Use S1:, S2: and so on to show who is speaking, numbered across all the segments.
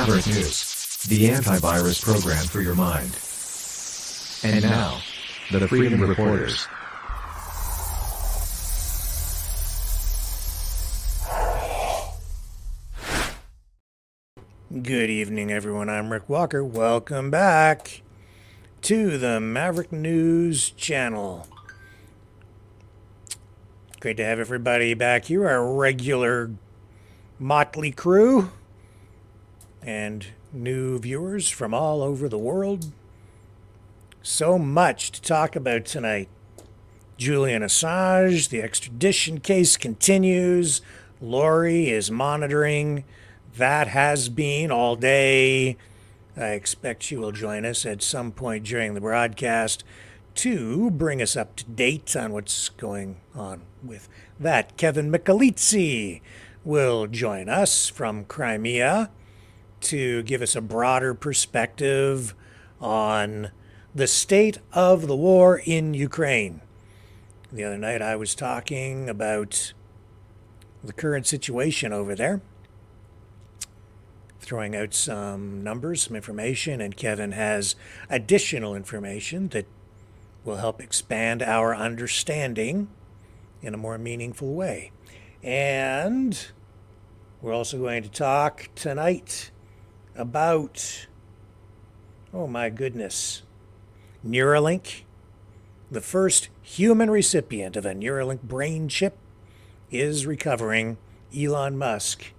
S1: Maverick News, the antivirus program for your mind. And now, the Freedom Reporters.
S2: Good evening, everyone. I'm Rick Walker. Welcome back to the Maverick News channel. Great to have everybody back here, our regular motley crew and new viewers from all over the world. So much to talk about tonight. Julian Assange, the extradition case continues. Lori is monitoring. That has been all day. I expect she will join us at some point during the broadcast to bring us up to date on what's going on with that. Kevin Michelizzi will join us from Crimea to give us a broader perspective on the state of the war in Ukraine. The other night I was talking about the current situation over there, throwing out some numbers, some information, and Kevin has additional information that will help expand our understanding in a more meaningful way. And we're also going to talk tonight about, oh my goodness, Neuralink. The first human recipient of a Neuralink brain chip is recovering. Elon Musk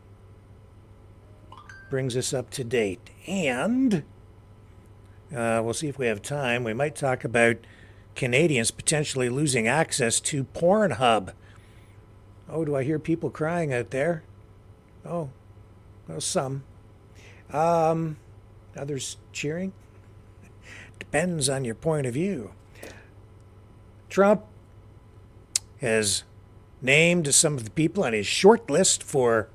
S2: brings us up to date. And uh, we'll see if we have time. We might talk about Canadians potentially losing access to Pornhub. Oh, do I hear people crying out there? Oh, well, some. Um, others cheering? Depends on your point of view. Trump has named some of the people on his short list for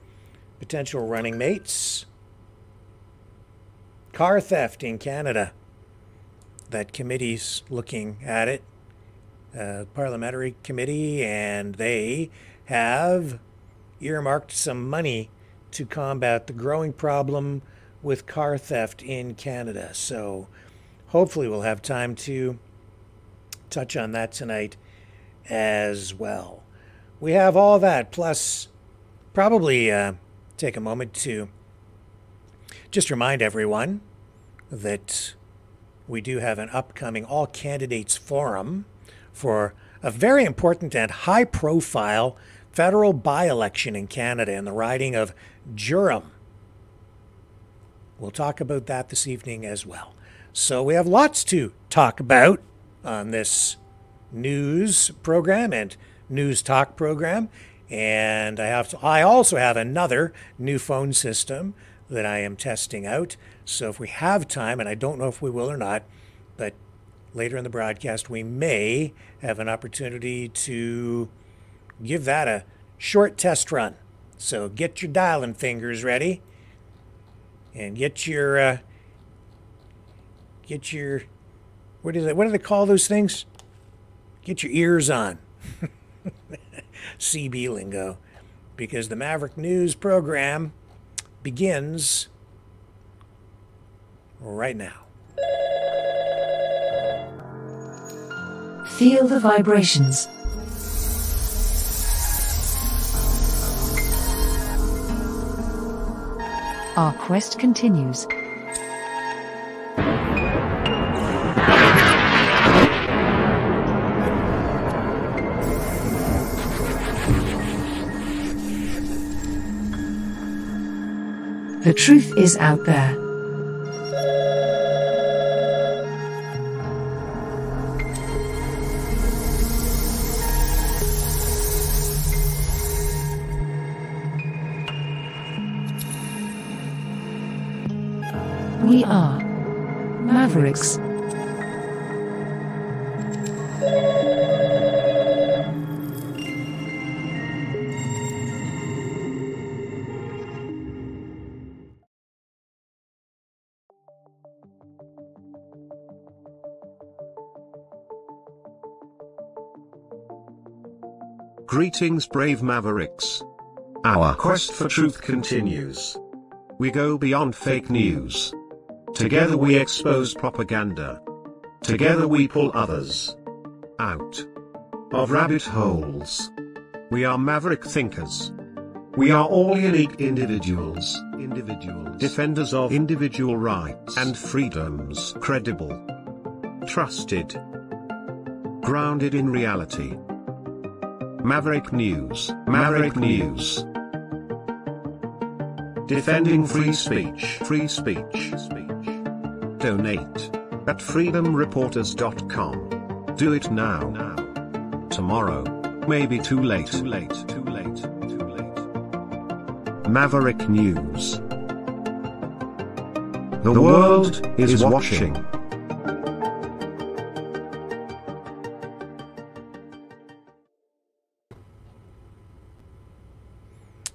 S2: potential running mates. Car theft in Canada. That committee's looking at it, uh, parliamentary committee, and they have earmarked some money to combat the growing problem with car theft in Canada. So hopefully we'll have time to touch on that tonight as well. We have all that, plus probably uh, take a moment to just remind everyone that we do have an upcoming all candidates forum for a very important and high profile federal by election in Canada in the riding of Durham. We'll talk about that this evening as well. So we have lots to talk about on this news program and news talk program. And I have to, I also have another new phone system that I am testing out. So if we have time, and I don't know if we will or not, but later in the broadcast, we may have an opportunity to give that a short test run. So get your dialing fingers ready and get your uh, get your what is it? What do they call those things? Get your ears on. CB lingo, because the Maverick News program begins right now.
S3: Feel the vibrations. Our quest continues. The truth is out there. Mavericks.
S4: Greetings brave Mavericks. Our quest for truth continues. We go beyond fake news. Together we expose propaganda. Together we pull others out of rabbit holes. We are maverick thinkers. We are all unique individuals, individuals, defenders of individual rights and freedoms, credible, trusted, grounded in reality. Maverick News, Maverick News. Defending free speech, free speech, speech. Donate at freedomreporters.com. Do it now. Now. Tomorrow. Maybe too late. Too late. Too late. Too late. Maverick News. The world is watching.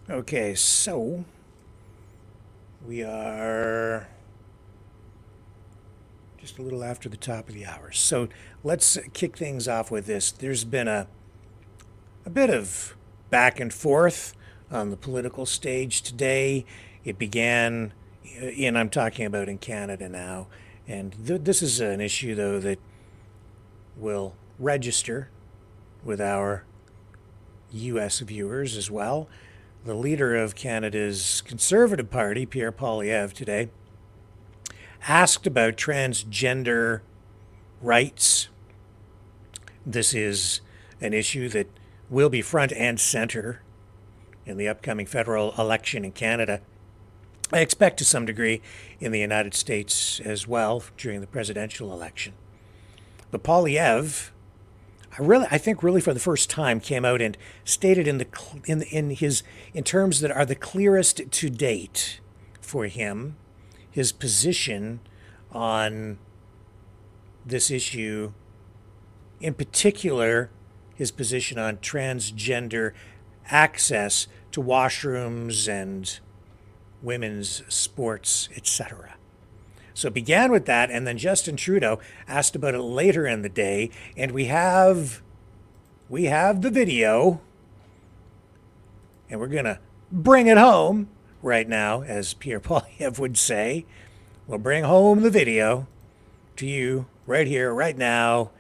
S2: Okay, so we are just a little after the top of the hour. So let's kick things off with this. There's been a a bit of back and forth on the political stage today. It began, uh, and I'm talking about in Canada now. And th- this is an issue, though, that will register with our U.S. viewers as well. The leader of Canada's Conservative Party, Pierre Poilievre, today asked about transgender rights. This is an issue that will be front and center in the upcoming federal election in Canada. I expect to some degree in the United States as well during the presidential election. But Poilievre, I really, I think, really for the first time, came out and stated in the in in his in terms that are the clearest to date for him, his position on this issue, in particular, his position on transgender access to washrooms and women's sports, etc. So it began with that, and then Justin Trudeau asked about it later in the day, and we have we have the video, and we're gonna bring it home right now, as Pierre Poilievre would say. We'll bring home the video to you right here, right now.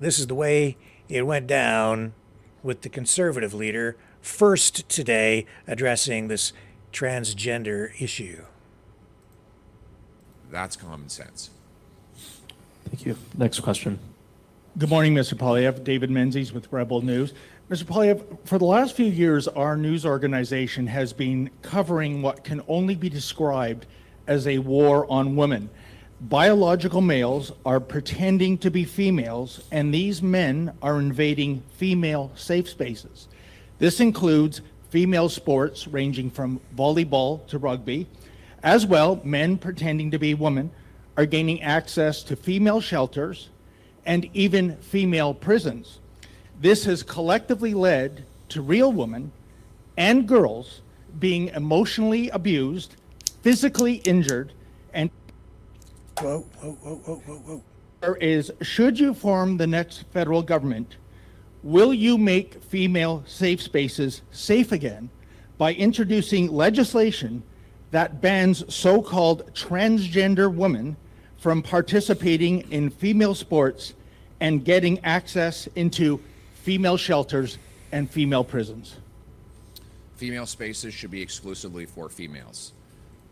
S2: This is the way it went down with the conservative leader first today addressing this transgender issue.
S5: That's common sense.
S6: Thank you. Next question.
S7: Good morning, Mr. Poilievre. David Menzies with Rebel News. Mr. Poilievre, for the last few years, our news organization has been covering what can only be described as a war on women. Biological males are pretending to be females, and these men are invading female safe spaces. This includes female sports ranging from volleyball to rugby. As well, men pretending to be women are gaining access to female shelters and even female prisons. This has collectively led to real women and girls being emotionally abused, physically injured, and
S2: Whoa, whoa, whoa, whoa, whoa, whoa.
S7: there is should you form the next federal government, will you make female safe spaces safe again by introducing legislation that bans so called transgender women from participating in female sports and getting access into female shelters and female prisons?
S5: Female spaces should be exclusively for females,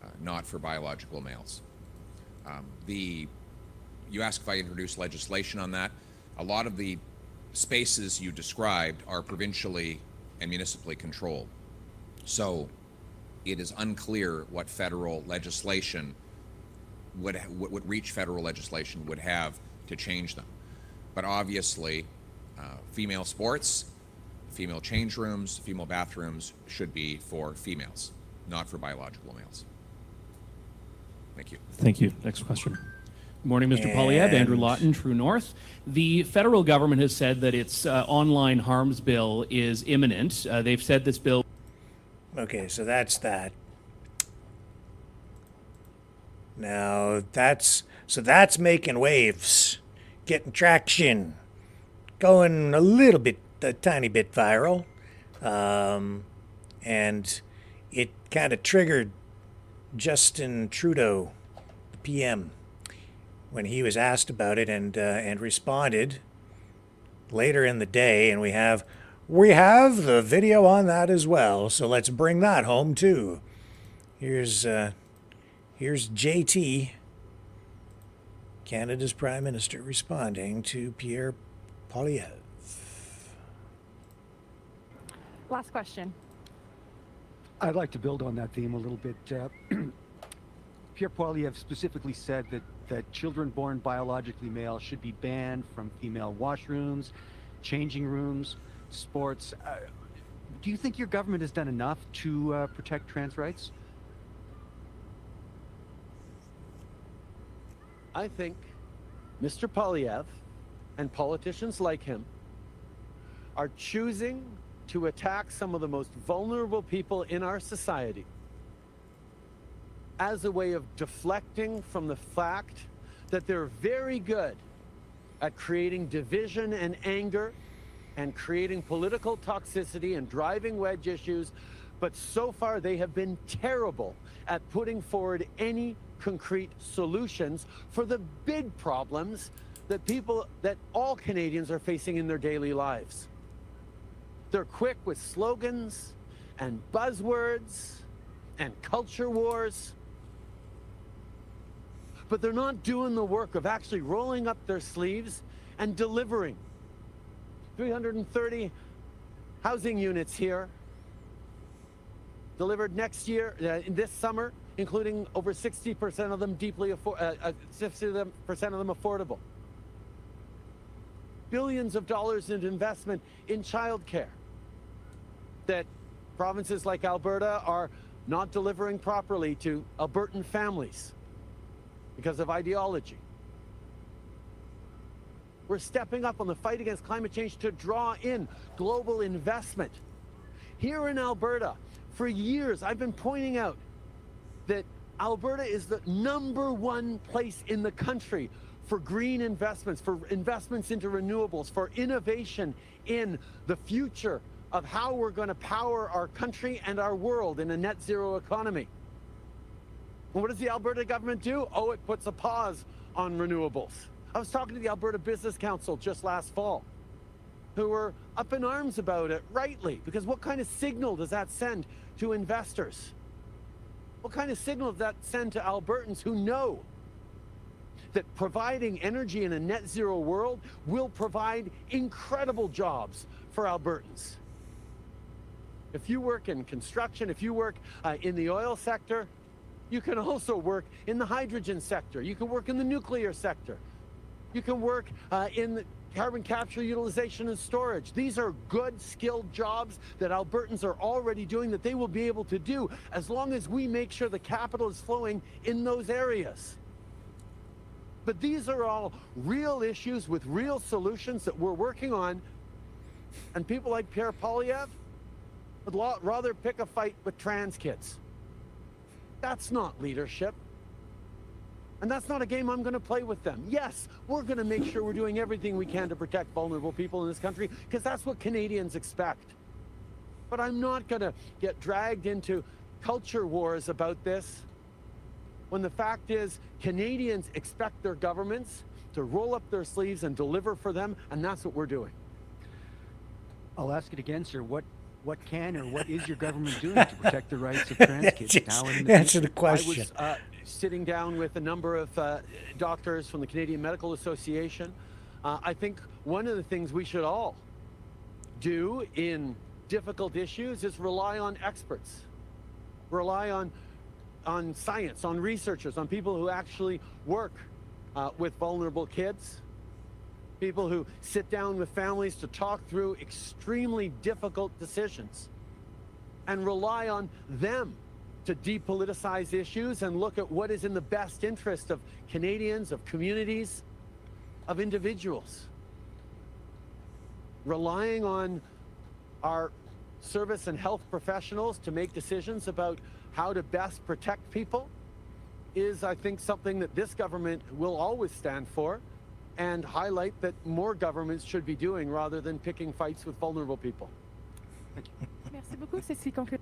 S5: uh, not for biological males. Um, the you ask if I introduce legislation on that. A lot of the spaces you described are provincially and municipally controlled. So it is unclear what federal legislation would, what, reach federal legislation would have to change them. But obviously, uh, female sports, female change rooms, female bathrooms should be for females, not for biological males. Thank you.
S6: Thank you. Next question.
S8: Good morning, Mr. Poilievre. Andrew Lawton, True North. The federal government has said that its uh, online harms bill is imminent. Uh, they've said this bill
S2: Okay, so that's that. Now that's so that's making waves, getting traction, going a little bit, a tiny bit viral. Um, and it kind of triggered Justin Trudeau, the PM, when he was asked about it and uh, and responded later in the day. And we have we have the video on that as well. So let's bring that home too. Here's uh, here's JT, Canada's Prime Minister, responding to Pierre Poilievre.
S9: Last question.
S10: I'd like to build on that theme a little bit. Uh, Pierre Poilievre specifically said that, that children born biologically male should be banned from female washrooms, changing rooms, sports. Uh, do you think your government has done enough to uh, protect trans rights?
S11: I think Mr. Poilievre and politicians like him are choosing to attack some of the most vulnerable people in our society as a way of deflecting from the fact that they're very good at creating division and anger and creating political toxicity and driving wedge issues. But so far, they have been terrible at putting forward any concrete solutions for the big problems that people, that all Canadians are facing in their daily lives. They're quick with slogans and buzzwords and culture wars. But they're not doing the work of actually rolling up their sleeves and delivering. 330 housing units here delivered next year, uh, this summer, including over 60% of them deeply afford, uh, uh, 60% of them affordable. Billions of dollars in investment in childcare that provinces like Alberta are not delivering properly to Albertan families because of ideology. We're stepping up on the fight against climate change to draw in global investment. Here in Alberta, for years, I've been pointing out that Alberta is the number one place in the country for green investments, for investments into renewables, for innovation in the future of how we're going to power our country and our world in a net zero economy. And what does the Alberta government do? Oh, it puts a pause on renewables. I was talking to the Alberta Business Council just last fall, who were up in arms about it, rightly, because what kind of signal does that send to investors? What kind of signal does that send to Albertans who know that providing energy in a net zero world will provide incredible jobs for Albertans? If you work in construction, if you work uh, in the oil sector, you can also work in the hydrogen sector. You can work in the nuclear sector. You can work uh, in the carbon capture, utilization, and storage. These are good, skilled jobs that Albertans are already doing that they will be able to do as long as we make sure the capital is flowing in those areas. But these are all real issues with real solutions that we're working on. And people like Pierre Poilievre would rather pick a fight with trans kids. That's not leadership. And that's not a game I'm going to play with them. Yes, we're going to make sure we're doing everything we can to protect vulnerable people in this country because that's what Canadians expect. But I'm not going to get dragged into culture wars about this when the fact is Canadians expect their governments to roll up their sleeves and deliver for them, and that's what we're doing.
S10: I'll ask it again, sir. What what can or what is your government doing to protect the rights of trans kids now and in the
S2: answer
S10: future?
S2: the question.
S11: I was uh, sitting down with a number of uh, doctors from the Canadian Medical Association. Uh, I think one of the things we should all do in difficult issues is rely on experts, rely on on science, on researchers, on people who actually work uh, with vulnerable kids, people who sit down with families to talk through extremely difficult decisions and rely on them to depoliticize issues and look at what is in the best interest of Canadians, of communities, of individuals. Relying on our service and health professionals to make decisions about how to best protect people is, I think, something that this government will always stand for and highlight that more governments should be doing rather than picking fights with vulnerable people.
S9: Merci beaucoup. C'est ce qui conclut.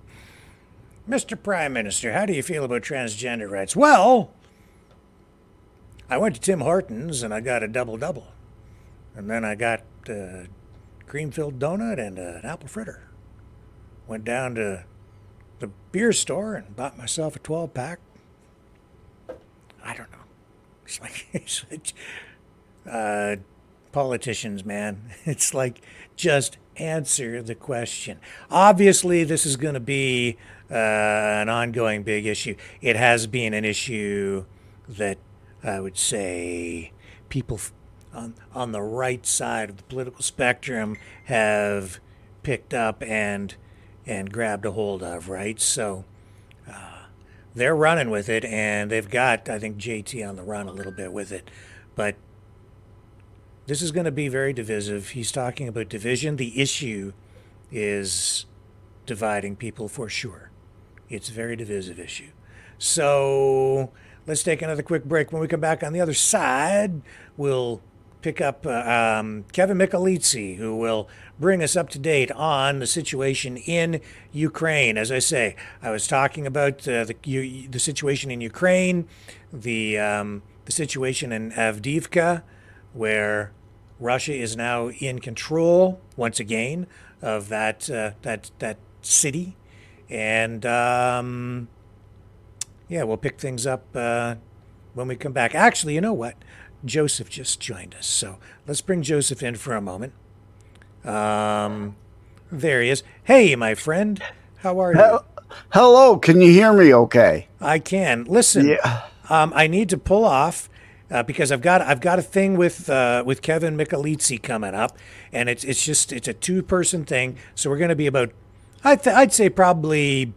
S2: Mr. Prime Minister, how do you feel about transgender rights? Well, I went to Tim Hortons and I got a double double. And then I got a cream filled donut and an apple fritter. Went down to the beer store and bought myself a 12 pack. I don't know. It's like, it's like uh, politicians, man. It's like just answer the question. Obviously, this is going to be uh, an ongoing big issue. It has been an issue that I would say people on on the right side of the political spectrum have picked up and and grabbed a hold of. Right, so uh, they're running with it, and they've got I think JT on the run a little bit with it, but this is going to be very divisive. He's talking about division. The issue is dividing people for sure. It's a very divisive issue. So let's take another quick break. When we come back on the other side, we'll pick up uh, um, Kevin Michelizzi, who will bring us up to date on the situation in Ukraine. As I say, I was talking about uh, the you, the situation in Ukraine, the um, the situation in Avdiivka, where Russia is now in control once again of that uh, that that city, and um, yeah, we'll pick things up uh, when we come back. Actually, you know what? Joseph just joined us, so let's bring Joseph in for a moment. Um, there he is. Hey, my friend, how are you?
S12: Hel- Hello, can you hear me okay?
S2: I can. Listen,
S12: Yeah.
S2: um, I need to pull off uh, because I've got I've got a thing with uh, with Kevin Michelizzi coming up, and it's it's just it's a two person thing. So we're going to be about I th- I'd say probably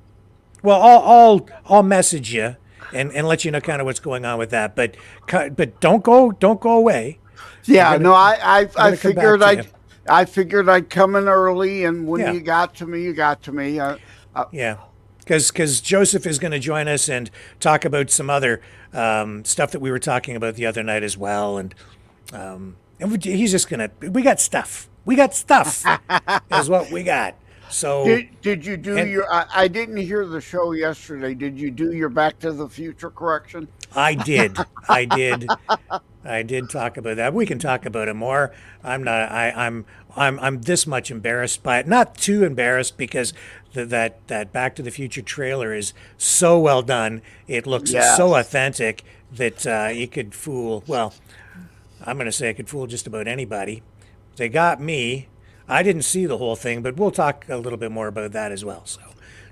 S2: well I'll I'll I'll message you and, and let you know kind of what's going on with that. But but don't go don't go away.
S12: Yeah,
S2: gonna-
S12: no, I I, I
S2: gonna come back
S12: figured I I figured I'd come in early, and when
S2: Yeah.
S12: you got to me, you got to me. Uh, uh,
S2: Yeah, because because Joseph is going to join us and talk about some other um, stuff that we were talking about the other night as well, and um, and we, he's just gonna. We got stuff. We got stuff. is what we got. So
S12: did did you do
S2: and-
S12: your? I, I didn't hear the show yesterday. Did you do your Back to the Future correction?
S2: I did. I did. I did talk about that. We can talk about it more. I'm not. I, I'm. I'm. I'm this much embarrassed by it. Not too embarrassed because the, that that Back to the Future trailer is so well done. It looks
S12: Yes.
S2: so authentic that uh, you could fool. Well, I'm going to say I could fool just about anybody. They got me. I didn't see the whole thing, but we'll talk a little bit more about that as well. So,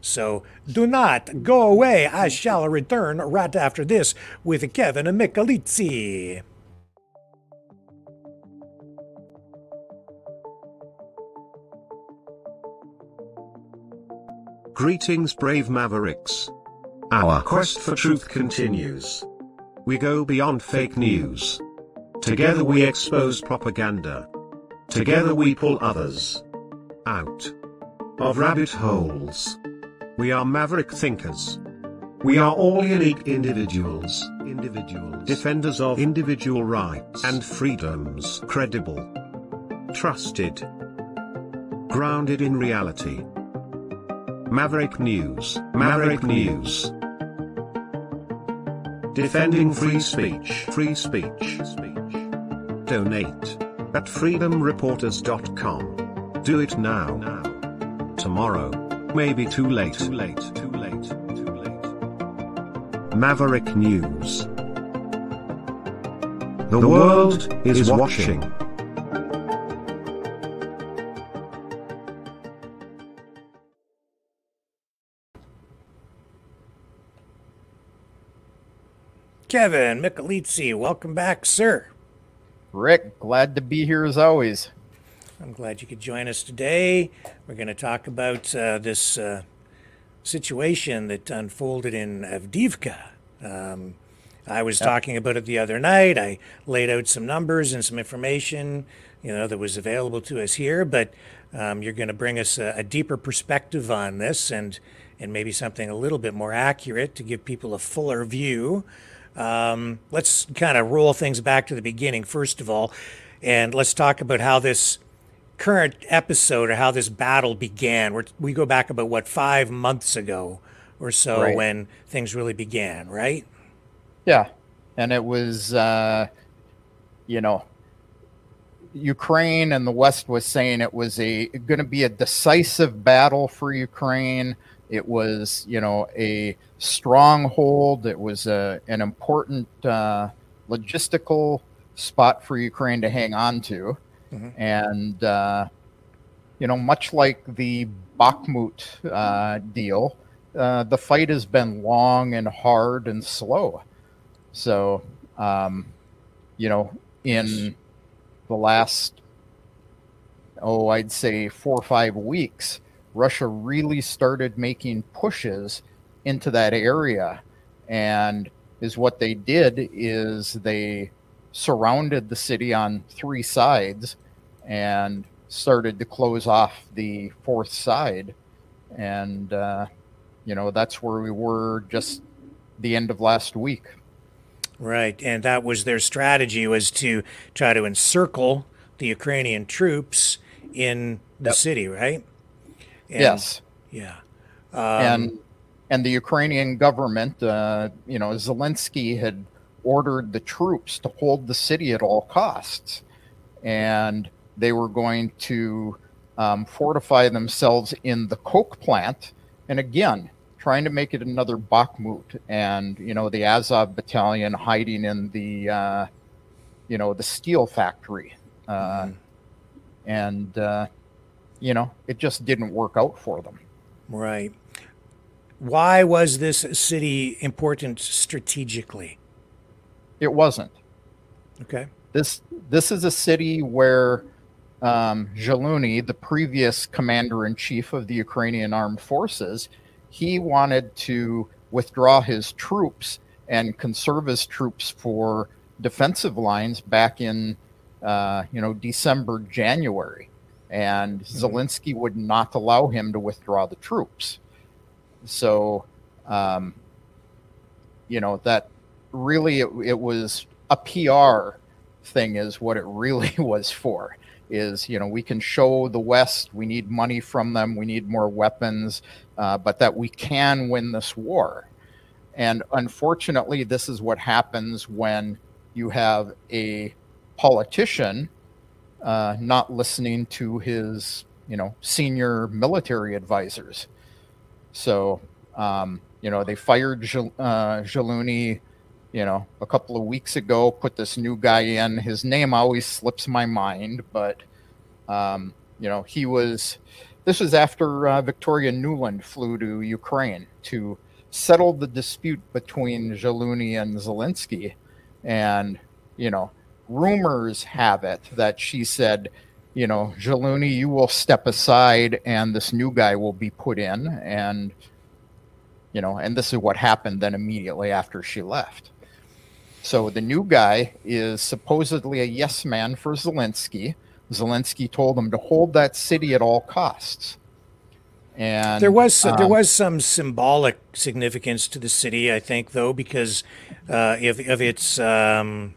S2: so do not go away. I shall return right after this with Kevin Michelizzi.
S4: Greetings, brave mavericks. Our quest for truth continues. We go beyond fake news. Together we expose propaganda. Together we pull others out of rabbit holes. We are maverick thinkers. We are all unique individuals, individuals, defenders of individual rights and freedoms, credible, trusted, grounded in reality. Maverick News, Maverick News. Defending free speech, free speech, speech. Donate at freedomreporters.com. Do it now. Now. Tomorrow. Maybe too late. Too late. Too late. Too late. Maverick News. The world is watching.
S2: Kevin Michelizzi, welcome back, sir.
S13: Rick, glad to be here as always.
S2: I'm glad you could join us today. We're going to talk about uh, this uh, situation that unfolded in Avdiivka. Um, I was talking about it the other night. I laid out some numbers and some information, you know, that was available to us here. But um, you're going to bring us a, a deeper perspective on this, and and maybe something a little bit more accurate to give people a fuller view. Um, let's kind of roll things back to the beginning first of all, and let's talk about how this current episode of how this battle began. We're, we go back about what five months ago or so
S13: Right.
S2: when things really began, right?
S13: Yeah, and it was, uh, you know, Ukraine and the West was saying it was a going to be a decisive battle for Ukraine. It was, you know, a stronghold. It was a, an important uh, logistical spot for Ukraine to hang on to,
S2: Mhm.
S13: and uh, you know, much like the Bakhmut uh, deal, uh, the fight has been long and hard and slow. So, um, you know, in the last, oh, I'd say four or five weeks, Russia really started making pushes into that area. And is what they did is they surrounded the city on three sides and started to close off the fourth side. And, uh, you know, that's where we were just the end of last week.
S2: Right, and that was their strategy was to try to encircle the Ukrainian troops in the city, right? And-
S13: yes.
S2: Yeah.
S13: and and the Ukrainian government, uh, you know, Zelensky had ordered the troops to hold the city at all costs, and they were going to um, fortify themselves in the coke plant, and again, trying to make it another Bakhmut, and you know, the Azov battalion hiding in the, uh, you know, the steel factory, uh, and uh, you know, it just didn't work out for them.
S2: Right. Why was this city important strategically?
S13: It wasn't.
S2: Okay.
S13: This this is a city where um, the previous commander in chief of the Ukrainian armed forces, he wanted to withdraw his troops and conserve his troops for defensive lines back in uh, you know December January, and Zelensky would not allow him to withdraw the troops. So, um, you know that really it, it was a PR thing is what it really was for is you know we can show the west we need money from them we need more weapons uh, but that we can win this war. And unfortunately this is what happens when you have a politician uh, not listening to his you know senior military advisors. So um, you know they fired Jal- uh, Zaluzhnyi you know, a couple of weeks ago, put this new guy in. His name always slips my mind, but, um, you know, he was, this was after uh, Victoria Nuland flew to Ukraine to settle the dispute between Zaluzhnyi and Zelensky. And, you know, rumors have it that she said, you know, Zaluzhnyi, you will step aside and this new guy will be put in. And, you know, and this is what happened then immediately after she left. So the new guy is supposedly a yes man for Zelensky. Zelensky told him to hold that city at all costs. And
S2: there was there
S13: um,
S2: was some symbolic significance to the city, I think, though, because uh, of of its um,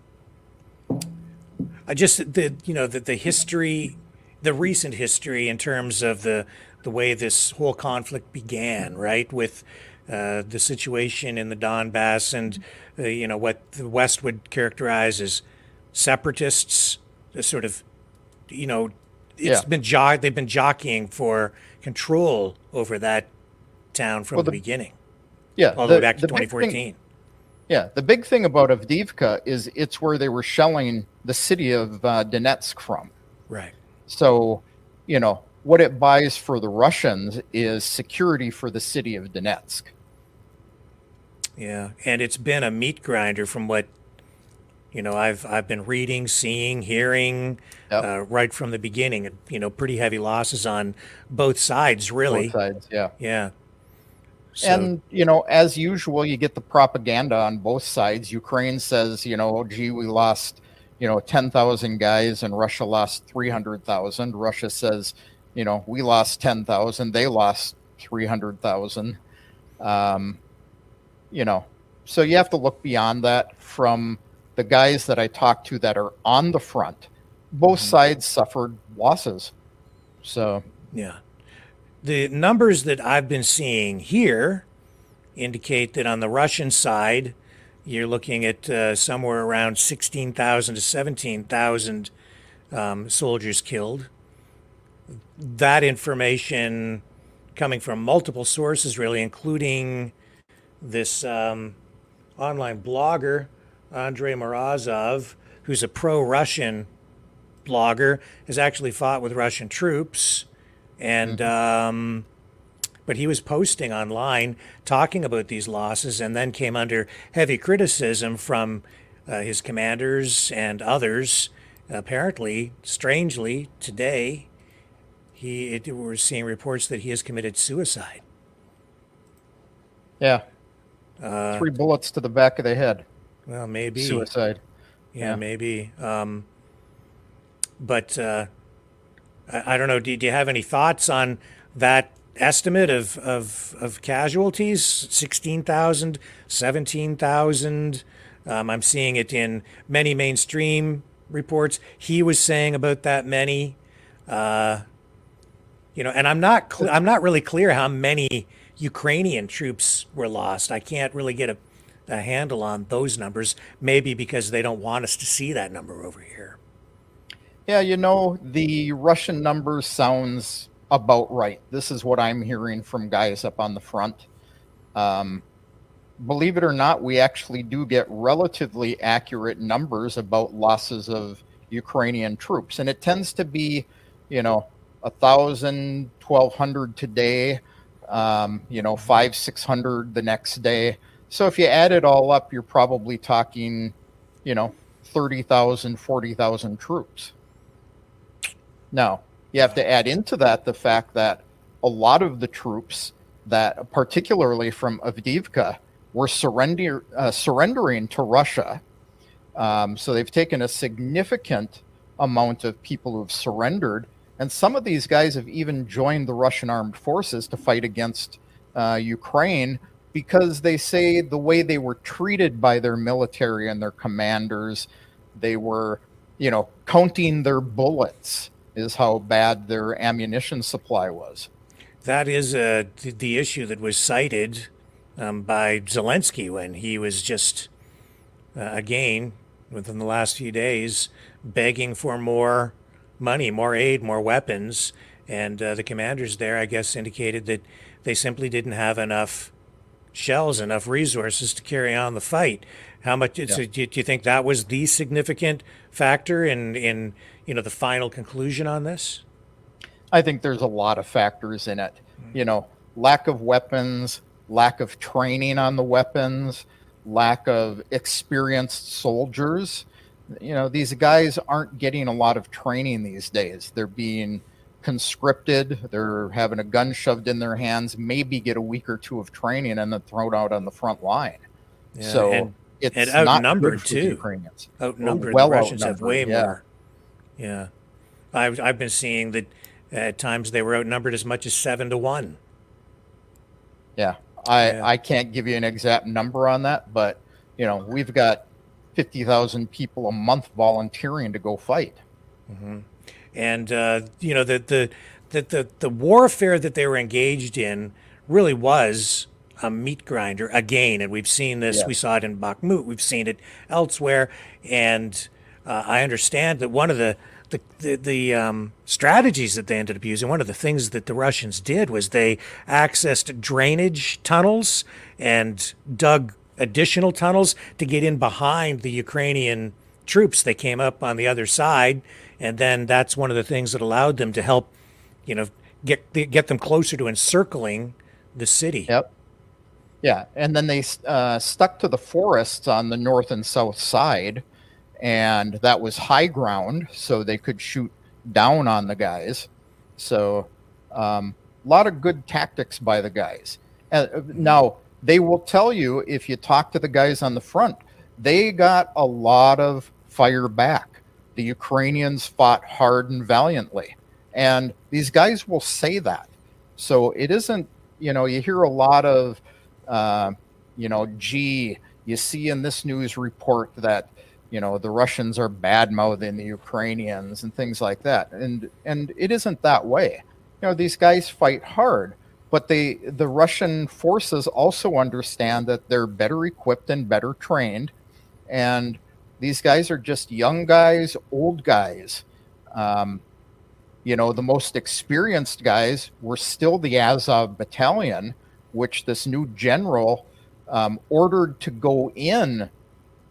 S2: I just the you know the the history, the recent history in terms of the the way this whole conflict began, right, with uh, the situation in the Donbass and uh, you know what the West would characterize as separatists, the sort of you know it's
S13: Yeah.
S2: been jo- they've been jockeying for control over that town from
S13: Well,
S2: the,
S13: the-
S2: beginning.
S13: yeah,
S2: all the, way back to
S13: the thing-
S2: 2014.
S13: Yeah, the big thing about Avdiivka is it's where they were shelling the city of uh, Donetsk from.
S2: Right.
S13: So, you know, what it buys for the Russians is security for the city of Donetsk.
S2: Yeah, and it's been a meat grinder from what you know I've I've been reading, seeing, hearing uh, right from the beginning. You know, pretty heavy losses on both sides, really.
S13: Both sides, yeah.
S2: Yeah. So,
S13: and you know, as usual, you get the propaganda on both sides. Ukraine says, you know, oh, gee, we lost, you know, ten thousand guys, and Russia lost three hundred thousand. Russia says, you know, we lost ten thousand, they lost three hundred thousand. Um, you know, so you have to look beyond that. From the guys that I talked to that are on the front, both sides suffered losses. So
S2: Yeah. The numbers that I've been seeing here indicate that on the Russian side, you're looking at uh, somewhere around 16,000 to 17,000 um, soldiers killed. That information coming from multiple sources, really, including this um, online blogger, Andrei Morozov, who's a pro Russian blogger, has actually fought with Russian troops. And, um, but he was posting online talking about these losses and then came under heavy criticism from uh, his commanders and others. Apparently, strangely, today, he it, we're seeing reports that he has committed suicide.
S13: yeah,
S2: Uh,
S13: three bullets to the back of the head.
S2: Well, maybe
S13: Suicide.
S2: Yeah,
S13: Yeah.
S2: maybe. Um, but uh, I, I don't know. Do, do you have any thoughts on that estimate of of, of casualties? 16,000, 17,000. Um, I'm seeing it in many mainstream reports. He was saying about that many. Uh, you know, and I'm not cl- I'm not really clear how many Ukrainian troops were lost. I can't really get a, a handle on those numbers. Maybe because they don't want us to see that number over here.
S13: Yeah, you know, the Russian number sounds about right. This is what I'm hearing from guys up on the front. Um, believe it or not, we actually do get relatively accurate numbers about losses of Ukrainian troops, and it tends to be, you know, a thousand, twelve hundred today, um, you know, five, six hundred the next day. So if you add it all up, you're probably talking, you know, 30,000, 40,000 troops. Now, you have to add into that the fact that a lot of the troops that, particularly from Avdiivka, were surrender, uh, surrendering to Russia. Um, so they've taken a significant amount of people who've surrendered, and some of these guys have even joined the Russian armed forces to fight against uh, Ukraine because they say the way they were treated by their military and their commanders, they were, you know, counting their bullets is how bad their ammunition supply was.
S2: That is uh, the issue that was cited um, by Zelensky when he was just, uh, again, within the last few days, begging for more money, more aid, more weapons. And uh, the commanders there, I guess, indicated that they simply didn't have enough shells, enough resources to carry on the fight. How much?
S13: Yeah.
S2: So do, do you think that was the significant factor in, in you know the final conclusion on this?
S13: I think there's a lot of factors in it. You know, lack of weapons, lack of training on the weapons, lack of experienced soldiers. You know, these guys aren't getting a lot of training these days. They're being conscripted, they're having a gun shoved in their hands, maybe get a week or two of training and then thrown out on the front line.
S2: Yeah,
S13: so
S2: and-
S13: it's
S2: and outnumbered, too.
S13: Ukrainians.
S2: outnumbered.
S13: Well
S2: the Russians have way
S13: yeah.
S2: more. Yeah, I've I've been seeing that at times they were outnumbered as much as seven to one.
S13: Yeah, I
S2: Yeah.
S13: I can't give you an exact number on that, but you know we've got fifty thousand people a month volunteering to go fight.
S2: And uh, you know the, the the the the warfare that they were engaged in really was a meat grinder again, and we've seen this.
S13: Yeah.
S2: We saw it in Bakhmut. We've seen it elsewhere, and uh, I understand that one of the the the, the um, strategies that they ended up using, one of the things that the Russians did was they accessed drainage tunnels and dug additional tunnels to get in behind the Ukrainian troops. They came up on the other side, and then that's one of the things that allowed them to help, you know, get get them closer to encircling the city.
S13: Yep. Yeah, and then they uh, stuck to the forests on the north and south side, and that was high ground, so they could shoot down on the guys. So, um, a lot of good tactics by the guys. Uh, now, they will tell you if you talk to the guys on the front, they got a lot of fire back. The Ukrainians fought hard and valiantly, and these guys will say that. So it isn't, you know, you hear a lot of, uh, you know, gee, you see in this news report that you know the Russians are bad mouthing the Ukrainians and things like that, and and it isn't that way. You know these guys fight hard, but they the Russian forces also understand that they're better equipped and better trained, and these guys are just young guys, old guys. Um, you know, the most experienced guys were still the Azov battalion, which this new general um, ordered to go in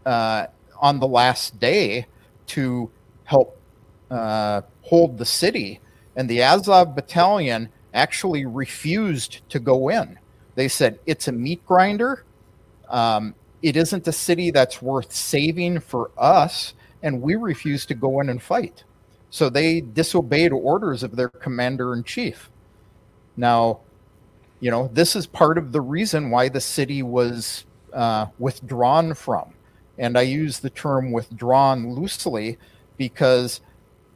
S13: uh, on the last day to help uh, hold the city. And the Azov battalion actually refused to go in. They said, it's a meat grinder. Um, it isn't a city that's worth saving for us. And we refuse to go in and fight. So they disobeyed orders of their commander in chief. Now, you know, this is part of the reason why the city was uh, withdrawn from. And I use the term withdrawn loosely because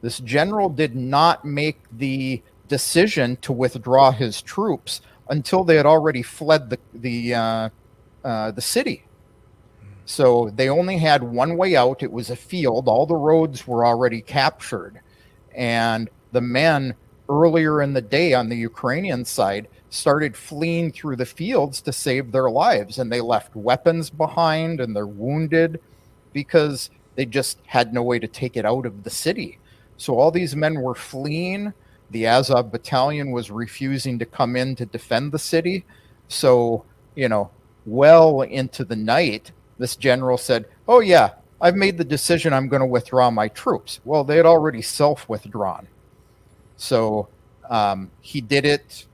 S13: this general did not make the decision to withdraw his troops until they had already fled the the uh, uh, the city. So they only had one way out. It was a field. All the roads were already captured, and the men earlier in the day on the Ukrainian side started fleeing through the fields to save their lives, and they left weapons behind, and they're wounded because they just had no way to take it out of the city. So all these men were fleeing the Azov battalion was refusing to come in to defend the city. So, you know, well into the night, this general said, Oh, yeah, I've made the decision I'm going to withdraw my troops. Well, they had already self withdrawn. So um, he did it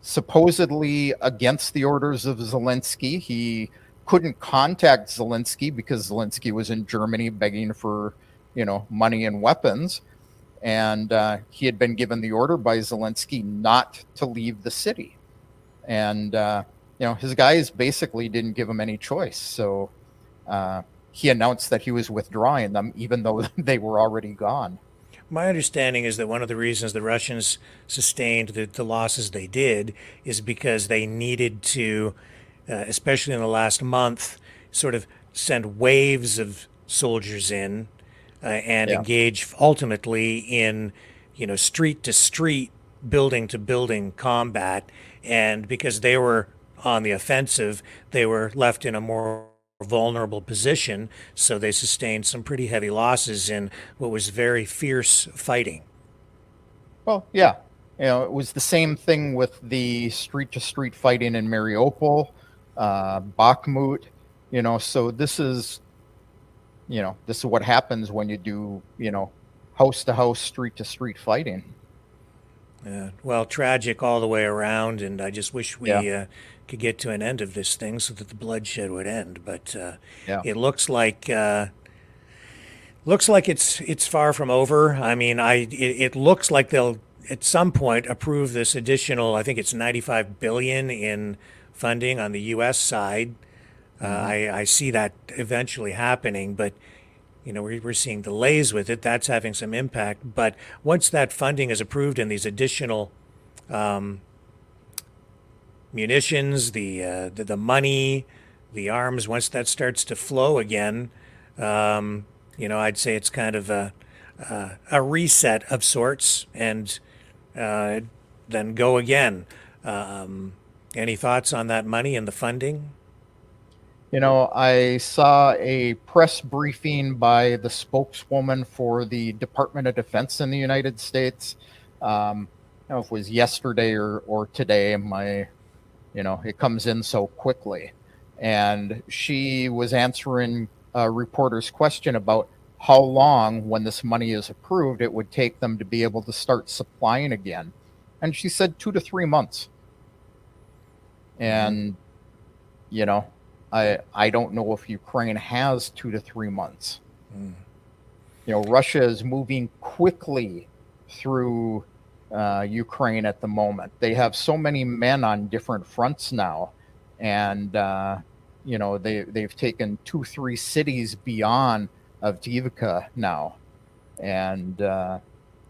S13: supposedly against the orders of Zelensky. He couldn't contact Zelensky because Zelensky was in Germany begging for, you know, money and weapons and uh, he had been given the order by Zelensky not to leave the city. And uh, you know, his guys basically didn't give him any choice, so uh, he announced that he was withdrawing them, even though they were already gone.
S2: My understanding is that one of the reasons the Russians sustained the, the losses they did is because they needed to, uh, especially in the last month, sort of send waves of soldiers in uh, and
S13: Yeah.
S2: engage ultimately in, you know, street to street, building to building combat. And because they were on the offensive, they were left in a more vulnerable position. So they sustained some pretty heavy losses in what was very fierce fighting.
S13: Well, yeah, you know, it was the same thing with the street to street fighting in Mariupol, uh, Bakhmut. You know, so this is, you know, this is what happens when you do, you know, house to house, street to street fighting.
S2: Yeah. well, tragic all the way around, and I just wish we
S13: Yeah.
S2: uh, could get to an end of this thing so that the bloodshed would end. But uh,
S13: Yeah.
S2: it looks like uh, looks like it's it's far from over. I mean, I it, it looks like they'll at some point approve this additional. I think it's 95 billion in funding on the U.S. side. Uh, I, I see that eventually happening, but you know, we're, we're seeing delays with it. That's having some impact. But once that funding is approved and these additional um, munitions, the, uh, the the money, the arms, once that starts to flow again, um, you know, I'd say it's kind of a a, a reset of sorts, and uh, then go again. Um, any thoughts on that money and the funding?
S13: You know, I saw a press briefing by the spokeswoman for the Department of Defense in the United States. Um, I don't know if it was yesterday or, or today. My, you know, it comes in so quickly. And she was answering a reporter's question about how long, when this money is approved, it would take them to be able to start supplying again. And she said two to three months. And, you know, I I don't know if Ukraine has two to three months.
S2: Mm.
S13: You know, Russia is moving quickly through uh, Ukraine at the moment. They have so many men on different fronts now, and uh, you know they they've taken two three cities beyond Avdiivka now, and uh,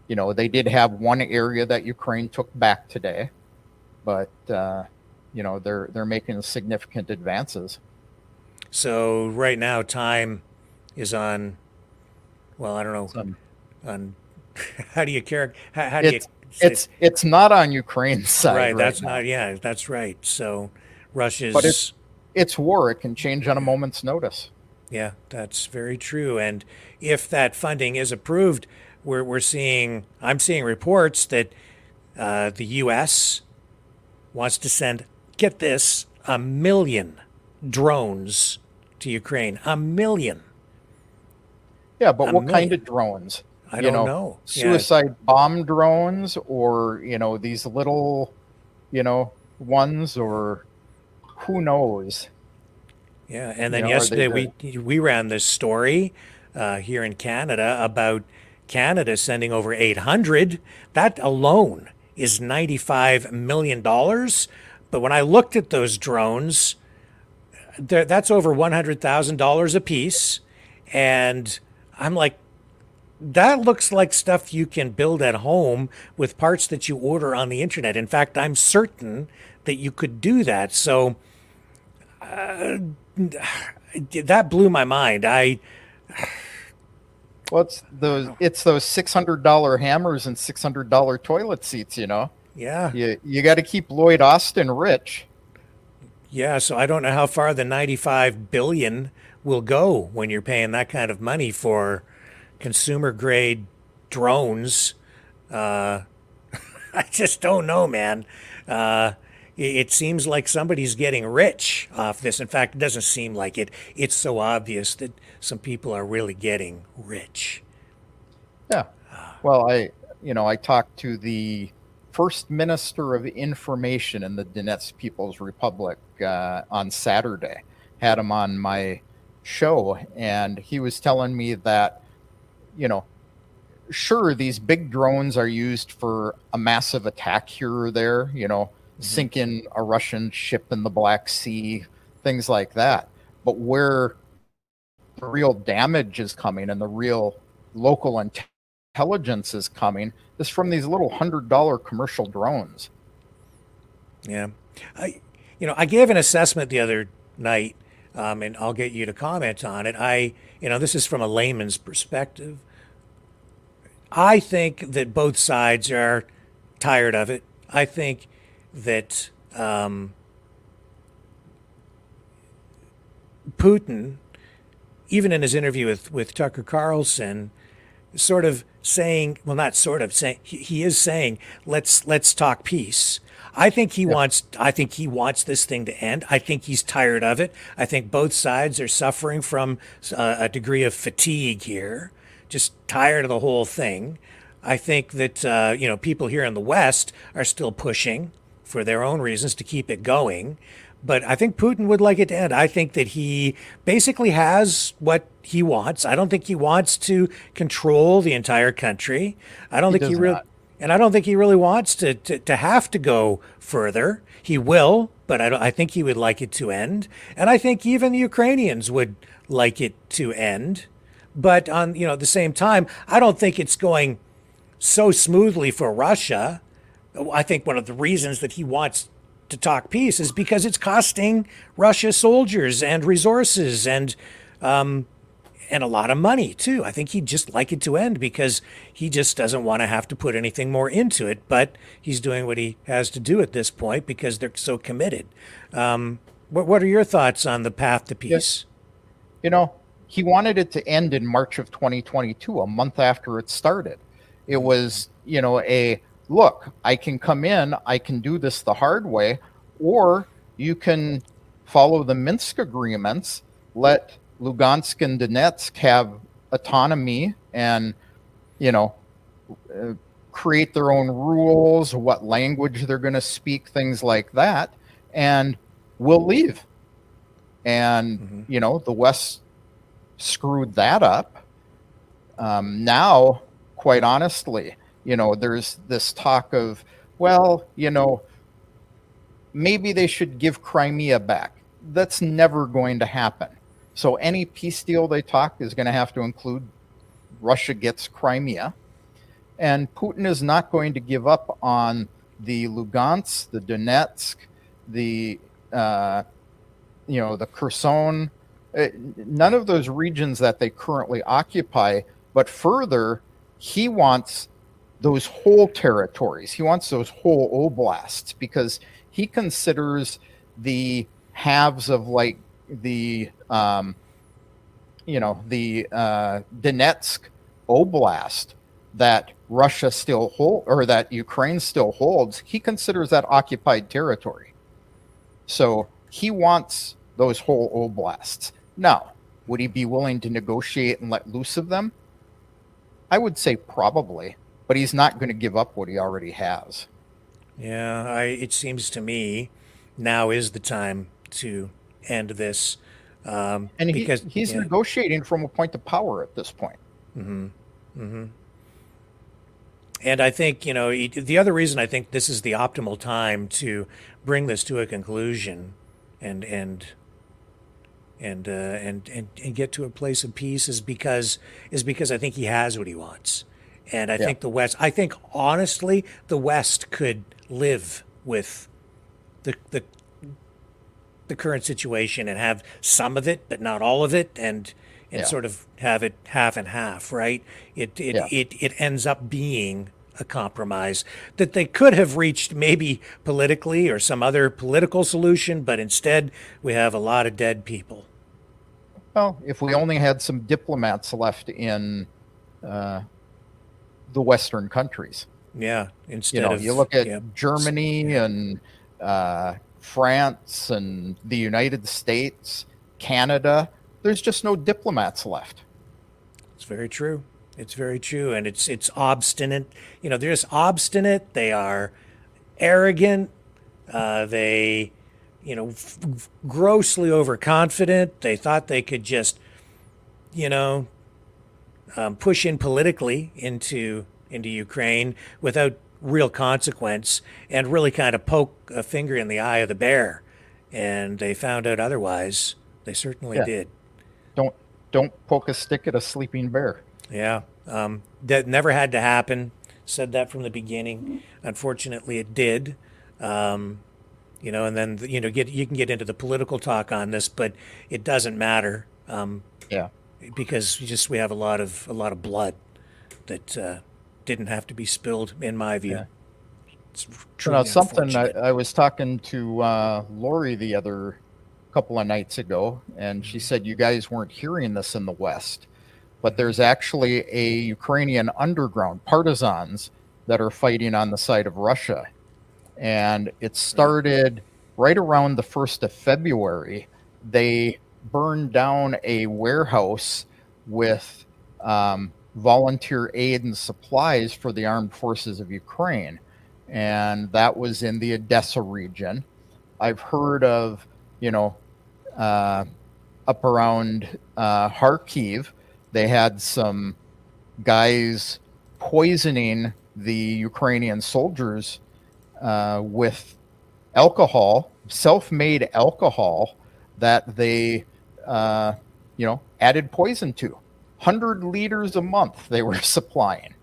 S13: you know they did have one area that Ukraine took back today, but uh, you know they're they're making significant advances.
S2: So right now, time is on. Well, I don't know. On, how do you care? How, how do
S13: It's
S2: you?
S13: it's it's not on Ukraine's side.
S2: right.
S13: Right.
S2: That's
S13: now.
S2: not. Yeah, that's right. So, Russia's.
S13: But it's it's war. It can change on a moment's notice.
S2: Yeah, that's very true. And if that funding is approved, we're, we're seeing, I'm seeing reports that uh, the U.S. wants to send, get this, a million drones to Ukraine. A million.
S13: Yeah, but
S2: A
S13: what kind of drones?
S2: I
S13: You
S2: don't know. Yeah.
S13: Suicide bomb drones, or you know these little, you know, ones, or who knows?
S2: Yeah, and then
S13: You know,
S2: yesterday we we ran this story uh, here in Canada about Canada sending over 800. That alone is 95 million dollars. But when I looked at those drones, that's over 100,000 dollars a piece, and I'm like, that looks like stuff you can build at home with parts that you order on the internet. In fact, I'm certain that you could do that. So uh, that blew my mind. I
S13: Well, it's those it's those six hundred dollar hammers and six hundred dollar toilet seats. You know.
S2: yeah.
S13: You you got to keep Lloyd Austin rich.
S2: Yeah, so I don't know how far the 95 billion will go when you're paying that kind of money for consumer grade drones. Uh, I just don't know, man. Uh, it, it seems like somebody's getting rich off this. In fact, it doesn't seem like it. It's so obvious that some people are really getting rich.
S13: Yeah. Well, I you know I talked to the first minister of information in the Donetsk People's Republic uh, on Saturday. Had him on my show, and he was telling me that you know sure these big drones are used for a massive attack here or there you know sinking a russian ship in the black sea things like that but where the real damage is coming and the real local inte- intelligence is coming is from these little hundred dollar commercial drones
S2: Yeah, I, you know, I gave an assessment the other night, um, and I'll get you to comment on it. I, you know, this is from a layman's perspective. I think that both sides are tired of it. I think that um, Putin, even in his interview with, with Tucker Carlson, sort of saying, well, not sort of saying, he, he is saying, let's let's talk peace. I think he wants. I think he wants this thing to end. I think he's tired of it. I think both sides are suffering from uh, a degree of fatigue here, just tired of the whole thing. I think that uh, you know people here in the West are still pushing for their own reasons to keep it going. But I think Putin would like it to end. I think that he basically has what he wants. I don't think he wants to control the entire country. I don't
S13: He
S2: think he really, and I don't think he really wants to, to, to have to go further. He will, but I, don't, I think he would like it to end. And I think even the Ukrainians would like it to end. But on you know at the same time, I don't think it's going so smoothly for Russia. I think one of the reasons that he wants to talk peace is because it's costing Russia soldiers and resources and um, and a lot of money too. I think he'd just like it to end because he just doesn't want to have to put anything more into it. But he's doing what he has to do at this point because they're so committed. Um, what What are your thoughts on the path to peace?
S13: you know he wanted it to end in march of 2022 a month after it started it was you know a look i can come in i can do this the hard way or you can follow the minsk agreements let lugansk and donetsk have autonomy and you know uh, create their own rules what language they're going to speak things like that and we'll leave. And you know the west screwed that up. Um, now quite honestly you know there's this talk of well you know maybe they should give crimea back. That's never going to happen. So any peace deal they talk is going to have to include russia gets crimea. And putin is not going to give up on the lugansk the donetsk the uh, you know the Kherson. Uh, none of those regions that they currently occupy, but further, he wants those whole territories. He wants those whole oblasts because he considers the halves of like the um, you know the uh, Donetsk oblast that Russia still hold or that Ukraine still holds. He considers that occupied territory. So he wants those whole oblasts. Now, would he be willing to negotiate and let loose of them? I would say probably, but he's not going to give up what he already has.
S2: Yeah, I, it seems to me now is the time to end this. Um,
S13: And he,
S2: because
S13: he's
S2: yeah.
S13: negotiating from a point of power at this point.
S2: Mm-hmm. Mm-hmm. And I think, you know, the other reason I think this is the optimal time to bring this to a conclusion and, and, and, uh, and, and, and get to a place of peace is because, is because I think he has what he wants. And I
S13: Yeah.
S2: think the West, I think honestly, the West could live with the, the, the current situation and have some of it, but not all of it. And, and
S13: Yeah.
S2: sort of have it half and half, right? It it,
S13: Yeah.
S2: it it ends up being a compromise that they could have reached maybe politically or some other political solution, but instead we have a lot of dead people.
S13: Well, if we only had some diplomats left in uh, the Western countries,
S2: Yeah,
S13: you
S2: instead
S13: know,
S2: of
S13: you look at
S2: yeah,
S13: Germany and uh, France and the United States, Canada. There's just no diplomats left.
S2: It's very true. It's very true, and it's it's obstinate. You know, they're just obstinate. They are arrogant. Uh, they, you know, f- grossly overconfident. They thought they could just, you know, um, push in politically into into Ukraine without real consequence, and really kind of poke a finger in the eye of the bear. And they found out otherwise. They certainly
S13: Yeah.
S2: did.
S13: Don't don't poke a stick at a sleeping bear.
S2: Yeah, um, that never had to happen. Said that from the beginning. Unfortunately, it did. Um, you know, and then you know, get you can get into the political talk on this, but it doesn't matter. Um,
S13: Yeah.
S2: Because we just we have a lot of a lot of blood that uh, didn't have to be spilled, in my view.
S13: Yeah.
S2: It's
S13: You
S2: truly
S13: know, something I. I was talking to uh, Lori the other couple of nights ago, and she said you guys weren't hearing this in the West, but there's actually a Ukrainian underground partisans that are fighting on the side of Russia, and it started right around the first of February. They burned down a warehouse with um, volunteer aid and supplies for the armed forces of Ukraine and that was in the Odessa region. I've heard of, you know, uh, up around uh, Kharkiv, they had some guys poisoning the Ukrainian soldiers uh, with alcohol, self-made alcohol that they, uh, you know, added poison to. Hundred liters a month they were supplying,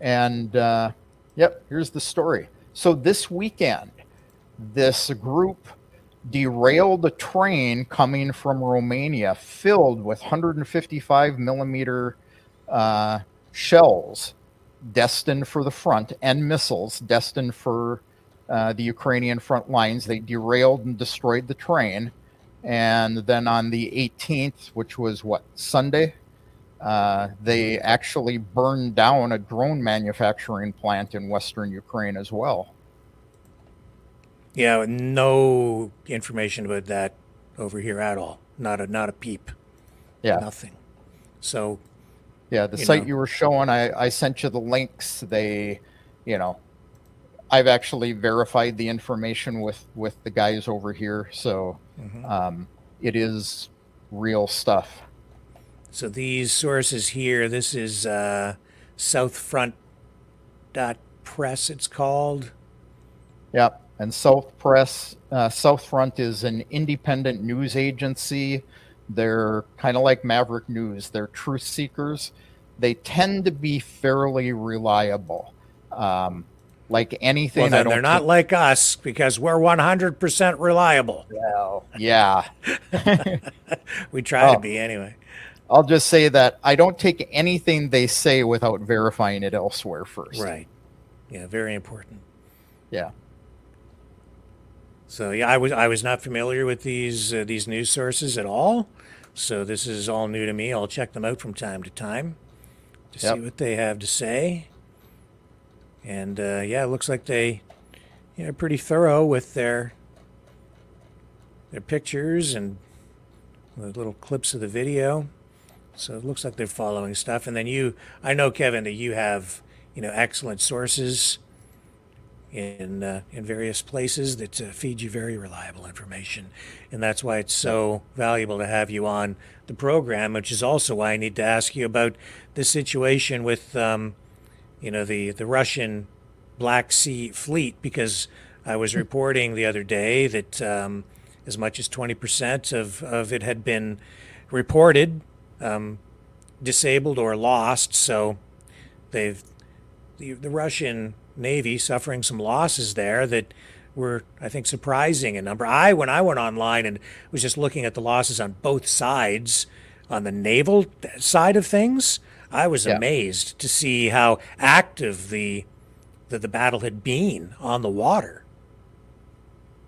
S13: and. Uh, Yep, here's the story. So this weekend, this group derailed a train coming from Romania filled with 155 millimeter uh, shells destined for the front and missiles destined for uh, the Ukrainian front lines. They derailed and destroyed the train. And then on the 18th, which was what, Sunday? Uh, they actually burned down a drone manufacturing plant in western Ukraine as well.
S2: Yeah, no information about that over here at all. Not a not a peep.
S13: Yeah.
S2: Nothing. So
S13: Yeah, the
S2: you
S13: site
S2: know.
S13: you were showing, I, I sent you the links. They, you know, I've actually verified the information with with the guys over here, so
S2: Mhm.
S13: um, it is real stuff.
S2: So these sources here, this is uh, Southfront dot press. It's called.
S13: Yep. And South Press, uh, South Front is an independent news agency. They're kind of like Maverick News. They're truth seekers. They tend to be fairly reliable. Um, like anything.
S2: Well, then they're not
S13: take-
S2: like us because we're 100% reliable.
S13: Well, yeah.
S2: We try to
S13: Oh.
S2: be anyway.
S13: I'll just say that I don't take anything they say without verifying it elsewhere first.
S2: Right. Yeah, very important.
S13: Yeah.
S2: So yeah, I was I was not familiar with these uh, these news sources at all. So this is all new to me. I'll check them out from time to time to
S13: Yep.
S2: see what they have to say. And uh, yeah, it looks like they you know pretty thorough with their their pictures and the little clips of the video. So it looks like they're following stuff. And then you, I know Kevin that you have you know excellent sources in uh, in various places that uh, feed you very reliable information, and that's why it's so valuable to have you on the program. Which is also why I need to ask you about the situation with, um, you know, the the Russian Black Sea Fleet, because I was reporting the other day that um, as much as twenty percent of of it had been reported um, disabled or lost. So they've the, the Russian Navy suffering some losses there that were, I think, surprising in number. I, when I went online and was just looking at the losses on both sides, on the naval side of things, I was
S13: Yeah.
S2: amazed to see how active the, the the battle had been on the water.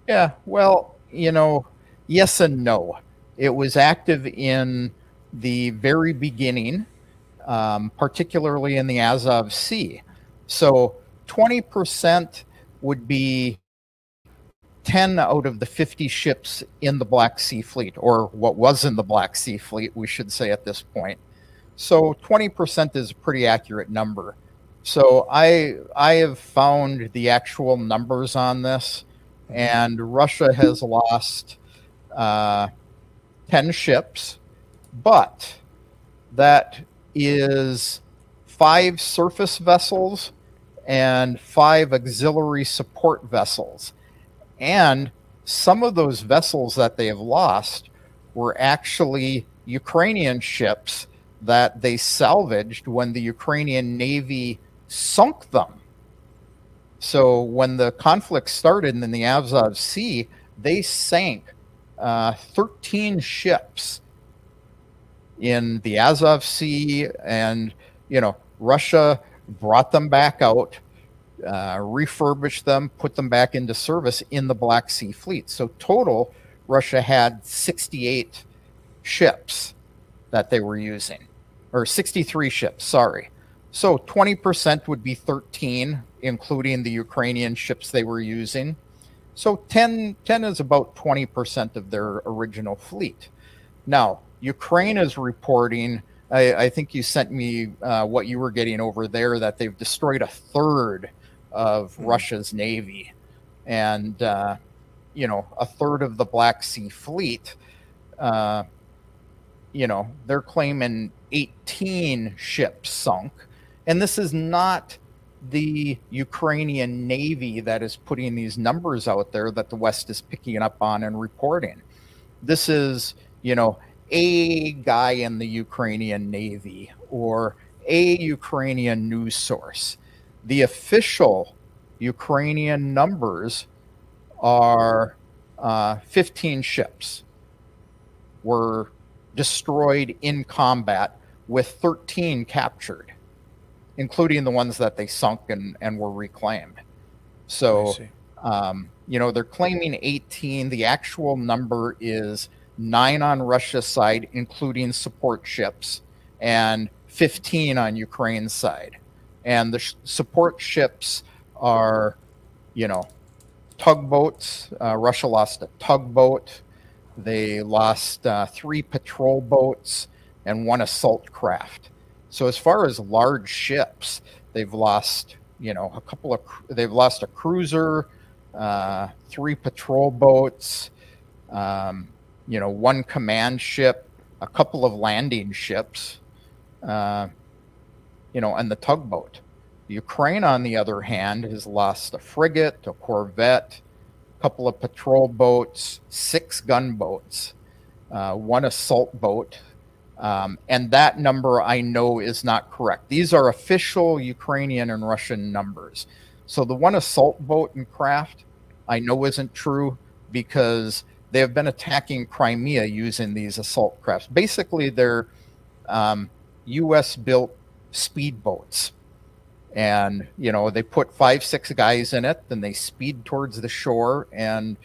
S13: Yeah, well, you know, yes and no. It was active in the very beginning, um, particularly in the Azov Sea. So 20% would be 10 out of the 50 ships in the Black Sea Fleet, or what was in the Black Sea Fleet, we should say at this point. So 20% is a pretty accurate number. So I I have found the actual numbers on this, and Russia has lost uh, 10 ships, but that is five surface vessels and five auxiliary support vessels. And some of those vessels that they have lost were actually Ukrainian ships that they salvaged when the Ukrainian Navy sunk them. So when the conflict started in the Azov Sea, they sank uh, 13 ships in the Azov Sea, and you know Russia brought them back out, uh, refurbished them, put them back into service in the Black Sea Fleet. So total, Russia had 68 ships that they were using, or 63 ships. Sorry. So 20% would be 13, including the Ukrainian ships they were using. So 10, 10 is about 20% of their original fleet. Now, Ukraine is reporting, I, I think you sent me uh, what you were getting over there, that they've destroyed a third of Russia's navy and, uh, you know, a third of the Black Sea fleet. Uh, you know, they're claiming 18 ships sunk. And this is not the Ukrainian Navy that is putting these numbers out there that the West is picking up on and reporting. This is, you know, a guy in the Ukrainian Navy or a Ukrainian news source. The official Ukrainian numbers are uh, 15 ships were destroyed in combat, with 13 captured, including the ones that they sunk and, and were reclaimed. So, um, you know, they're claiming 18. The actual number is nine on Russia's side, including support ships, and 15 on Ukraine's side. And the sh- support ships are, you know, tugboats. Uh, Russia lost a tugboat. They lost uh, three patrol boats and one assault craft. So as far as large ships, they've lost, you know, a couple of. They've lost a cruiser, uh, three patrol boats, um, you know, one command ship, a couple of landing ships, uh, you know, and the tugboat. Ukraine, on the other hand, has lost a frigate, a corvette, couple of patrol boats, six gunboats, uh, one assault boat. Um, and that number I know is not correct. These are official Ukrainian and Russian numbers. So the one assault boat and Craft, I know isn't true because they have been attacking Crimea using these assault crafts. Basically, they're um, U.S. built speedboats. And, you know, they put five, six guys in it, then they speed towards the shore, and,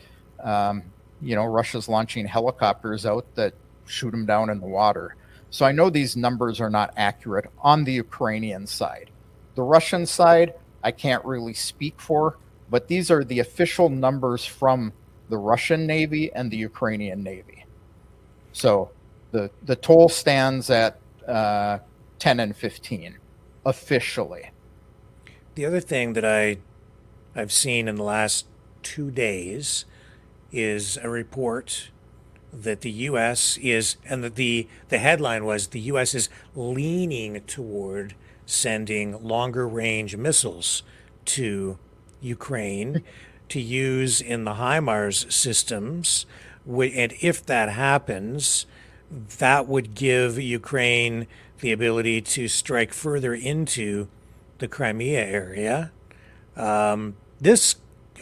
S13: um, you know, Russia's launching helicopters out that shoot them down in the water. So I know these numbers are not accurate on the Ukrainian side. The Russian side, I can't really speak for, but these are the official numbers from the Russian Navy and the Ukrainian Navy. So the the toll stands at uh, 10 and 15 officially.
S2: The other thing that I I've seen in the last two days is a report that the U.S. is, and that the the headline was the U.S. is leaning toward sending longer range missiles to Ukraine to use in the HIMARS systems. And if that happens, that would give Ukraine the ability to strike further into the Crimea area. Um, this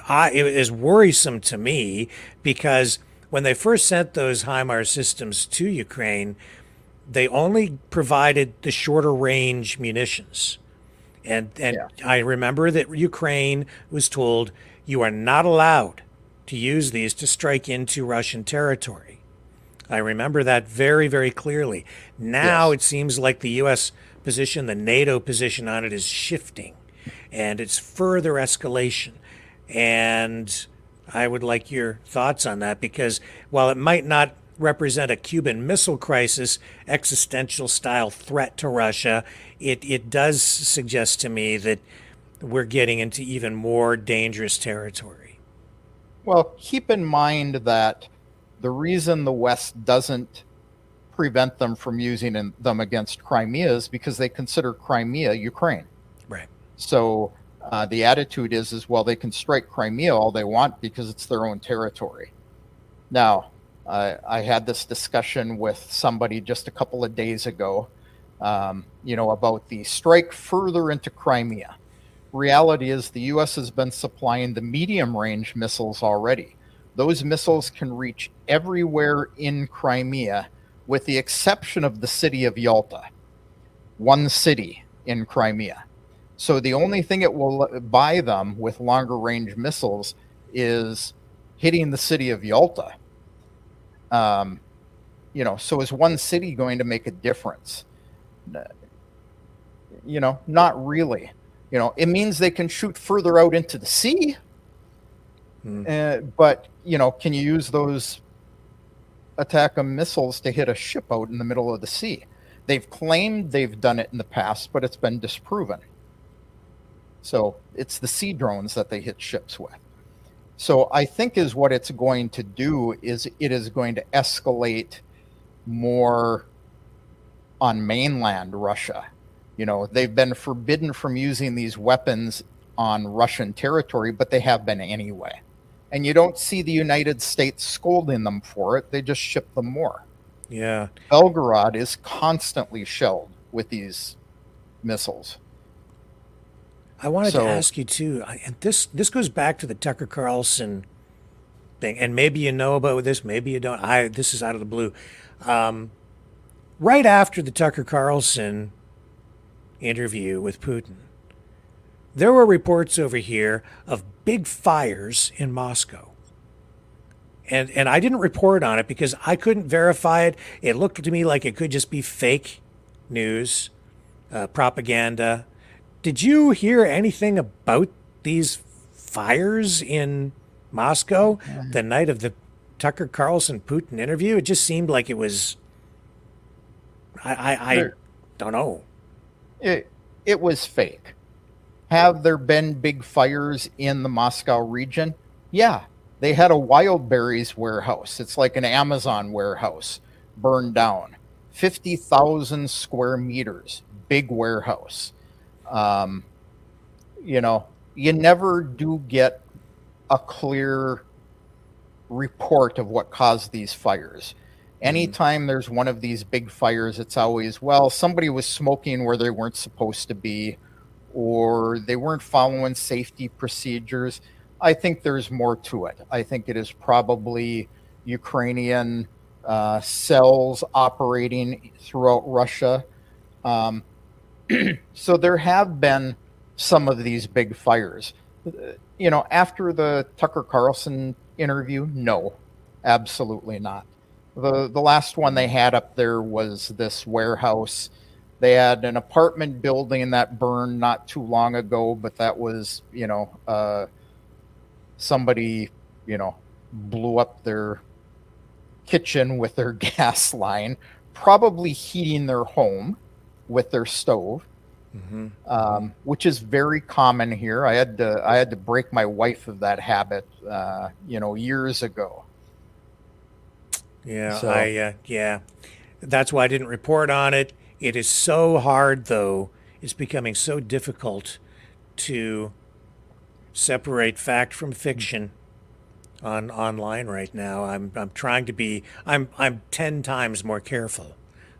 S2: I, is worrisome to me because when they first sent those HIMARS systems to Ukraine, they only provided the shorter range munitions. And, and yeah. I remember that Ukraine was told you are not allowed to use these to strike into Russian territory. I remember that very, very clearly. Now yes. it seems like the U.S. position, the NATO position on it is shifting, and it's further escalation. And I would like your thoughts on that because while it might not represent a Cuban Missile Crisis existential style threat to Russia, it, it does suggest to me that we're getting into even more dangerous territory.
S13: Well, keep in mind that the reason the West doesn't prevent them from using them against Crimea is because they consider Crimea Ukraine.
S2: Right.
S13: So uh, the attitude is, is well, they can strike Crimea all they want because it's their own territory. Now, uh, I had this discussion with somebody just a couple of days ago, um, you know, about the strike further into Crimea. Reality is the U.S. has been supplying the medium range missiles already. Those missiles can reach everywhere in Crimea, with the exception of the city of Yalta, one city in Crimea. So the only thing it will buy them with longer range missiles is hitting the city of Yalta. Um, you know, so is one city going to make a difference? You know, not really. You know, it means they can shoot further out into the sea. Mm. Uh, but you know, can you use those ATACMS missiles to hit a ship out in the middle of the sea? They've claimed they've done it in the past, but it's been disproven. So it's the sea drones that they hit ships with. So I think is what it's going to do is it is going to escalate more on mainland Russia. You know, they've been forbidden from using these weapons on Russian territory, but they have been anyway. And you don't see the United States scolding them for it. They just ship them more.
S2: Yeah.
S13: Belgorod is constantly shelled with these missiles.
S2: I wanted so, to ask you too, and this this goes back to the Tucker Carlson thing, and maybe you know about this, maybe you don't. I this is out of the blue. Um, right after the Tucker Carlson interview with Putin, there were reports over here of big fires in Moscow. And, and I didn't report on it because I couldn't verify it. It looked to me like it could just be fake news, uh, propaganda did you hear anything about these fires in Moscow the night of the Tucker Carlson Putin interview? It just seemed like it was. I I, I don't know.
S13: It it was fake. Have there been big fires in the Moscow region? Yeah, they had a Wildberries warehouse. It's like an Amazon warehouse burned down. 50,000 square meters, big warehouse um, you know, you never do get a clear report of what caused these fires. Mm-hmm. Anytime mm-hmm. there's one of these big fires, it's always, well, somebody was smoking where they weren't supposed to be, or they weren't following safety procedures. I think there's more to it. I think it is probably Ukrainian uh, cells operating throughout Russia. Um, so there have been some of these big fires. You know, after the Tucker Carlson interview, no, absolutely not. The the last one they had up there was this warehouse. They had an apartment building that burned not too long ago, but that was, you know, uh, somebody, you know, blew up their kitchen with their gas line, probably heating their home with their stove,
S2: Mm-hmm.
S13: um, which is very common here. I had to I had to break my wife of that habit, uh, you know, years ago.
S2: Yeah,
S13: So-
S2: I uh, yeah, that's why I didn't report on it. It is so hard, though. It's becoming so difficult to separate fact from fiction on online right now. I'm I'm trying to be. I'm I'm ten times more careful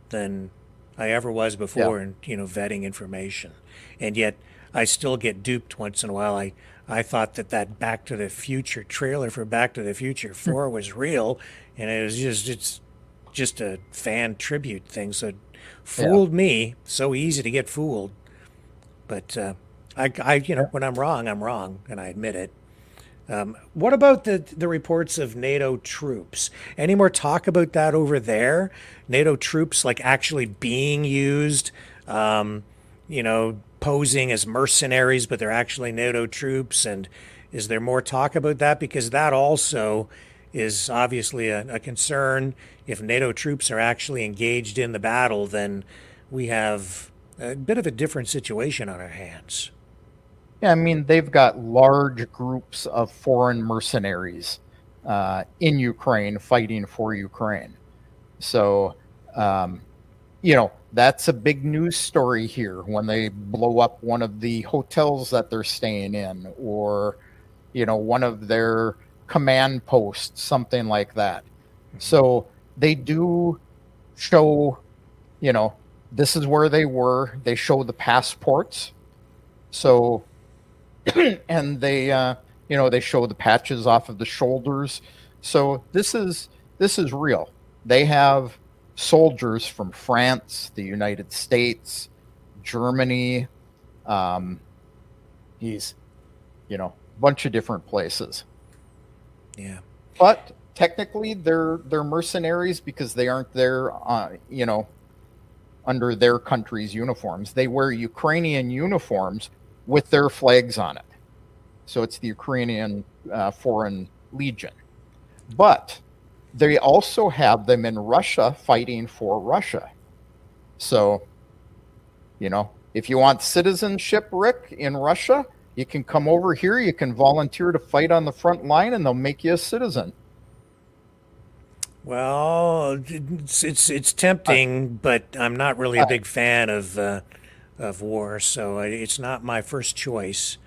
S2: than I ever was before in you know vetting information, and yet I still get duped once in a while. I I thought that that Back to the Future trailer for Back to the Future hmm. Four was real, and it was just it's just a fan tribute thing. So fooled me. So easy to get fooled, but uh, I I you know when I'm wrong I'm wrong, and I admit it. Um, what about the the reports of NATO troops? Any more talk about that over there? NATO troops like actually being used, um, you know, posing as mercenaries, but they're actually NATO troops. And is there more talk about that? Because that also is obviously a, a concern. If NATO troops are actually engaged in the battle, then we have a bit of a different situation on our hands.
S13: Yeah, I mean they've got large groups of foreign mercenaries uh, in Ukraine fighting for Ukraine. So, um, you know, that's a big news story here when they blow up one of the hotels that they're staying in, or you know, one of their command post, something like that. So they do show, you know, this is where they were. They show the passports. So and they uh, you know they show the patches off of the shoulders so this is this is real they have soldiers from france the united states germany um, he's you know a bunch of different places
S2: Yeah.
S13: but technically they're they're mercenaries because they aren't there uh, you know under their country's uniforms. They wear ukrainian uniforms with their flags on it. So it's the ukrainian uh, foreign legion. But they also have them in russia fighting for russia. So you know if you want citizenship rick in russia you can come over here you can volunteer to fight on the front line and they'll make you a citizen
S2: Well, it's it's, it's tempting, but I'm not really a big fan of uh, of war, so it's not my first choice.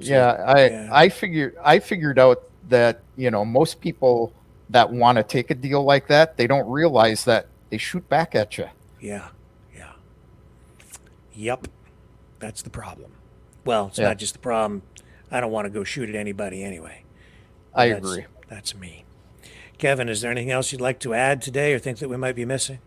S2: So,
S13: yeah i
S2: yeah.
S13: i figured i figured out that you know most people that want to take a deal like that they don't realize that they shoot back at you
S2: Yeah, yeah. Yep, that's the problem. Well, it's
S13: Yeah.
S2: not just the problem. I don't want to go shoot at anybody anyway.
S13: I
S2: That's-
S13: agree.
S2: That's me. Kevin, is there anything else you'd like to add today, or think that we might be missing?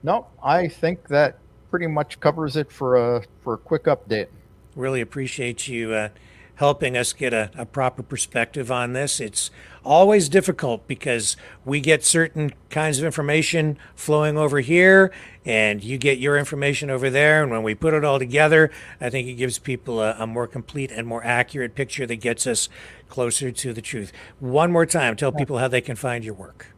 S13: no i think that pretty much covers it for a for a quick update
S2: Really appreciate you uh, helping us get a, a proper perspective on this. It's always difficult because we get certain kinds of information flowing over here, and you get your information over there. And when we put it all together, I think it gives people a, a more complete and more accurate picture that gets us closer to the truth. One more time, tell people how they can find your work.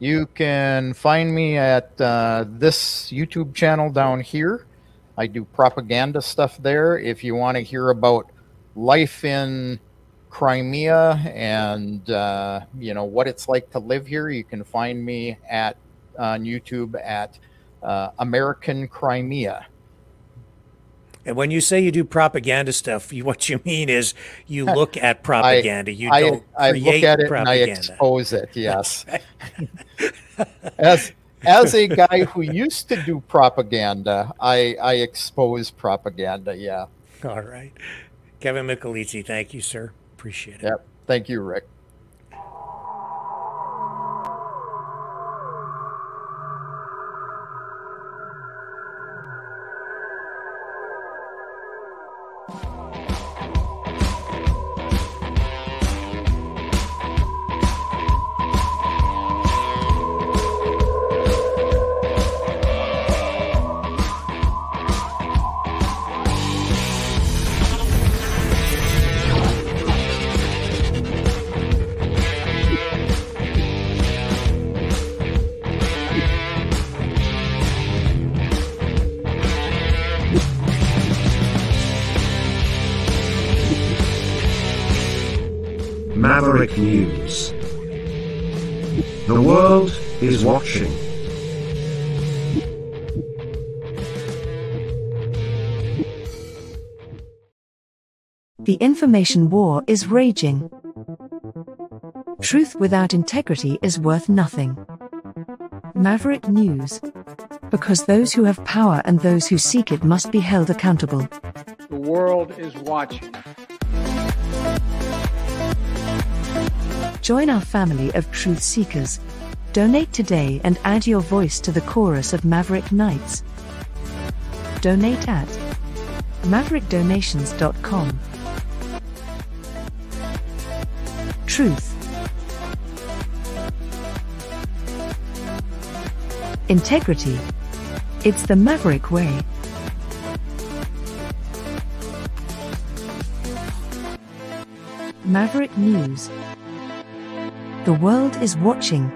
S13: You can find me at uh, this YouTube channel down here. I do propaganda stuff there. If you want to hear about life in Crimea and uh, you know what it's like to live here, you can find me at on YouTube at uh, American Crimea.
S2: And when you say you do propaganda stuff, you, what you mean is you look at propaganda. you
S13: I,
S2: don't
S13: I
S2: create
S13: look at it
S2: propaganda.
S13: and I expose it. Yes. as as a guy who used to do propaganda, I I expose propaganda. Yeah.
S2: All right. Kevin Michelizzi, thank you, sir. Appreciate it.
S13: Yep. Thank you, Rick.
S4: Maverick News. The world is watching.
S3: The information war is raging. Truth without integrity is worth nothing. Maverick News. Because those who have power and those who seek it must be held accountable.
S14: The world is watching.
S3: Join our family of truth seekers. Donate today and add your voice to the chorus of Maverick Knights. Donate at maverickdonations.com. Truth. Integrity. It's the Maverick way. Maverick News. The world is watching.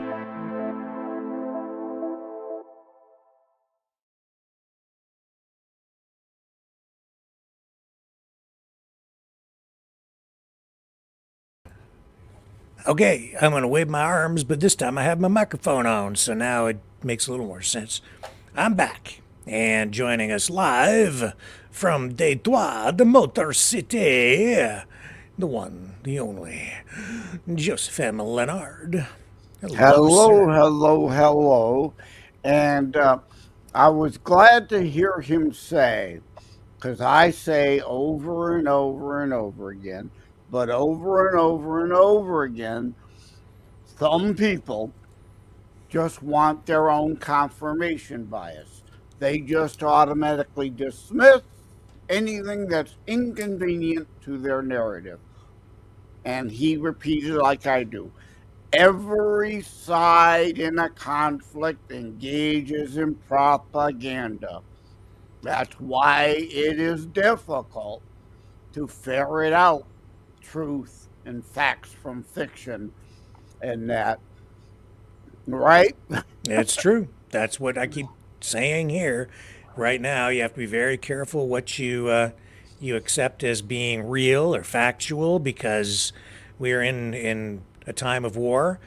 S2: Okay, I'm going to wave my arms, but this time I have my microphone on, so now it makes a little more sense. I'm back, and joining us live from Detroit, the Motor City, the one, the only, Joseph M. Lenard.
S12: Hello,
S2: sir.
S12: hello, hello. And uh, I was glad to hear him say, because I say over and over and over again, but over and over and over again, some people just want their own confirmation bias. They just automatically dismiss anything that's inconvenient to their narrative. And he repeated like I do. Every side in a conflict engages in propaganda. That's why it is difficult to ferret out truth and facts from fiction and that. Right?
S2: It's true. That's what I keep saying here. Right now, you have to be very careful what you uh, you accept as being real or factual because we're in in a time of war.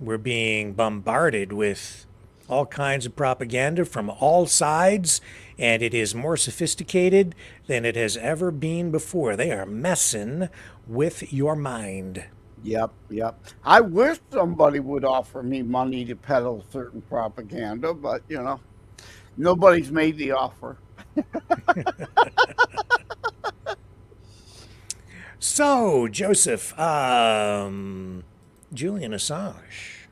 S2: We're being bombarded with all kinds of propaganda from all sides, and it is more sophisticated than it has ever been before. They are messing with your mind.
S12: Yep, yep. I wish somebody would offer me money to peddle certain propaganda, but you know, nobody's made the offer.
S2: So, Joseph, um, Julian Assange.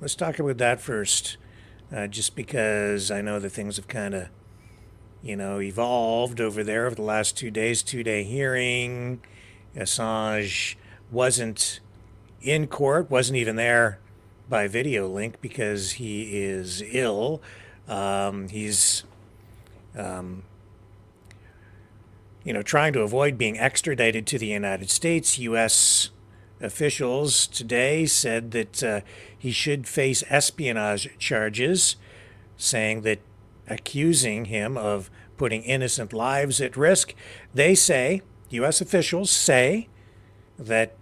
S2: Let's talk about that first, uh, just because I know that things have kind of, you know, evolved over there over the last two days, two day hearing. Assange wasn't in court, wasn't even there by video link because he is ill. Um, he's um, you know, trying to avoid being extradited to the United States. U.S. officials today said that uh, he should face espionage charges, saying that accusing him of putting innocent lives at risk. They say, U.S. officials say, that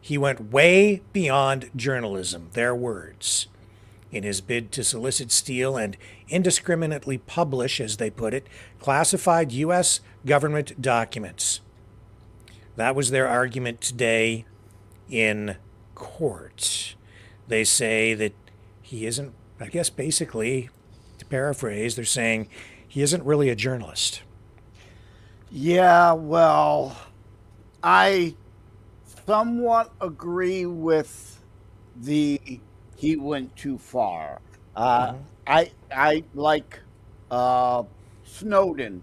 S2: he went way beyond journalism, their words, in his bid to solicit, steal, and indiscriminately publish, as they put it, classified U.S. government documents. That was their argument today in court. They say that he isn't I guess basically, to paraphrase, they're saying he isn't really a journalist.
S12: Yeah, well, I somewhat agree with the he went too far. Uh, I I like uh, Snowden.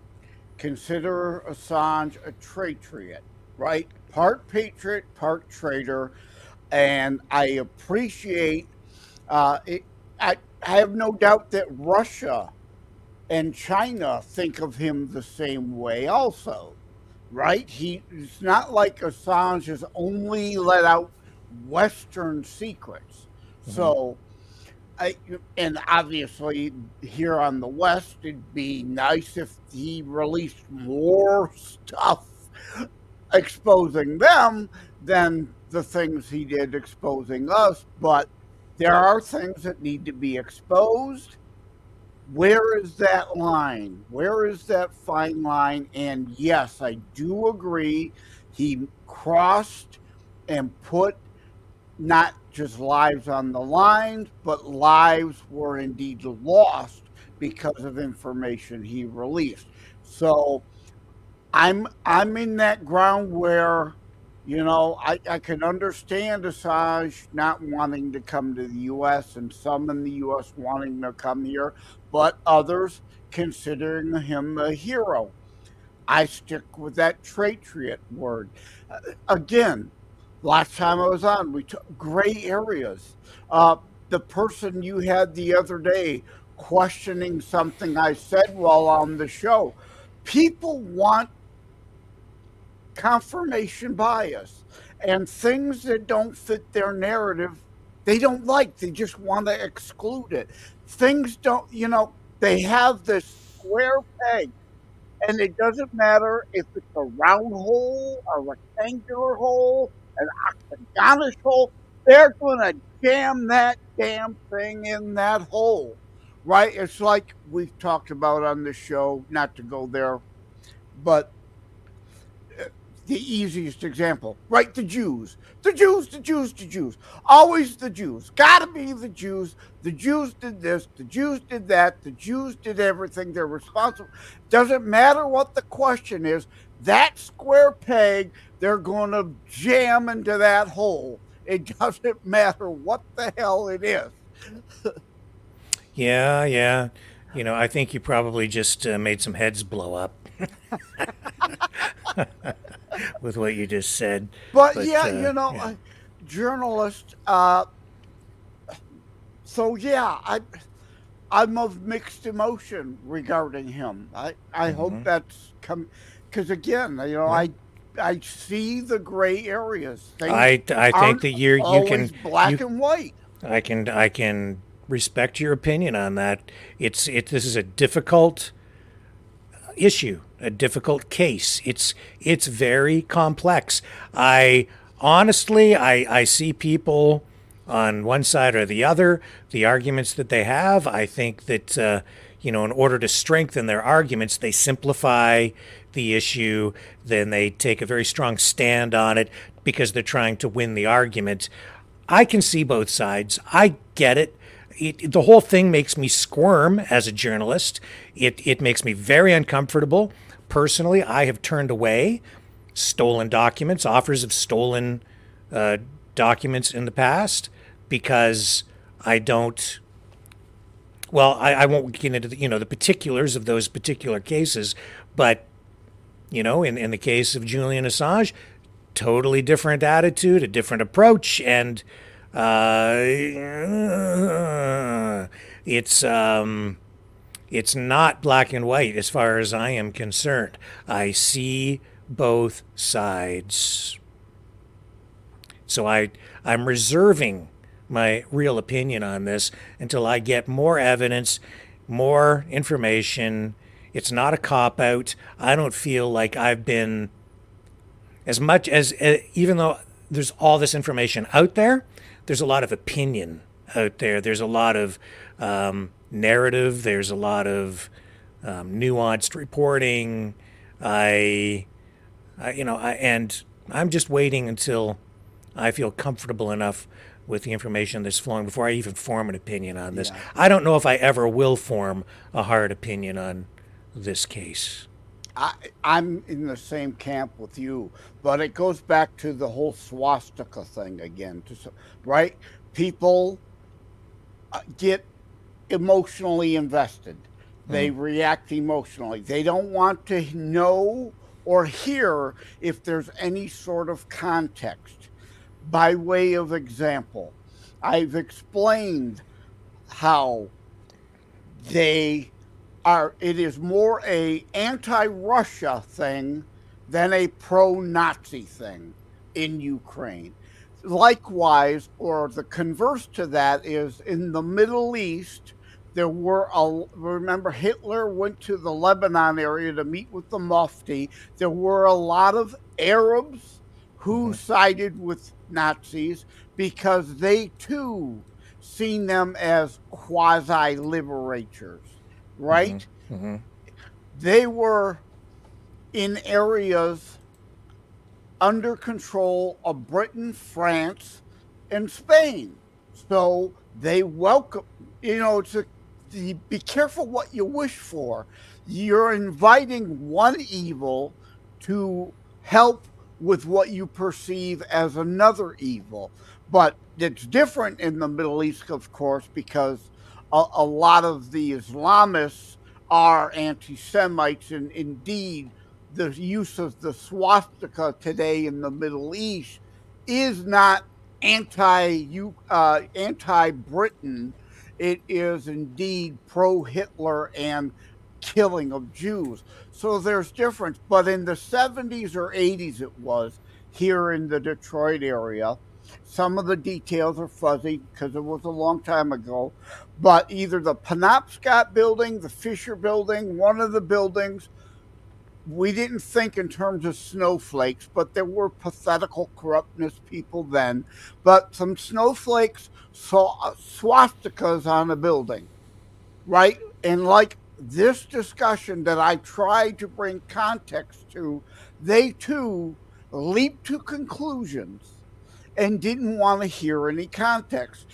S12: Consider Assange a patriot, right? Part patriot, part traitor, and I appreciate. Uh, it, I, I have no doubt that Russia and China think of him the same way, also, right? He it's not like Assange has only let out Western secrets. Mm-hmm. So, I, and obviously here on the West, it'd be nice if he released more stuff exposing them than the things he did exposing us. But there are things that need to be exposed. Where is that line? Where is that fine line? And yes, I do agree. He crossed and put not just lives on the line, but lives were indeed lost because of information he released. So I'm I'm in that ground where, you know, I, I can understand Assange not wanting to come to the US and some in the US wanting to come here, but others considering him a hero. I stick with that patriot word. Uh, again, last time I was on, we took gray areas. Uh, the person you had the other day questioning something I said while on the show. People want confirmation bias and things that don't fit their narrative, they don't like. They just want to exclude it. Things don't, you know, they have this square peg and it doesn't matter if it's a round hole, a rectangular hole, an octagonish hole, they're going to jam that damn thing in that hole, right? It's like we've talked about on the show, not to go there, but uh, the easiest example, right? The Jews, the Jews, the Jews, the Jews, always the Jews, gotta be the Jews. The Jews did this, the Jews did that, the Jews did everything. They're responsible. Doesn't matter what the question is, that square peg, they're going to jam into that hole. It doesn't matter what the hell it is.
S2: Yeah, yeah. You know, I think you probably just uh, made some heads blow up with what you just said.
S12: But, yeah,
S2: uh,
S12: you know,
S2: yeah.
S12: uh, journalist. Uh, so yeah, I I'm of mixed emotion regarding him. I I hope
S2: Mhm.
S12: that's come because again, you know, I I see the gray areas. Things
S2: I, I think that you're you can
S12: black
S2: you-
S12: and white.
S2: I can I can respect your opinion on that. It's it this is a difficult issue, a difficult case. It's it's very complex. I honestly I I see people on one side or the other, the arguments that they have. I think that uh, you know, in order to strengthen their arguments, they simplify the issue. Then they take a very strong stand on it because they're trying to win the argument. I can see both sides. I get it. It, the whole thing makes me squirm as a journalist. It, it makes me very uncomfortable. Personally, I have turned away stolen documents, offers of stolen uh, documents in the past because I don't. Well, I, I won't get into the, you know the particulars of those particular cases, but you know, in, in the case of Julian Assange, totally different attitude, a different approach, and uh, it's um, it's not black and white as far as I am concerned. I see both sides, so I I'm reserving my real opinion on this until I get more evidence, more information. It's not a cop out. I don't feel like I've been as much as uh, even though there's all this information out there, there's a lot of opinion out there. There's a lot of um, narrative. There's a lot of um, nuanced reporting. I, I, you know, I, and I'm just waiting until I feel comfortable enough with the information that's flowing before I even form an opinion on this. I don't know if I ever will form a hard opinion on this case.
S12: I, I'm in the same camp with you, but it goes back to the whole swastika thing again, to, right? People uh, get emotionally invested. They react emotionally. They don't want to know or hear if there's any sort of context. By way of example, I've explained how they are it is more a anti-Russia thing than a pro-Nazi thing in Ukraine. Likewise, or the converse to that is in the Middle East, there were a remember Hitler went to the Lebanon area to meet with the Mufti. There were a lot of Arabs who mm-hmm. sided with Nazis because they too seen them as quasi liberators, right?
S2: Mm-hmm.
S12: They were in areas under control of Britain, France, and Spain. So they welcome, you know, it's a, the, be careful what you wish for. You're inviting one evil to help with what you perceive as another evil. But it's different in the Middle East, of course, because a, a lot of the Islamists are anti Semites, and indeed, the use of the swastika today in the Middle East is not anti uh, anti Britain. It is indeed pro Hitler and killing of Jews. So there's difference. But in the 70s or 80s, it was here in the Detroit area. Some of the details are fuzzy because it was a long time ago. But either the Penobscot building, the Fisher building, one of the buildings, we didn't think in terms of snowflakes, but there were pathetical corruptness people then. But some snowflakes saw uh, swastikas on a building, right? And like this discussion that I tried to bring context to, they too leaped to conclusions and didn't want to hear any context.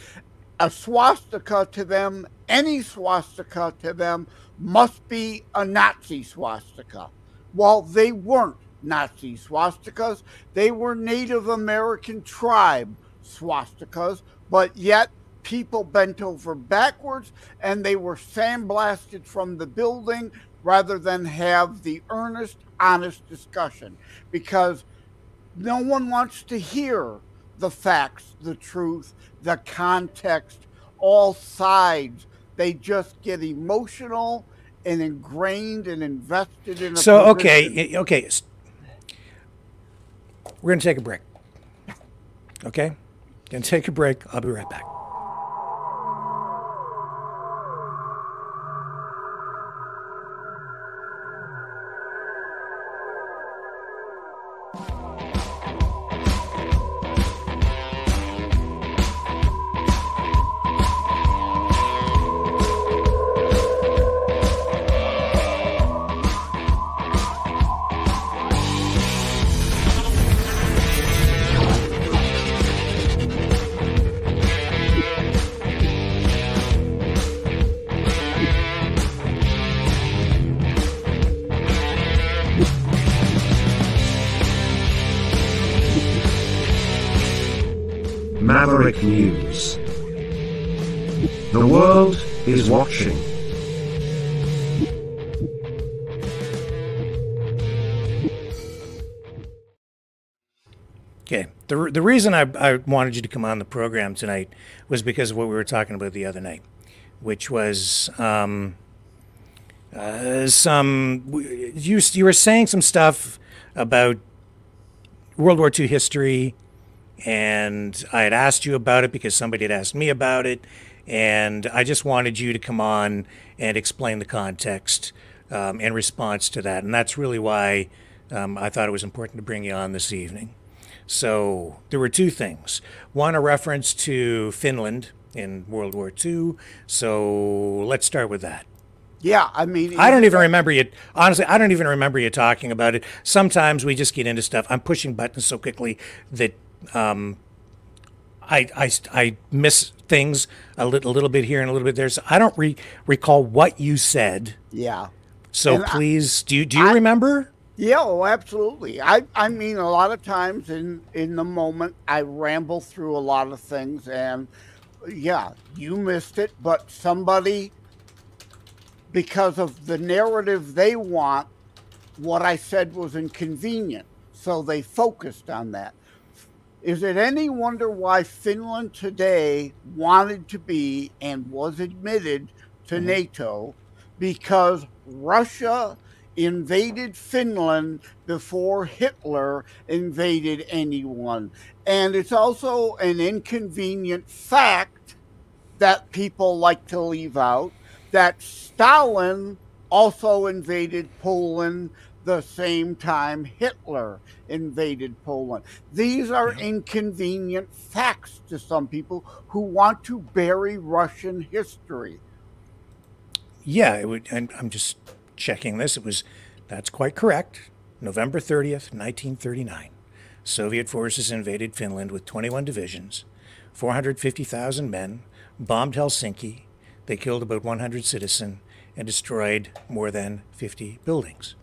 S12: A swastika to them, any swastika to them, must be a Nazi swastika. Well, they weren't Nazi swastikas, they were Native American tribe swastikas, but yet people bent over backwards and they were sandblasted from the building rather than have the earnest, honest discussion because no one wants to hear the facts, the truth, the context, all sides. They just get emotional and ingrained and invested in a
S2: So okay, okay. We're gonna take a break. Okay, gonna take a break. I'll be right back.
S4: News. The world is watching.
S2: Okay. The, the reason I, I wanted you to come on the program tonight was because of what we were talking about the other night, which was um, uh, some. You, you were saying some stuff about World War II history, and I had asked you about it because somebody had asked me about it, and I just wanted you to come on and explain the context um, in response to that. And that's really why um, I thought it was important to bring you on this evening. So there were two things. One, a reference to Finland in World War II. So let's start with that.
S12: Yeah, I mean,
S2: I don't even remember you. Honestly, I don't even remember you talking about it. Sometimes we just get into stuff. I'm pushing buttons so quickly that um, I, I, I miss things a little, a little bit here and a little bit there. So I don't re- recall what you said.
S12: Yeah.
S2: So
S12: And I-
S2: please, do you, do you remember?
S12: Yeah, oh, absolutely. I, I mean, a lot of times in in the moment, I ramble through a lot of things, and yeah, you missed it, but somebody, because of the narrative they want, what I said was inconvenient, so they focused on that. Is it any wonder why Finland today wanted to be and was admitted to mm-hmm. NATO? Because Russia invaded Finland before Hitler invaded anyone. And it's also an inconvenient fact that people like to leave out that Stalin also invaded Poland the same time Hitler invaded Poland. These are inconvenient facts to some people who want to bury Russian history.
S2: Yeah, it would, and I'm just checking this. It was, that's quite correct. November 30th, 1939. Soviet forces invaded Finland with 21 divisions, 450,000 men, bombed Helsinki. They killed about 100 citizens and destroyed more than 50 buildings.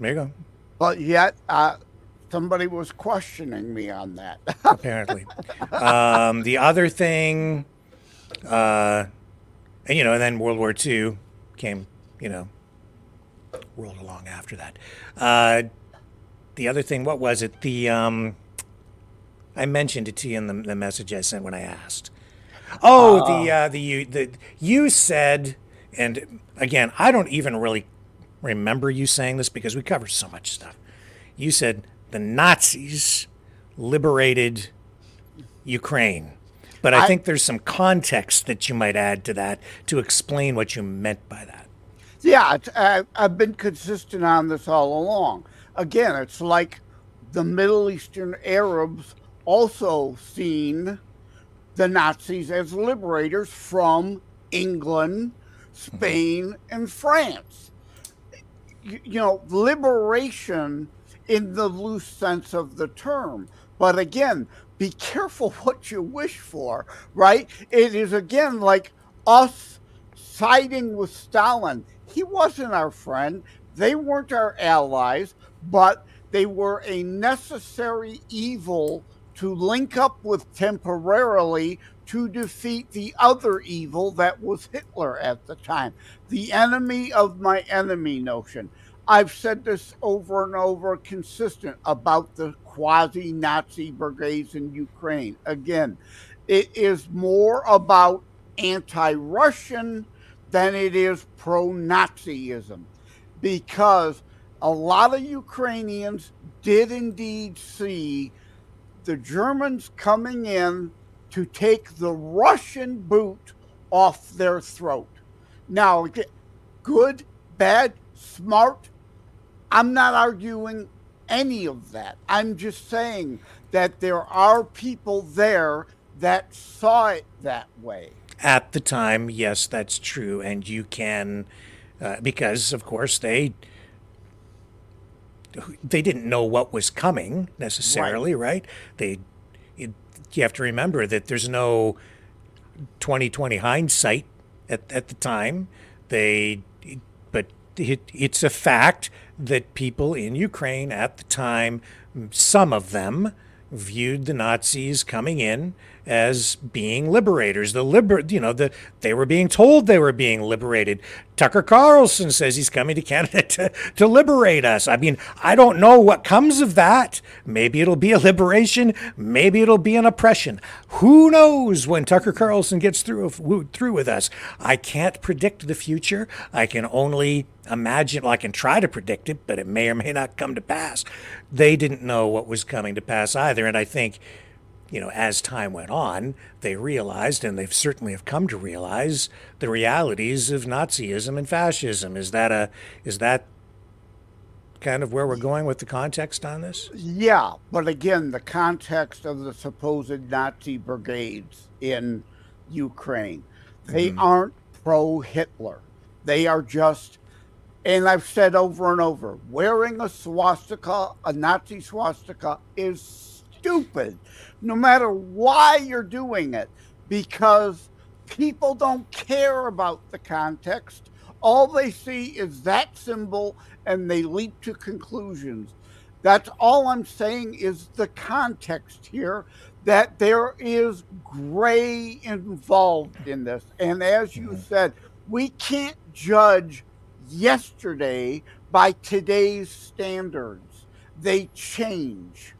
S2: There you go.
S12: But yet, uh, somebody was questioning me on that.
S2: apparently. um, the other thing, uh, and, you know, and then World War II came, you know, rolled along after that. Uh, the other thing, what was it? The um, I mentioned it to you in the, the message I sent when I asked. Oh, the uh, the you the you said, and again, I don't even really remember you saying this because we covered so much stuff. You said the Nazis liberated Ukraine. But I,
S12: I-
S2: think there's some context that you might add to that to explain what you meant by that.
S12: Yeah, it's, I, I've been consistent on this all along. Again, it's like the Middle Eastern Arabs also seen the Nazis as liberators from England, mm-hmm. Spain, and France. You, know, liberation in the loose sense of the term. But again, be careful what you wish for, right? It is again like us siding with Stalin. He wasn't our friend. They weren't our allies, but they were a necessary evil to link up with temporarily to defeat the other evil that was Hitler at the time. The enemy of my enemy notion. I've said this over and over consistent about the quasi Nazi brigades in Ukraine. Again, it is more about anti Russian than it is pro Nazism because a lot of Ukrainians did indeed see the Germans coming in to take the Russian boot off their throat. Now, good, bad, smart, I'm not arguing any of that. I'm just saying that there are people there that saw it that way.
S2: At the time, yes, that's true, and you can, uh, because of course they they didn't know what was coming necessarily, right? They it, you have to remember that there's no 2020 hindsight at, at the time. They but it, it's a fact that people in Ukraine at the time, some of them viewed the Nazis coming in as being liberators. The liber, you know, the they were being told they were being liberated. Tucker Carlson says he's coming to Canada to, to liberate us. I mean, I don't know what comes of that. Maybe it'll be a liberation. Maybe it'll be an oppression. Who knows when Tucker Carlson gets through through with us? I can't predict the future. I can only imagine. Well, I can try to predict it, but it may or may not come to pass. They didn't know what was coming to pass either, and I think you know, as time went on, they realized, and they've certainly have come to realize, the realities of Nazism and fascism. Is that a is that kind of where we're going with the context on this?
S12: Yeah, but again, the context of the supposed Nazi brigades in Ukraine, they
S2: Mhm.
S12: aren't pro Hitler. They are just And I've said over and over wearing a swastika, a Nazi swastika, is stupid, no matter why you're doing it, because people don't care about the context. All they see is that symbol and they leap to conclusions. That's all I'm saying is the context here that there is gray involved in this. And as you mm-hmm. said, we can't judge yesterday by today's standards. They change.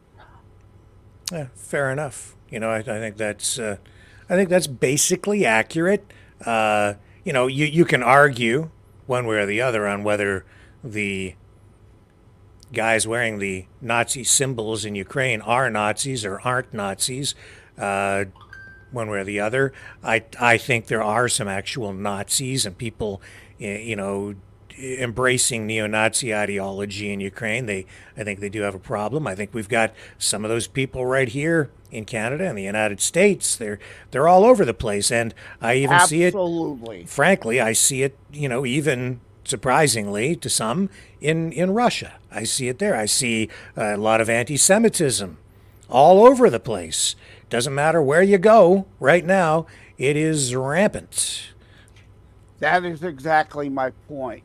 S2: Yeah, fair enough. You know, I, I think that's uh, I think that's basically accurate. Uh, you know, you you can argue one way or the other on whether the guys wearing the Nazi symbols in Ukraine are Nazis or aren't Nazis. Uh, one way or the other. I I think there are some actual Nazis and people, you know, embracing neo-Nazi ideology in Ukraine. They I think they do have a problem. I think we've got some of those people right here in Canada and the United States. They're they're all over the place, and I even see it.
S12: Absolutely.
S2: Frankly, I see it. You know, even surprisingly to some in in Russia. I see it there. I see a lot of anti-Semitism all over the place. Doesn't matter where you go right now, it is rampant.
S12: That is exactly my point.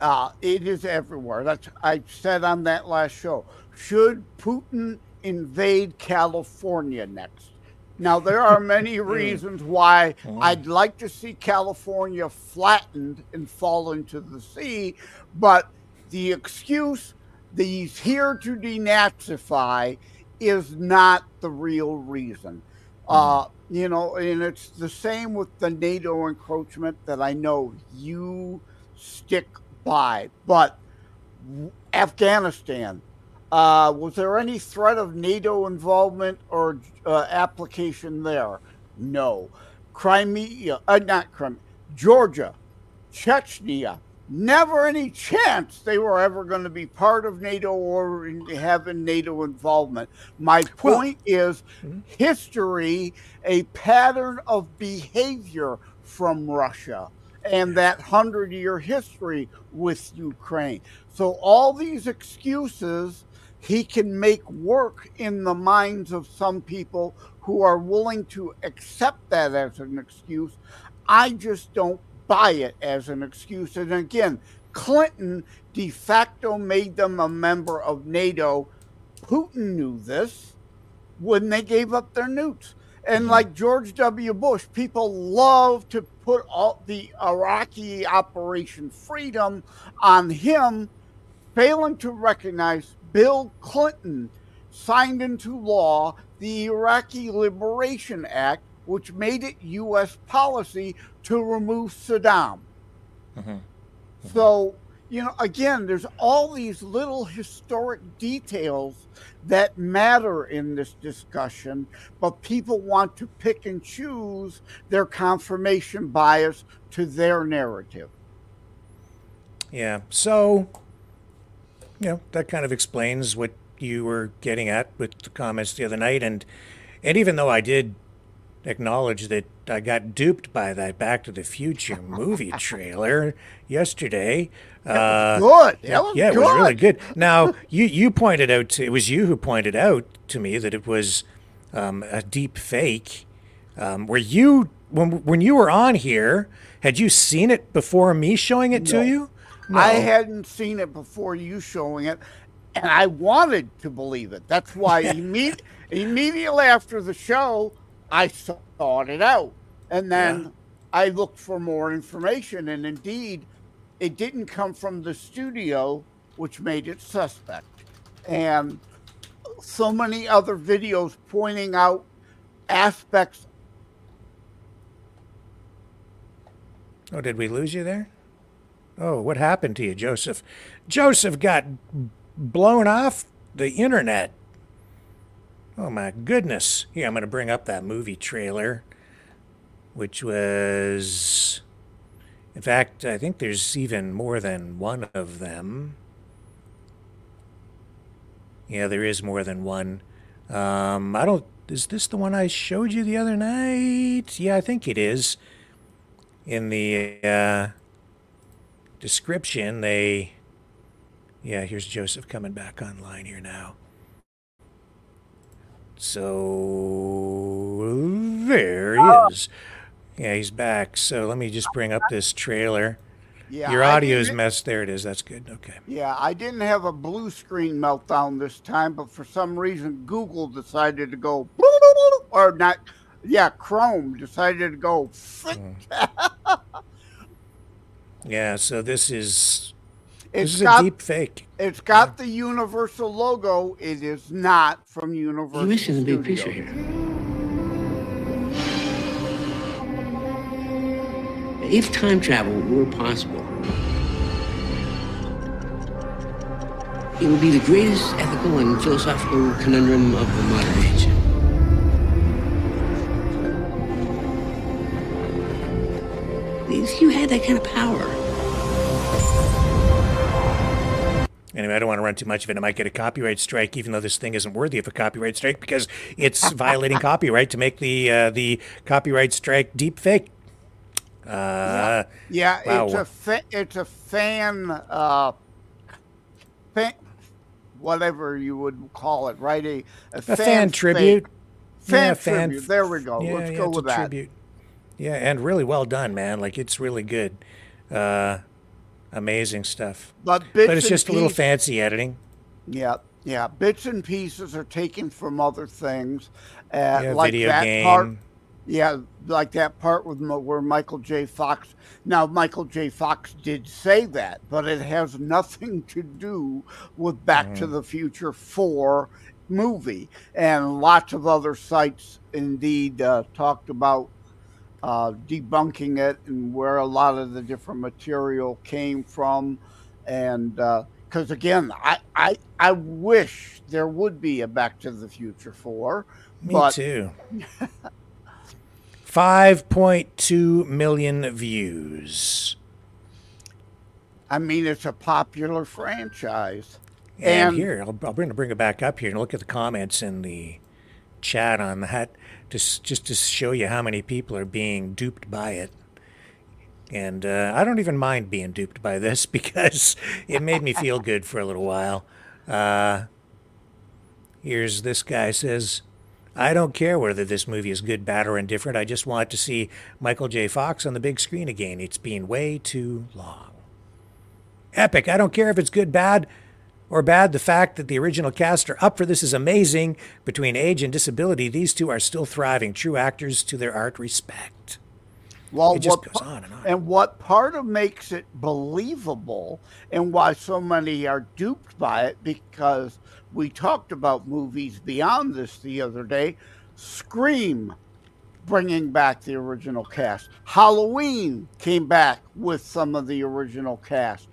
S12: Uh, it is everywhere. That's I said on that last show. Should Putin invade California next? Now there are many reasons why I'd like to see California flattened and fall into the sea, but the excuse that he's here to denazify is not the real reason. Uh, you know, and it's the same with the NATO encroachment that I know you stick by. But Afghanistan, uh, was there any threat of NATO involvement or uh, application there? No. Crimea, uh, not Crimea, Georgia, Chechnya, never any chance they were ever going to be part of NATO or in- have NATO involvement. My point is history, a pattern of behavior from Russia and that hundred year history with Ukraine. So all these excuses he can make work in the minds of some people who are willing to accept that as an excuse. I just don't buy it as an excuse. And again, Clinton de facto made them a member of NATO. Putin knew this when they gave up their nukes. And mm-hmm. like George W. Bush, people love to put all the Iraqi Operation Freedom on him, failing to recognize Bill Clinton signed into law the Iraqi Liberation Act, which made it U.S. policy to remove Saddam. Mm-hmm. So, you know, again, there's all these little historic details that matter in this discussion, but people want to pick and choose their confirmation bias to their narrative.
S2: Yeah. So, you know, that kind of explains what you were getting at with the comments the other night. And, and even though I did acknowledge that I got duped by that Back to the Future movie trailer yesterday. Uh,
S12: good.
S2: Yeah, it was really
S12: good.
S2: good. Now, you, you pointed out, to, it was you who pointed out to me that it was um, a deep fake. Um, were you, when, when you were on here, had you seen it before me showing it
S12: No.
S2: to you? No.
S12: I hadn't seen it before you showing it, and I wanted to believe it. That's why imme- immediately after the show, I sought it out. And then I looked for more information, and indeed, it didn't come from the studio, which made it suspect. And so many other videos pointing out aspects
S2: Oh, did we lose you there? Oh, what happened to you, Joseph? Joseph got blown off the internet. Oh my goodness. Here, I'm going to bring up that movie trailer, which was. In fact, I think there's even more than one of them. Yeah, there is more than one. Um, I don't. Is this the one I showed you the other night? Yeah, I think it is. In the uh, description, they. Yeah, here's Joseph coming back online here now. So there he is. Yeah, he's back. So let me just bring up this trailer.
S12: Yeah,
S2: Your
S12: I
S2: audio's
S12: didn't-
S2: messed. There it is. That's good. Okay.
S12: Yeah, I didn't have a blue screen meltdown this time, but for some reason Google decided to go or not. Yeah, Chrome decided to go. frick. Hmm.
S2: Yeah. So this is.
S12: It's
S2: this is
S12: got-
S2: a deep fake.
S12: It's got the Universal logo. It is not from Universal.
S15: You're missing the big picture here. If time travel were possible, it would be the greatest ethical and philosophical conundrum of the modern age. If you had that kind of power,
S2: Anyway, I don't want to run too much of it. I might get a copyright strike, even though this thing isn't worthy of a copyright strike because it's violating copyright to make the uh, the copyright strike deep fake. Uh,
S12: Yeah,
S2: wow.
S12: it's a fa- it's a fan uh, fan, whatever you would call it, right? A, a,
S2: a
S12: fan,
S2: fan tribute.
S12: Fan
S2: Yeah,
S12: tribute. There we go.
S2: Yeah,
S12: Let's
S2: yeah,
S12: go with that.
S2: Tribute. Yeah, and really well done, man. Like it's really good. Uh, amazing stuff.
S12: But
S2: but it's just a little fancy editing.
S12: Yeah, yeah. Bits and pieces are taken from other things, uh,
S2: Yeah,
S12: like
S2: video
S12: that part. Yeah, like that part with where Michael J. Fox. Now, Michael J. Fox did say that, but it has nothing to do with Back to
S2: Mhm.
S12: the Future Four movie, and lots of other sites indeed uh, talked about uh, debunking it and where a lot of the different material came from. And because again, I, I I wish there would be a Back to the Future four.
S2: Me
S12: but
S2: too. Five point two million views.
S12: I mean, it's a popular franchise.
S2: And,
S12: And-
S2: here, I'll, I'll bring, bring it back up here and look at the comments in the chat on that, just just to show you how many people are being duped by it. And uh, I don't even mind being duped by this because it made me feel good for a little while. Uh, here's this guy says, I don't care whether this movie is good, bad, or indifferent. I just want to see Michael J. Fox on the big screen again. It's been way too long. Epic. I don't care if it's good, bad, or bad. The fact that the original cast are up for this is amazing. Between age and disability, these two are still thriving. True actors to their art respect.
S12: Well,
S2: it just
S12: what
S2: goes on and on.
S12: And what part of makes it believable and why so many are duped by it because we talked about movies beyond this the other day. Scream bringing back the original cast. Halloween came back with some of the original cast.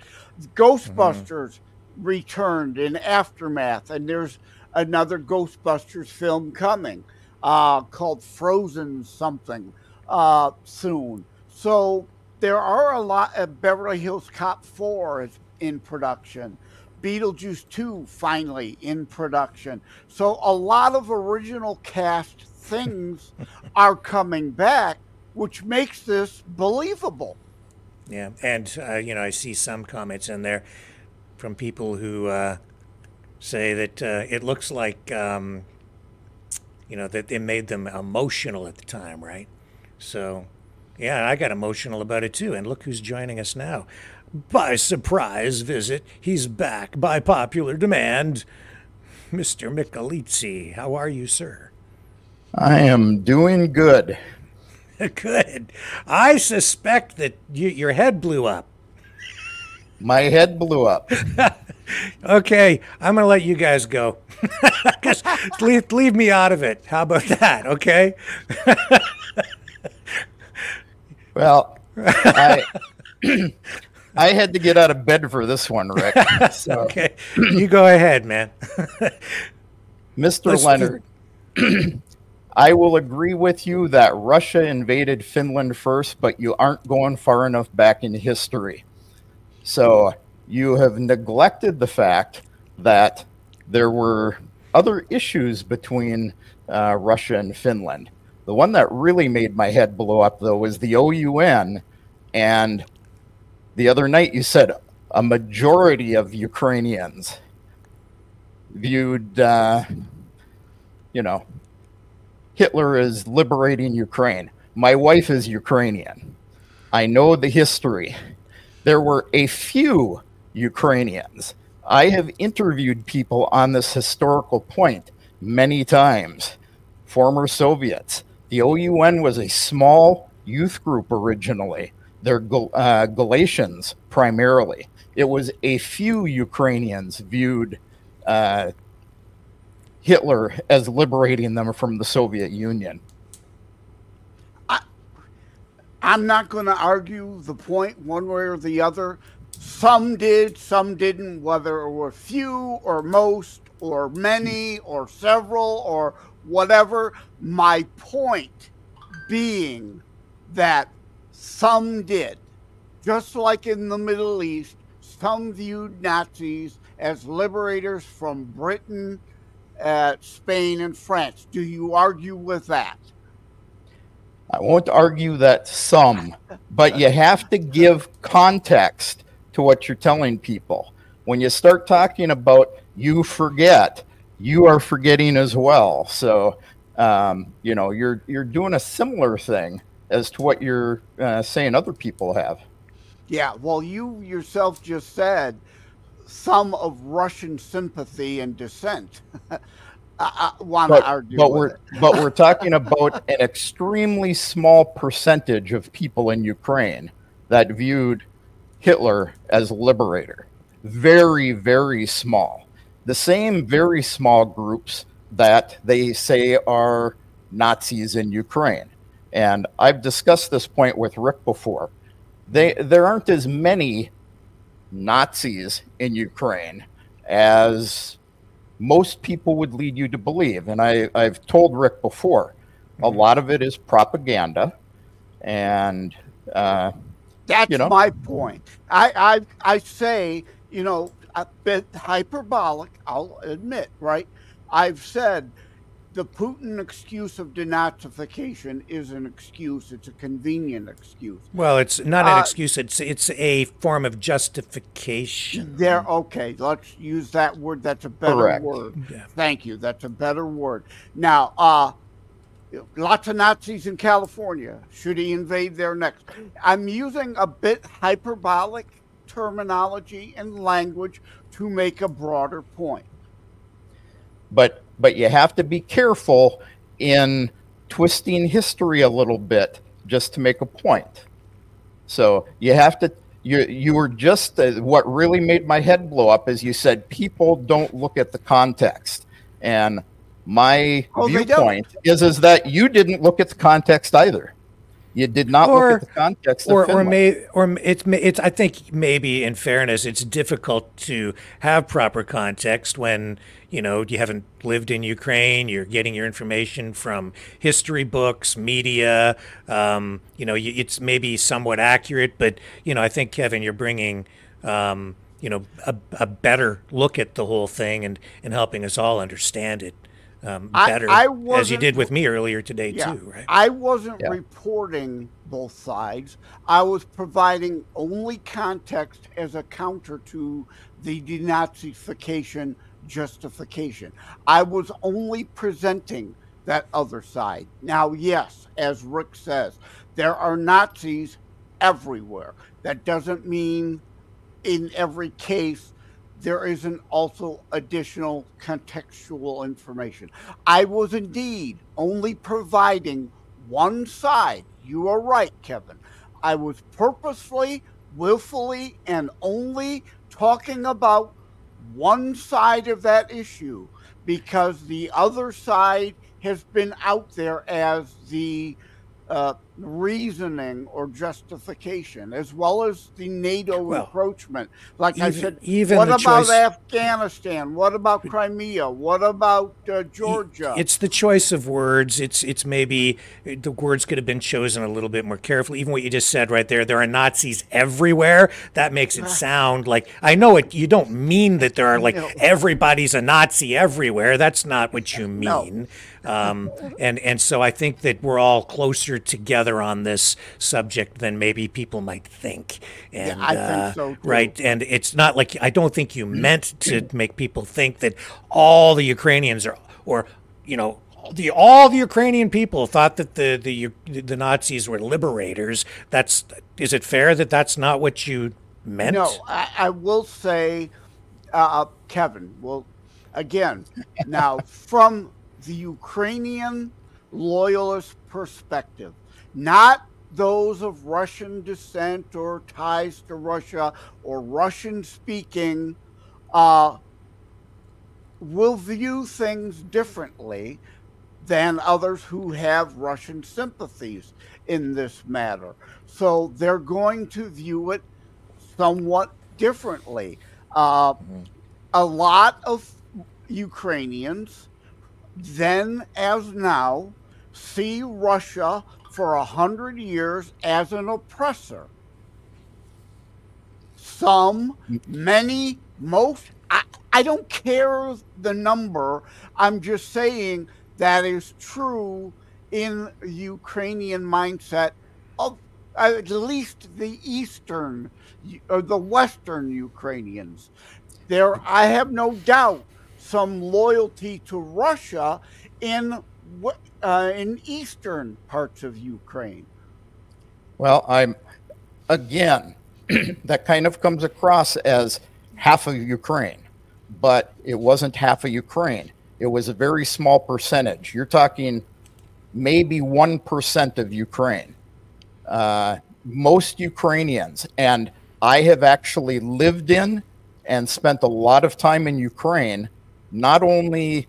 S12: Ghostbusters returned in aftermath, and there's another Ghostbusters film coming uh, called Frozen something uh, soon. So there are a lot. Uh, Beverly Hills Cop 4 is in production. Beetlejuice 2 finally in production. So a lot of original cast things are coming back, which makes this believable.
S2: Yeah, and uh, you know, I see some comments in there from people who uh, say that uh, it looks like um, you know that it made them emotional at the time, right? So, yeah, I got emotional about it too. And look who's joining us now. By surprise visit, he's back by popular demand. Mr. Michelizzi, how are you, sir?
S13: I am doing good.
S2: Good. I suspect that you, your head blew up.
S13: My head blew up.
S2: okay, I'm going to let you guys go. Just leave, leave me out of it. How about that? Okay.
S13: Well, I I had to get out of bed for this one, Rick. So,
S2: okay, you go ahead, man.
S13: Mr.
S2: Let's-
S13: Lenard, I will agree with you that Russia invaded Finland first, but you aren't going far enough back in history. So you have neglected the fact that there were other issues between uh, Russia and Finland. The one that really made my head blow up, though, was the OUN and the other night you said a majority of Ukrainians viewed, uh, you know, Hitler is liberating Ukraine. My wife is Ukrainian. I know the history. There were a few Ukrainians. I have interviewed people on this historical point many times, former Soviets. The OUN was a small youth group originally. They're uh, Galicians primarily. It was a few Ukrainians viewed uh, Hitler as liberating them from the Soviet Union.
S12: I'm not going to argue the point one way or the other. Some did, some didn't, whether it were few or most or many or several or whatever. My point being that some did. Just like in the Middle East, some viewed Nazis as liberators from Britain, uh, Spain, and France. Do you argue with that?
S13: I won't argue that some, but you have to give context to what you're telling people. When you start talking about you forget, you are forgetting as well. So, um, you know, you're you're doing a similar thing as to what you're uh, saying other people have.
S12: Yeah, well, you yourself just said some of Russian sympathy and dissent. I, I want to argue
S13: but we're but we're talking about an extremely small percentage of people in Ukraine that viewed Hitler as liberator. Very, very small. The same very small groups that they say are Nazis in Ukraine. And I've discussed this point with Rick before. They there aren't as many Nazis in Ukraine as most people would lead you to believe. And I, I've told Rick before, a lot of it is propaganda. And, uh,
S12: That's
S13: you know.
S12: my point. I, I I say, you know, a bit hyperbolic, I'll admit, right? I've said the Putin excuse of denazification is an excuse. It's a convenient excuse.
S2: Well, it's not an
S12: Uh,
S2: excuse. It's it's a form of justification.
S12: There, okay, let's use that word. That's a better
S2: Correct.
S12: word. Thank you. That's a better word. Now, uh, lots of Nazis in California. Should he invade there next? I'm using a bit hyperbolic terminology and language to make a broader point.
S13: but but you have to be careful in twisting history a little bit just to make a point. So you have to you you were just uh, what really made my head blow up is you said people don't look at the context and my
S12: Oh,
S13: viewpoint is is that you didn't look at the context either. You did not
S2: Or-
S13: look at the context
S2: or or may or it's it's I think maybe in fairness it's difficult to have proper context when you know you haven't lived in Ukraine you're getting your information from history books media um, you know it's maybe somewhat accurate but you know I think Kevin you're bringing um, you know a, a better look at the whole thing and and helping us all understand it um, better
S12: I
S2: as you did with me earlier today
S12: Yeah,
S2: too right
S12: I wasn't
S2: Yeah.
S12: reporting both sides. I was providing only context as a counter to the denazification justification. I was only presenting that other side. Now, yes, as Rick says, there are Nazis everywhere. That doesn't mean in every case there isn't also additional contextual information. I was indeed only providing one side. You are right, Kevin. I was purposely, willfully, and only talking about one side of that issue because the other side has been out there as the uh, reasoning or justification, as well as the NATO
S2: Well,
S12: encroachment. Like I said,
S2: even
S12: what about
S2: choice-
S12: Afghanistan? What about Crimea? What about uh, Georgia?
S2: It's the choice of words. It's it's maybe the words could have been chosen a little bit more carefully. Even what you just said right there, there are Nazis everywhere. That makes it sound like I know it. You don't mean that there are like everybody's a Nazi everywhere. That's not what you
S12: No.
S2: Um, and and so I think that we're all closer together on this subject than maybe people might think. And
S12: I think
S2: uh,
S12: so, too.
S2: right, and it's not like I don't think you meant to make people think that all the Ukrainians are or you know the all the Ukrainian people thought that the the the Nazis were liberators. That's is it fair that that's not what you meant?
S12: No, I, I will say, uh, Kevin. Well, again, now from the Ukrainian loyalist perspective, not those of Russian descent or ties to Russia or Russian speaking, uh, will view things differently than others who have Russian sympathies in this matter. So they're going to view it somewhat differently. Uh, a lot of Ukrainians, then as now, see Russia for a hundred years as an oppressor. Some, many, most, I, I don't care the number. I'm just saying that is true in Ukrainian mindset of at least the Eastern or the Western Ukrainians. There, I have no doubt, some loyalty to Russia in uh, in eastern parts of Ukraine.
S13: Well, I'm again, that kind of comes across as half of Ukraine, but it wasn't half of Ukraine. It was a very small percentage. You're talking maybe 1% of Ukraine. Uh, most Ukrainians, and I have actually lived in and spent a lot of time in Ukraine, not only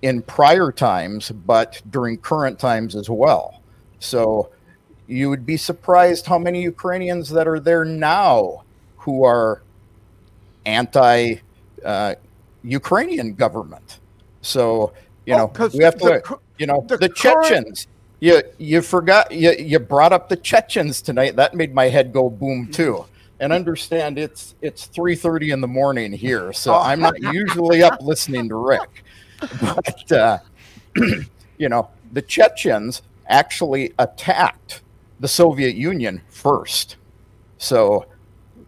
S13: in prior times, but during current times as well. So you would be surprised how many Ukrainians that are there now who are anti uh, Ukrainian government. So, you know, we have to,
S12: the
S13: you know,
S12: the
S13: the,
S12: current-
S13: Chechens. You, you forgot, you, you brought up the Chechens tonight. That made my head go boom too. And understand it's it's 3:30 in the morning here, so I'm not usually up listening to Rick. But uh, you know, the Chechens actually attacked the Soviet Union first. So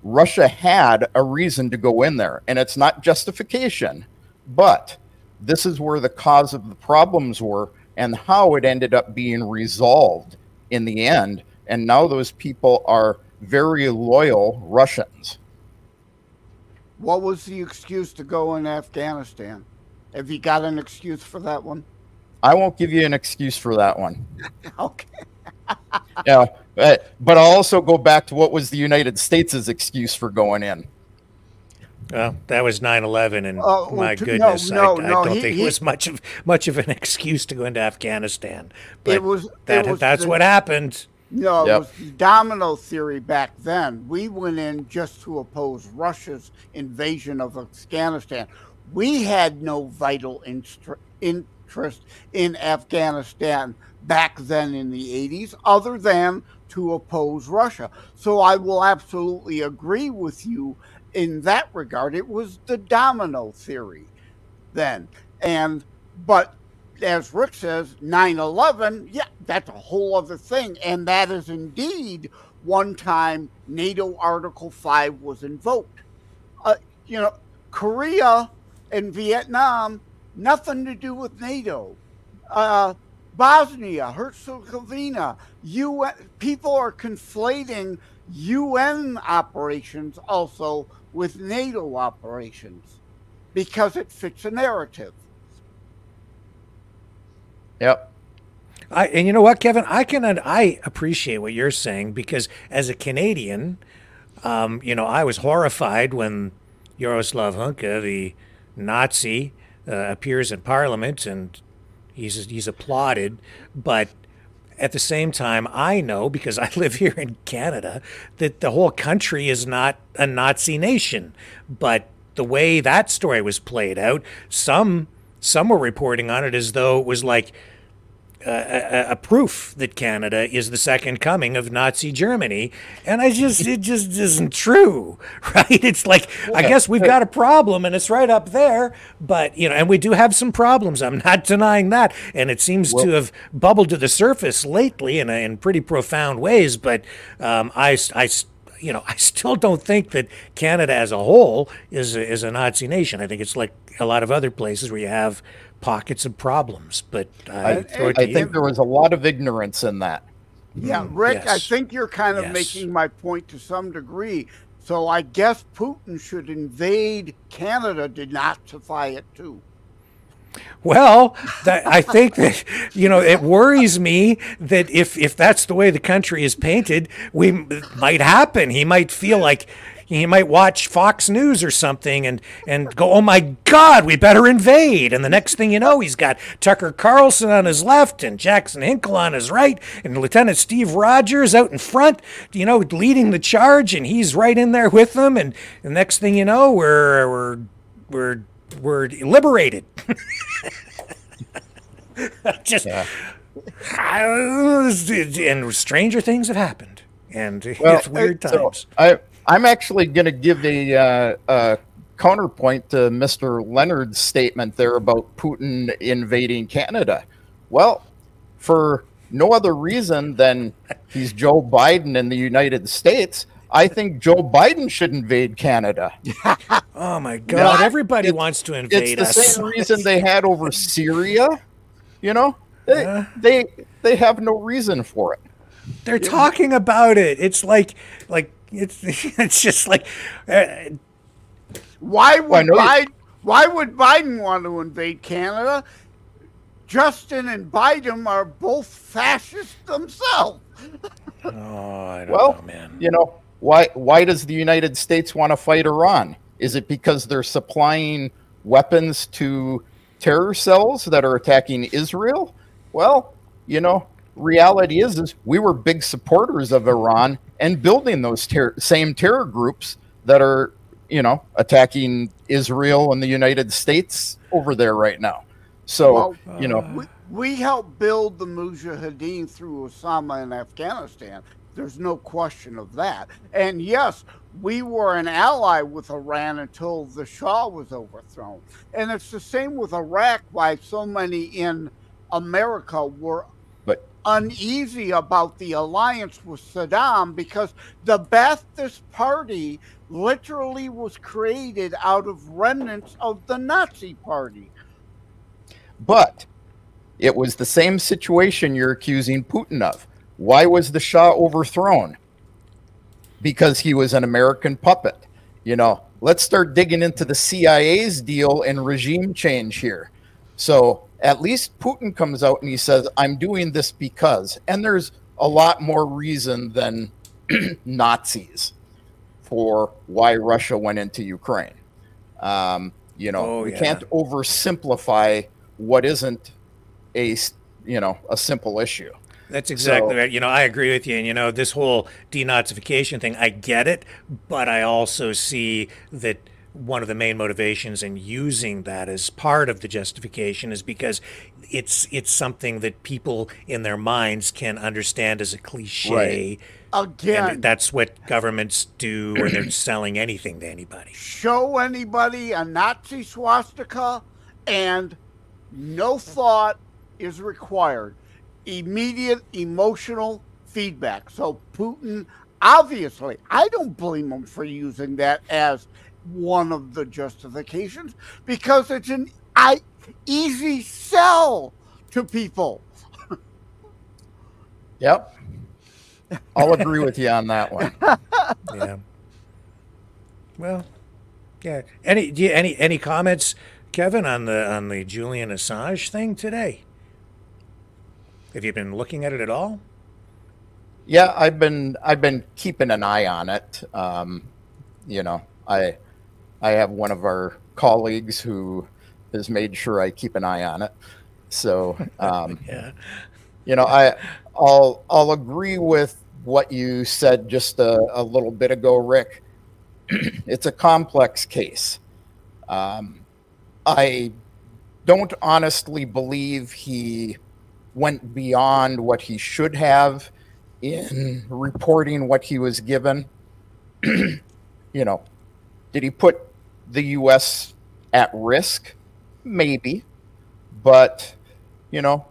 S13: Russia had a reason to go in there, and it's not justification, but this is where the cause of the problems were and how it ended up being resolved in the end. And now those people are very loyal Russians.
S12: What was the excuse to go in Afghanistan? Have you got an excuse for that one?
S13: I won't give you an excuse for that one.
S12: Okay.
S13: Yeah, but, but I'll also go back to what was the United States' excuse for going in.
S2: Well, that was 9/11, and
S12: Oh,
S2: my
S12: t- no,
S2: goodness,
S12: no,
S2: I, I
S12: no,
S2: don't
S12: he-
S2: think
S12: he-
S2: it was much of much of an excuse to go into Afghanistan. But
S12: It was-
S2: that
S12: it was
S2: that's
S12: the-
S2: what happened.
S12: No,
S2: Yep.
S12: it was the domino theory back then. We went in just to oppose Russia's invasion of Afghanistan. We had no vital instr- interest in Afghanistan back then in the 80s, other than to oppose Russia. So I will absolutely agree with you in that regard. It was the domino theory then. And, but as Rick says, 9 11, yeah, that's a whole other thing. And that is indeed one time NATO Article 5 was invoked. Uh, you know, Korea and Vietnam, nothing to do with NATO. Uh, Bosnia, Herzegovina, UN, people are conflating UN operations also with NATO operations because it fits a narrative.
S13: Yep.
S2: I, and you know what, Kevin? I can I appreciate what you're saying because as a Canadian, um, you know, I was horrified when Yaroslav Hunka, the Nazi, uh, appears in Parliament and he's he's applauded, but at the same time, I know because I live here in Canada that the whole country is not a Nazi nation. But the way that story was played out, some some were reporting on it as though it was like a, a proof that Canada is the second coming of Nazi Germany, and I just it just isn't true, right? It's like I guess we've got a problem, and it's right up there, but you know, and we do have some problems. I'm not denying that, and it seems to have bubbled to the surface lately in a, in pretty profound ways. But um, I I you know, I still don't think that Canada as a whole is a, is a Nazi nation. I think it's like a lot of other places where you have pockets of problems. But I,
S13: I,
S2: throw it to
S13: I
S2: you.
S13: think there was a lot of ignorance in that.
S12: Yeah, mm, Rick, I think you're kind of
S2: Yes.
S12: making my point to some degree. So I guess Putin should invade Canada to Nazify it too.
S2: Well, that, I think that you know it worries me that if if that's the way the country is painted, we it might happen. He might feel like he might watch Fox News or something and and go, "Oh my God, we better invade!" And the next thing you know, he's got Tucker Carlson on his left and Jackson Hinkle on his right, and Lieutenant Steve Rogers out in front, you know, leading the charge, and he's right in there with them. And the next thing you know, we're we're we're we're liberated. Just and stranger things have happened, and
S13: Well,
S2: it's weird
S13: so
S2: times.
S13: I I'm actually going to give a, uh, a counterpoint to Mr. Lenard's statement there about Putin invading Canada. Well, for no other reason than he's Joe Biden in the United States. I think Joe Biden should invade Canada.
S2: oh my God! Everybody wants to invade
S13: it's the
S2: us.
S13: same reason they had over Syria. You know, they they they have no reason for it.
S2: They're talking about it. It's like like it's it's just like uh,
S12: Why would Biden, why would Biden want to invade Canada? Justin and Biden are both fascists themselves.
S2: oh, I don't
S13: well,
S2: know, man.
S13: you know, why why does the United States want to fight Iran? Is it because they're supplying weapons to terror cells that are attacking Israel? Well, you know, reality is is we were big supporters of Iran and building those ter- same terror groups that are, you know, attacking Israel and the United States over there right now. So,
S12: Well,
S13: you know,
S12: we, we helped build the Mujahideen through Osama in Afghanistan. There's no question of that. And yes, we were an ally with Iran until the Shah was overthrown. And it's the same with Iraq, why so many in America were uneasy about the alliance with Saddam because the Ba'athist Party literally was created out of remnants of the Nazi Party.
S13: But it was the same situation you're accusing Putin of. Why was the Shah overthrown? Because he was an American puppet. You know, let's start digging into the CIA's deal and regime change here. So at least Putin comes out and he says, I'm doing this because. And there's a lot more reason than Nazis for why Russia went into Ukraine. Um, you know,
S2: Oh,
S13: we
S2: yeah.
S13: can't oversimplify what isn't a, you know a simple issue.
S2: That's exactly
S13: So-
S2: right. You know, I agree with you. And, you know, this whole denazification thing, I get it, but I also see that one of the main motivations in using that as part of the justification is because it's it's something that people in their minds can understand as a cliche.
S12: Again.
S2: And that's what governments do when they're selling anything to anybody.
S12: show anybody a Nazi swastika, and no thought is required. Immediate emotional feedback. So Putin, obviously, I don't blame him for using that as one of the justifications because it's an I, easy sell to people.
S13: Yep. I'll agree with you on that one.
S2: yeah. Well, yeah. Any do you, any any comments, Kevin, on the on the Julian Assange thing today? Have you been looking at it at all?
S13: Yeah, I've been I've been keeping an eye on it. Um, you know, I I have one of our colleagues who has made sure I keep an eye on it. So um,
S2: Yeah.
S13: you know, I I'll I'll agree with what you said just a, a little bit ago, Rick. it's a complex case. Um, I don't honestly believe he went beyond what he should have in reporting what he was given. you know, did he put the U.S. at risk? Maybe. But, you know,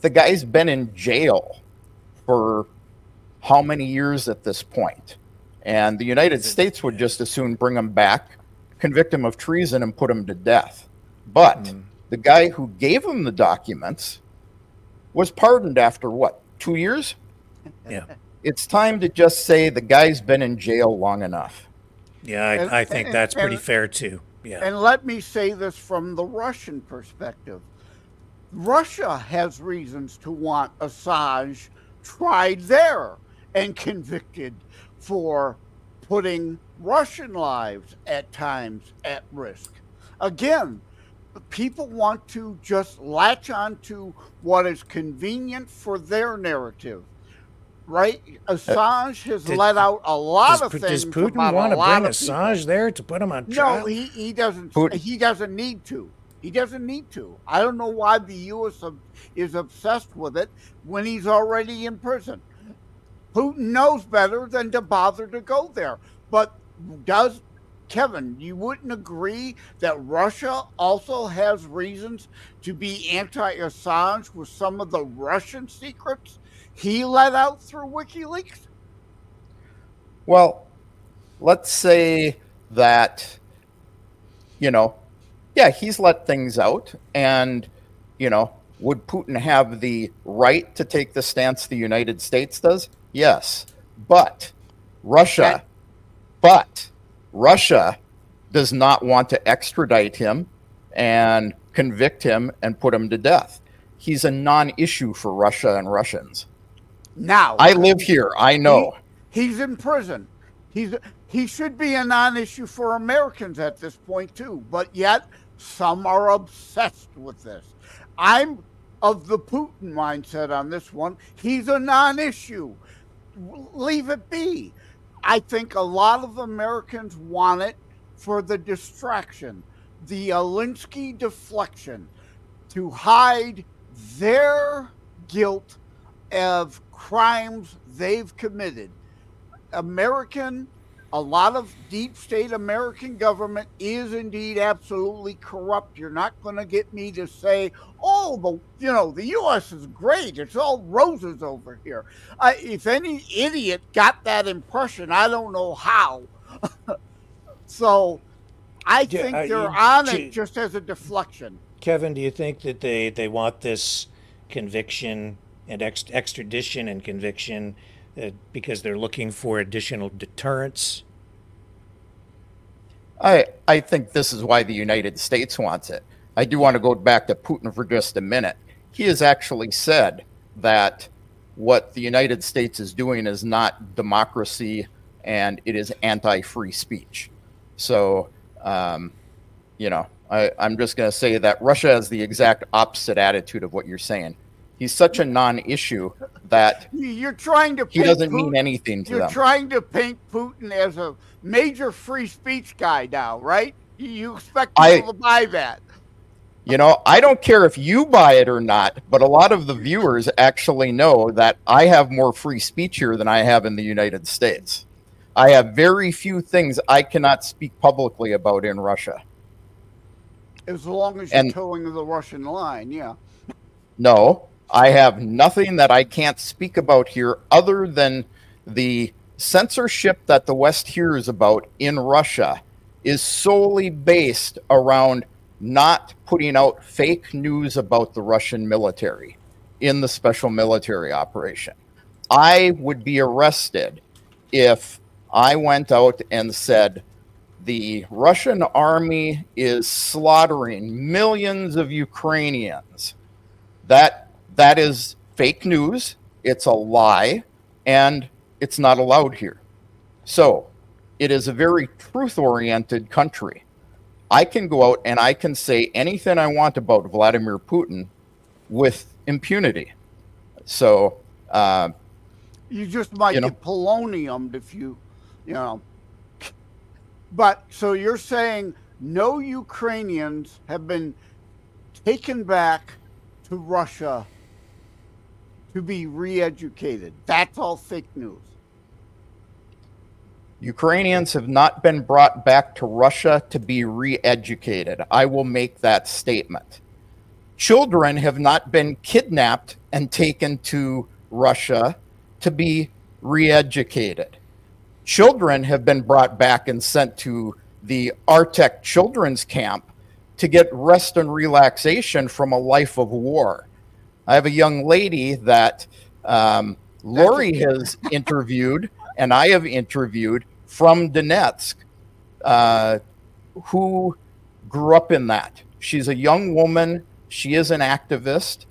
S13: the guy's been in jail for how many years at this point? And the United States would just as soon bring him back, convict him of treason, and put him to death. But mm. the guy who gave him the documents was pardoned after what, two years?
S2: Yeah.
S13: It's time to just say the guy's been in jail long enough.
S2: Yeah, I, and, I think and, that's pretty fair too. Yeah.
S12: And let me say this from the Russian perspective. Russia has reasons to want Assange tried there and convicted for putting Russian lives at times at risk. Again, people want to just latch on to what is convenient for their narrative. Right? Uh, Assange has did, let out a lot
S2: does,
S12: of things.
S2: Does Putin want to bring Assange there to put him on trial?
S12: No, he, he doesn't. Putin. He doesn't need to. He doesn't need to. I don't know why the U.S. is obsessed with it when he's already in prison. Putin knows better than to bother to go there. But does Kevin, you wouldn't agree that Russia also has reasons to be anti Assange with some of the Russian secrets he let out through WikiLeaks?
S13: Well, let's say that, you know, yeah, he's let things out. And, you know, would Putin have the right to take the stance the United States does? Yes. But Russia, but Russia does not want to extradite him and convict him and put him to death. He's a non issue for Russia and Russians.
S12: Now,
S13: I live here. I know.
S12: He, he's in prison. He's he should be a non-issue for Americans at this point too, but yet some are obsessed with this. I'm of the Putin mindset on this one. He's a non-issue. Leave it be. I think a lot of Americans want it for the distraction, the Alinsky deflection, to hide their guilt of crimes they've committed. American, a lot of deep state American government is indeed absolutely corrupt. You're not going to get me to say, oh, the you know the U.S. is great. It's all roses over here. I, if any idiot got that impression, I don't know how. so, I think uh, they're on it just as a deflection.
S2: Kevin, do you think that they they want this conviction and ex- extradition and conviction uh, because they're looking for additional deterrence?
S13: I I think this is why the United States wants it. I do want to go back to Putin for just a minute. He has actually said that what the United States is doing is not democracy and it is anti-free speech. So, um, you know, I, I'm just going to say that Russia has the exact opposite attitude of what you're saying he's such a non-issue that
S12: you're trying to
S13: he doesn't Putin, mean anything to them.
S12: you're
S13: them.
S12: trying to paint Putin as a major free speech guy now, right? You expect people I, to buy that.
S13: You know, I don't care if you buy it or not, but a lot of the viewers actually know that I have more free speech here than I have in the United States. I have very few things I cannot speak publicly about in Russia.
S12: As long as you're and, toeing the Russian line, yeah.
S13: No, I have nothing that I can't speak about here other than the censorship that the West hears about in Russia is solely based around not putting out fake news about the Russian military in the special military operation. I would be arrested if I went out and said the Russian army is slaughtering millions of Ukrainians. That that is fake news, it's a lie, and it's not allowed here. So it is a very truth oriented country. I can go out and I can say anything I want about Vladimir Putin with impunity. So, uh,
S12: you just might you know, get poloniumed if you, you know. But so you're saying no Ukrainians have been taken back to Russia to be re-educated. That's all fake news.
S13: Ukrainians have not been brought back to Russia to be re educated. I will make that statement. Children have not been kidnapped and taken to Russia to be re educated. Children have been brought back and sent to the Artek Children's Camp to get rest and relaxation from a life of war. I have a young lady that um, Lori has interviewed and I have interviewed from Donetsk uh, who grew up in that. She's a young woman. She is an activist,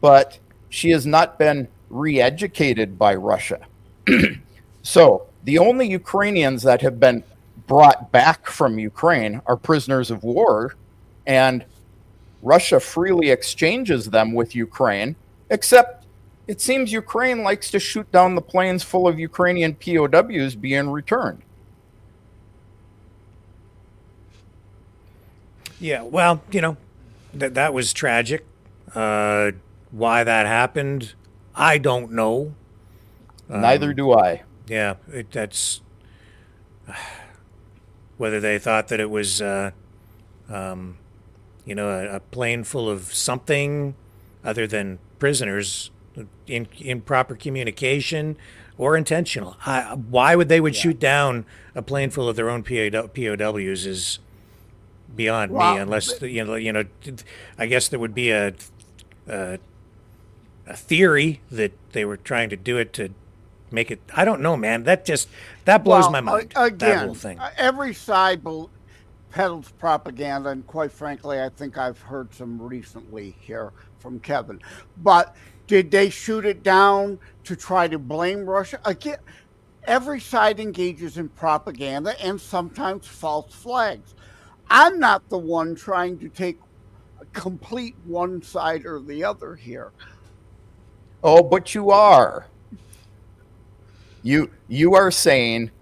S13: but she has not been re educated by Russia. so the only Ukrainians that have been brought back from Ukraine are prisoners of war, and Russia freely exchanges them with Ukraine, except it seems Ukraine likes to shoot down the planes full of Ukrainian POWs being returned.
S2: Yeah, well, you know, that that was tragic. Uh, why that happened, I don't know.
S13: Neither do I.
S2: Yeah, it, that's whether they thought that it was, uh, um, you know, a, a plane full of something other than prisoners, in improper communication or intentional. I, why would they would shoot down a plane full of their own POW, POWs is beyond
S12: Well,
S2: me. Unless you know, you know, I guess there would be a, a a theory that they were trying to do it to make it. I don't know, man. That just that blows
S12: Well,
S2: my mind.
S12: a-
S2: that whole thing.
S12: every side peddles propaganda, and quite frankly, I think I've heard some recently here from Kevin. But did they shoot it down to try to blame Russia? Again, every side engages in propaganda and sometimes false flags. I'm not the one trying to take a complete one side or the other here.
S13: Oh, but you are. You you are saying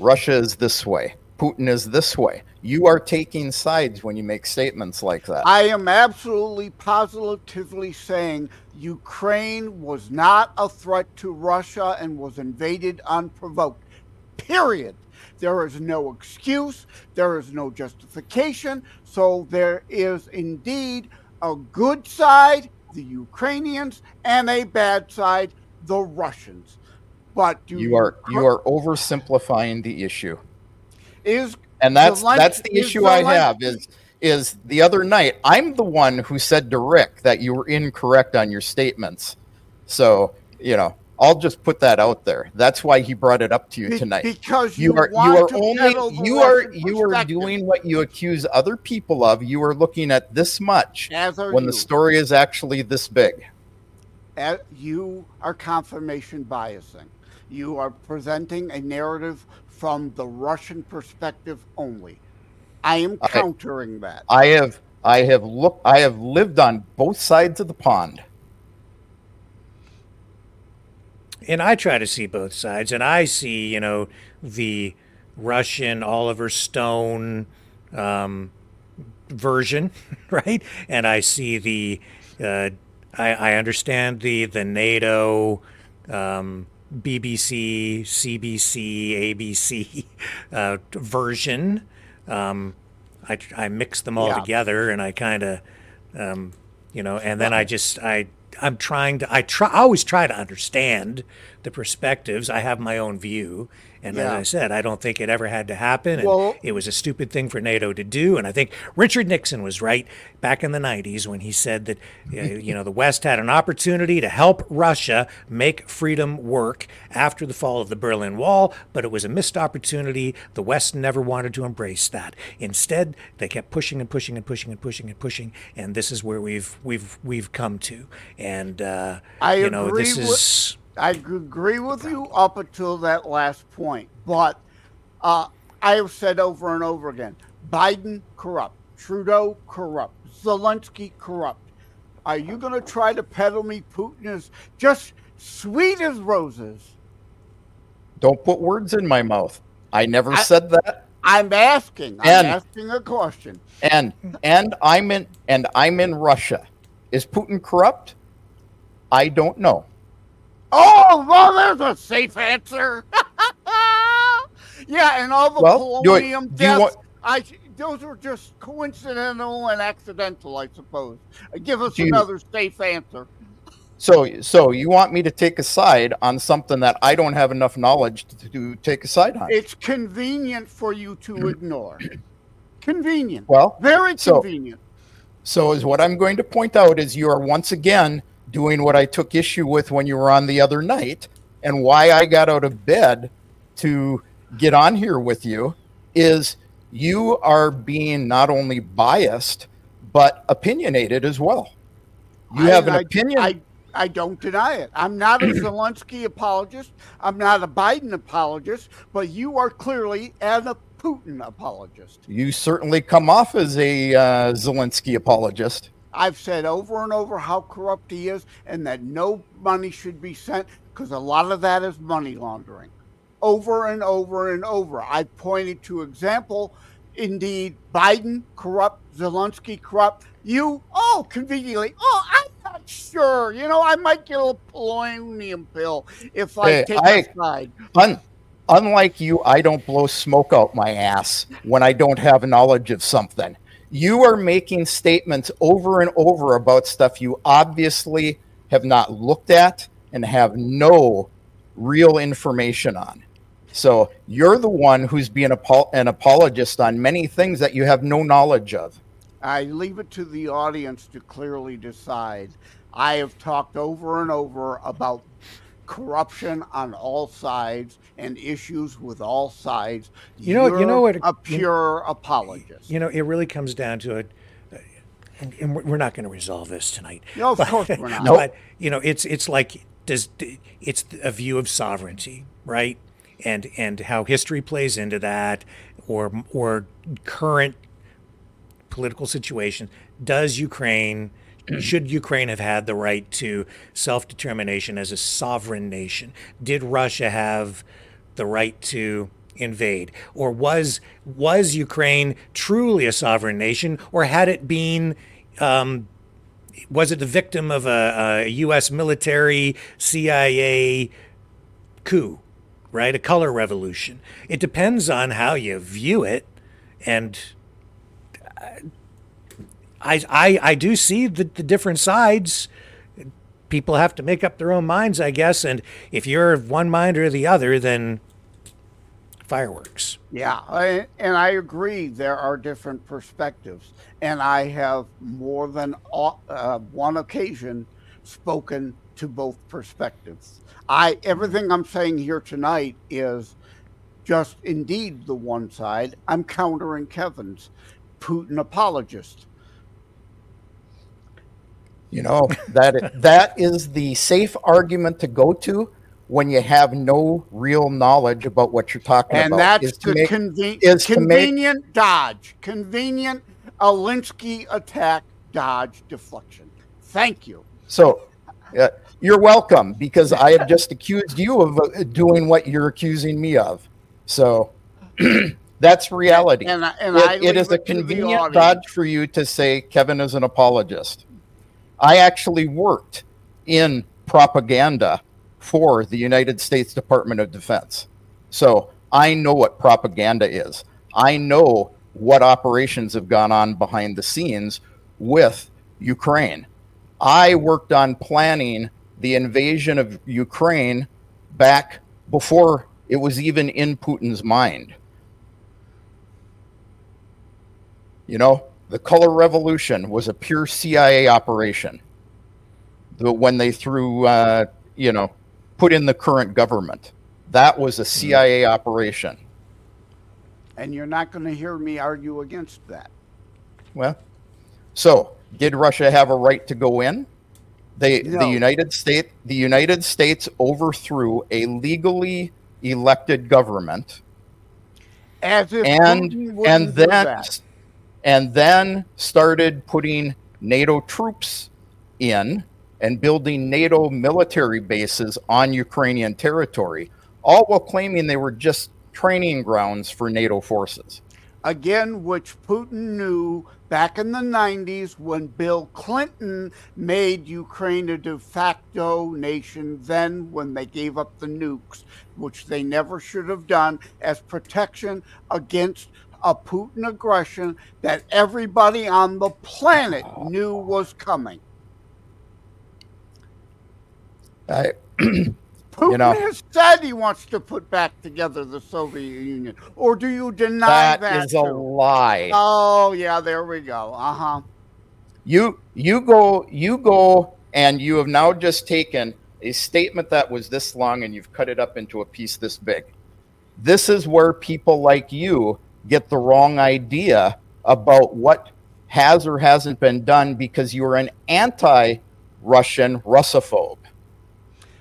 S13: Russia is this way, Putin is this way. You are taking sides when you make statements like that.
S12: I am absolutely positively saying Ukraine was not a threat to Russia and was invaded unprovoked. Period. There is no excuse, there is no justification. So there is indeed a good side, the Ukrainians, and a bad side, the Russians. But do
S13: you are you are oversimplifying the issue.
S12: is
S13: and that's
S12: Zelensky-
S13: that's the
S12: is
S13: issue I
S12: Zelensky-
S13: have is is the other night I'm the one who said to Rick that you were incorrect on your statements. So, you know, I'll just put that out there. That's why he brought it up to you
S12: Be-
S13: tonight.
S12: because
S13: you
S12: you
S13: are you are only you are you are doing what you accuse other people of. You are looking at this much
S12: As are
S13: when the story is actually this big.
S12: Uh, you are confirmation biasing. You are presenting a narrative from the Russian perspective only. I am
S13: I-
S12: countering that.
S13: I have I have looked I have lived on both sides of the pond.
S2: and I try to see both sides, and I see, you know, the Russian Oliver Stone um, version, right? And I see the, uh, I, I understand the the NATO, um, BBC, CBC, ABC uh, version. Um, I I mix them all
S12: Yeah.
S2: together, and I kind of, um, you know, and then I just I I'm trying to I try I always try to understand the perspectives. I have my own view, and as I said, I don't think it ever had to happen. And
S12: Well-
S2: it was a stupid thing for NATO to do. And I think Richard Nixon was right back in the 90s when he said that, uh, you know, the West had an opportunity to help Russia make freedom work after the fall of the Berlin Wall, but it was a missed opportunity. The West never wanted to embrace that. Instead, they kept pushing and pushing and pushing and pushing and pushing. And this is where we've, we've, we've come to. And, uh,
S12: I
S2: you know, this
S12: with,
S2: is.
S12: I agree with you up until that last point, but uh, I have said over and over again: Biden corrupt, Trudeau corrupt, Zelensky corrupt. Are you going to try to peddle me Putin is just sweet as roses?
S13: Don't put words in my mouth. I never
S12: I-
S13: said that.
S12: I'm asking. I'm asking a question.
S13: And and I'm in and I'm in Russia. Is Putin corrupt? I don't know.
S12: Oh, well, there's a safe answer. yeah, and all the
S13: Well,
S12: polonium
S13: do
S12: deaths.
S13: want-
S12: I those are just coincidental and accidental, I suppose. Uh, Give us
S13: Do you-
S12: another safe answer.
S13: So, so you want me to take a side on something that I don't have enough knowledge to, to take a side on?
S12: It's convenient for you to ignore. Convenient.
S13: Well,
S12: very
S13: so-
S12: convenient.
S13: So, is what I'm going to point out is you are once again doing what I took issue with when you were on the other night, and why I got out of bed to get on here with you is you are being not only biased but opinionated as well. You
S12: I-
S13: have an
S12: I-
S13: opinion.
S12: I, I don't deny it. I'm not a Zelensky apologist. I'm not a Biden apologist, but you are clearly an Putin apologist.
S13: you certainly come off as a uh, Zelensky apologist.
S12: I've said over and over how corrupt he is and that no money should be sent because a lot of that is money laundering. Over and over and over. I pointed to example, indeed, Biden corrupt, Zelensky corrupt. You, oh, conveniently, oh, I'm not sure. You know, I might get a little polonium pill if I
S13: Hey,
S12: take
S13: I-
S12: a side.
S13: Un- unlike you, I don't blow smoke out my ass when I don't have knowledge of something. You are making statements over and over about stuff you obviously have not looked at and have no real information on. So you're the one who's being an apologist on many things that you have no knowledge of.
S12: I leave it to the audience to clearly decide. I have talked over and over about corruption on all sides and issues with all sides.
S2: You know- you
S12: You're
S2: know what-
S12: A pure apologist.
S2: You know, it really comes down to it, and, and we're- we're not going to resolve this tonight.
S12: No, of
S2: But-
S12: course we're not.
S2: But you know, it's it's like does it's a view of sovereignty, right? And and how history plays into that, or or current political situation. Does Ukraine should Ukraine have had the right to self determination as a sovereign nation? Did Russia have the right to invade? Or was was Ukraine truly a sovereign nation, or had it been um, was it the victim of a, a U.S. military CIA coup, right? A color revolution. It depends on how you view it, and I I, I do see the, the different sides. People have to make up their own minds, I guess. And if you're one mind or the other, then fireworks.
S12: Yeah, I, and I agree. There are different perspectives, and I have more than uh, one occasion spoken to both perspectives. I everything I'm saying here tonight is just indeed the one side. I'm countering Kevin's Putin apologist.
S13: You know that that is the safe argument to go to when you have no real knowledge about what you're talking
S12: And
S13: about.
S12: And that's
S13: is to
S12: the
S13: make-
S12: conven-
S13: is to make-
S12: convenient dodge, convenient Alinsky attack dodge deflection. Thank you.
S13: So, uh, you're welcome because I have just accused you of uh, doing what you're accusing me of. So, that's reality.
S12: And I- and
S13: It-
S12: I
S13: it a
S12: to the
S13: convenient dodge for you to say Kevin is an apologist. I actually worked in propaganda for the United States Department of Defense. So I know what propaganda is. I know what operations have gone on behind the scenes with Ukraine. I worked on planning the invasion of Ukraine back before it was even in Putin's mind. You know, the color revolution was a pure CIA operation. The, when they threw, uh, you know, put in the current government, that was a CIA operation.
S12: And you're not going to hear me argue against that.
S13: Well, so did Russia have a right to go in? They,
S12: No.
S13: the United States, the United States overthrew a legally elected government,
S12: As if
S13: and and then
S12: that.
S13: And then started putting NATO troops in and building NATO military bases on Ukrainian territory, all while claiming they were just training grounds for NATO forces.
S12: again, which Putin knew back in the 90s when Bill Clinton made Ukraine a de facto nation, then when they gave up the nukes, which they never should have done, as protection against a Putin aggression that everybody on the planet knew was coming.
S13: I,
S12: Putin
S13: you know,
S12: has said he wants to put back together the Soviet Union. Or do you deny that?
S13: that is a lie.
S12: Oh, yeah, there we go. Uh huh.
S13: You you go you go and you have now just taken a statement that was this long and you've cut it up into a piece this big. This is where people like you get the wrong idea about what has or hasn't been done because you're an anti-Russian Russophobe.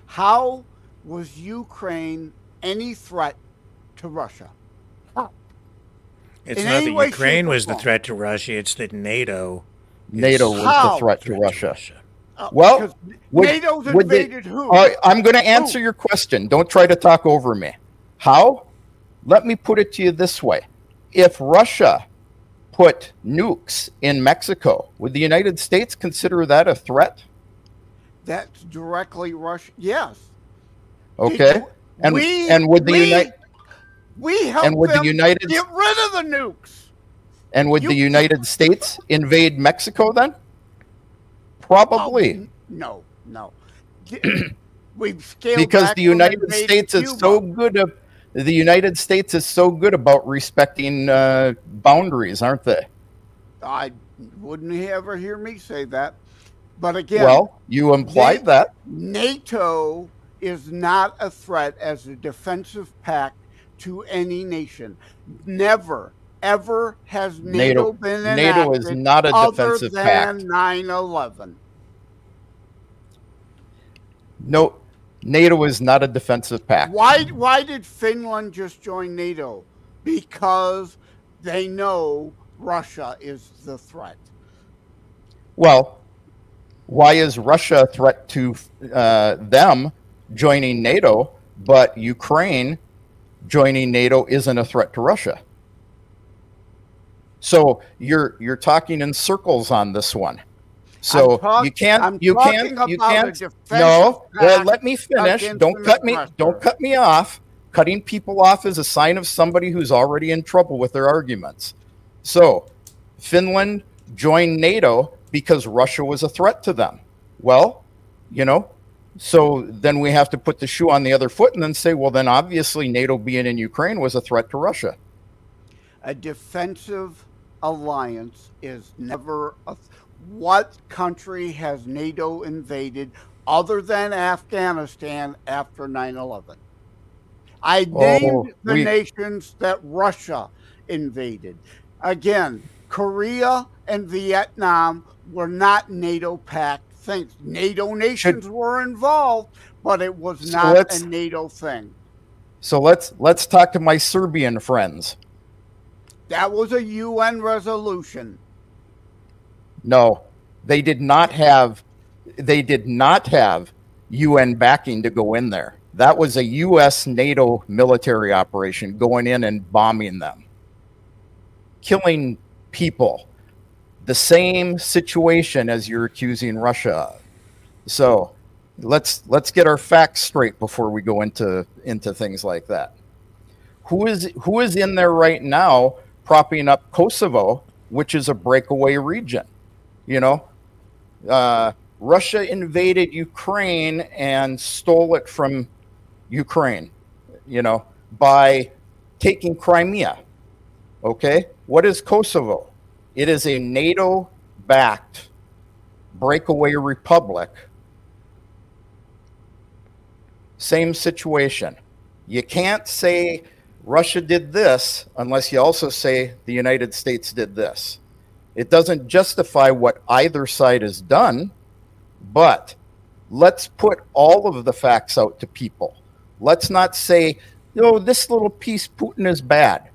S12: How was Ukraine any threat to Russia?
S2: It's
S12: In
S2: not that
S12: way,
S2: Ukraine was the threat to Russia, it's that NATO. is
S13: NATO was
S12: How?
S13: the threat to Russia.
S12: Uh,
S13: Well,
S12: because
S13: would-
S12: NATO's
S13: would they-
S12: invaded who?
S13: All right, I'm going to answer your question. Don't try to talk over me. How? Let me put it to you this way. If Russia put nukes in Mexico, would the United States consider that a threat?
S12: That's directly Russia. Yes.
S13: Okay.
S12: you-
S13: And
S12: we-
S13: and would the United
S12: We helped
S13: And would the
S12: them
S13: United-
S12: get rid of the nukes.
S13: and would the United States invade Mexico then? Probably.
S12: Oh, no, no. We've scaled
S13: because the United States is
S12: Cuba.
S13: so good of the United States is so good about respecting uh, boundaries, aren't they?
S12: I wouldn't ever hear me say that. But again,
S13: Well, you implied that.
S12: NATO is not a threat as a defensive pact to any nation. Never, ever has NATO,
S13: NATO-
S12: been
S13: NATO is not a
S12: other
S13: defensive
S12: than
S13: pact.
S12: 9/11.
S13: No, NATO is not a defensive pact.
S12: Why? Why did Finland just join NATO? Because they know Russia is the threat.
S13: Well, why is Russia a threat to uh, them joining NATO, but Ukraine joining NATO isn't a threat to Russia? So you're you're talking in circles on this one. So
S12: talk-
S13: you can't
S12: I'm
S13: you can't you can't no. Well, let me finish. Don't cut me. Don't cut me off. Cutting people off is a sign of somebody who's already in trouble with their arguments. So Finland joined NATO because Russia was a threat to them. Well, you know, so then we have to put the shoe on the other foot and then say, well, then obviously NATO being in Ukraine was a threat to Russia.
S12: A defensive alliance is never a. What country has NATO invaded other than Afghanistan after 9 11? I named
S13: Oh,
S12: the
S13: we-
S12: nations that Russia invaded. Again, Korea and Vietnam were not NATO pact things. NATO nations were involved, but it was
S13: So
S12: not
S13: let's-
S12: a NATO thing.
S13: So let's let's talk to my Serbian friends.
S12: That was a UN resolution.
S13: No, they did not have they did not have UN backing to go in there. That was a US NATO military operation going in and bombing them. Killing people. The same situation as you're accusing Russia of. So, let's let's get our facts straight before we go into into things like that. Who is who is in there right now propping up Kosovo, which is a breakaway region? You know, uh, Russia invaded Ukraine and stole it from Ukraine, you know, by taking Crimea. Okay. What is Kosovo? It is a NATO backed breakaway republic. Same situation. You can't say Russia did this unless you also say the United States did this. It doesn't justify what either side has done, but let's put all of the facts out to people. Let's not say, oh, this little piece, Putin is bad.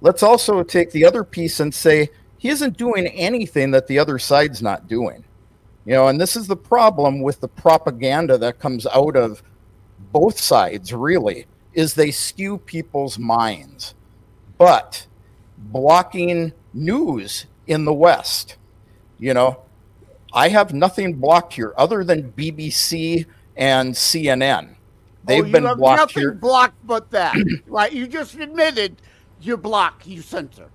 S13: Let's also take the other piece and say, he isn't doing anything that the other side's not doing. You know, and this is the problem with the propaganda that comes out of both sides, really, is they skew people's minds. But blocking news in the West. You know, I have nothing blocked here other than BBC and CNN. They've
S12: oh,
S13: been
S12: have
S13: blocked
S12: nothing
S13: here.
S12: blocked but that. right? You just admitted you block, you censor.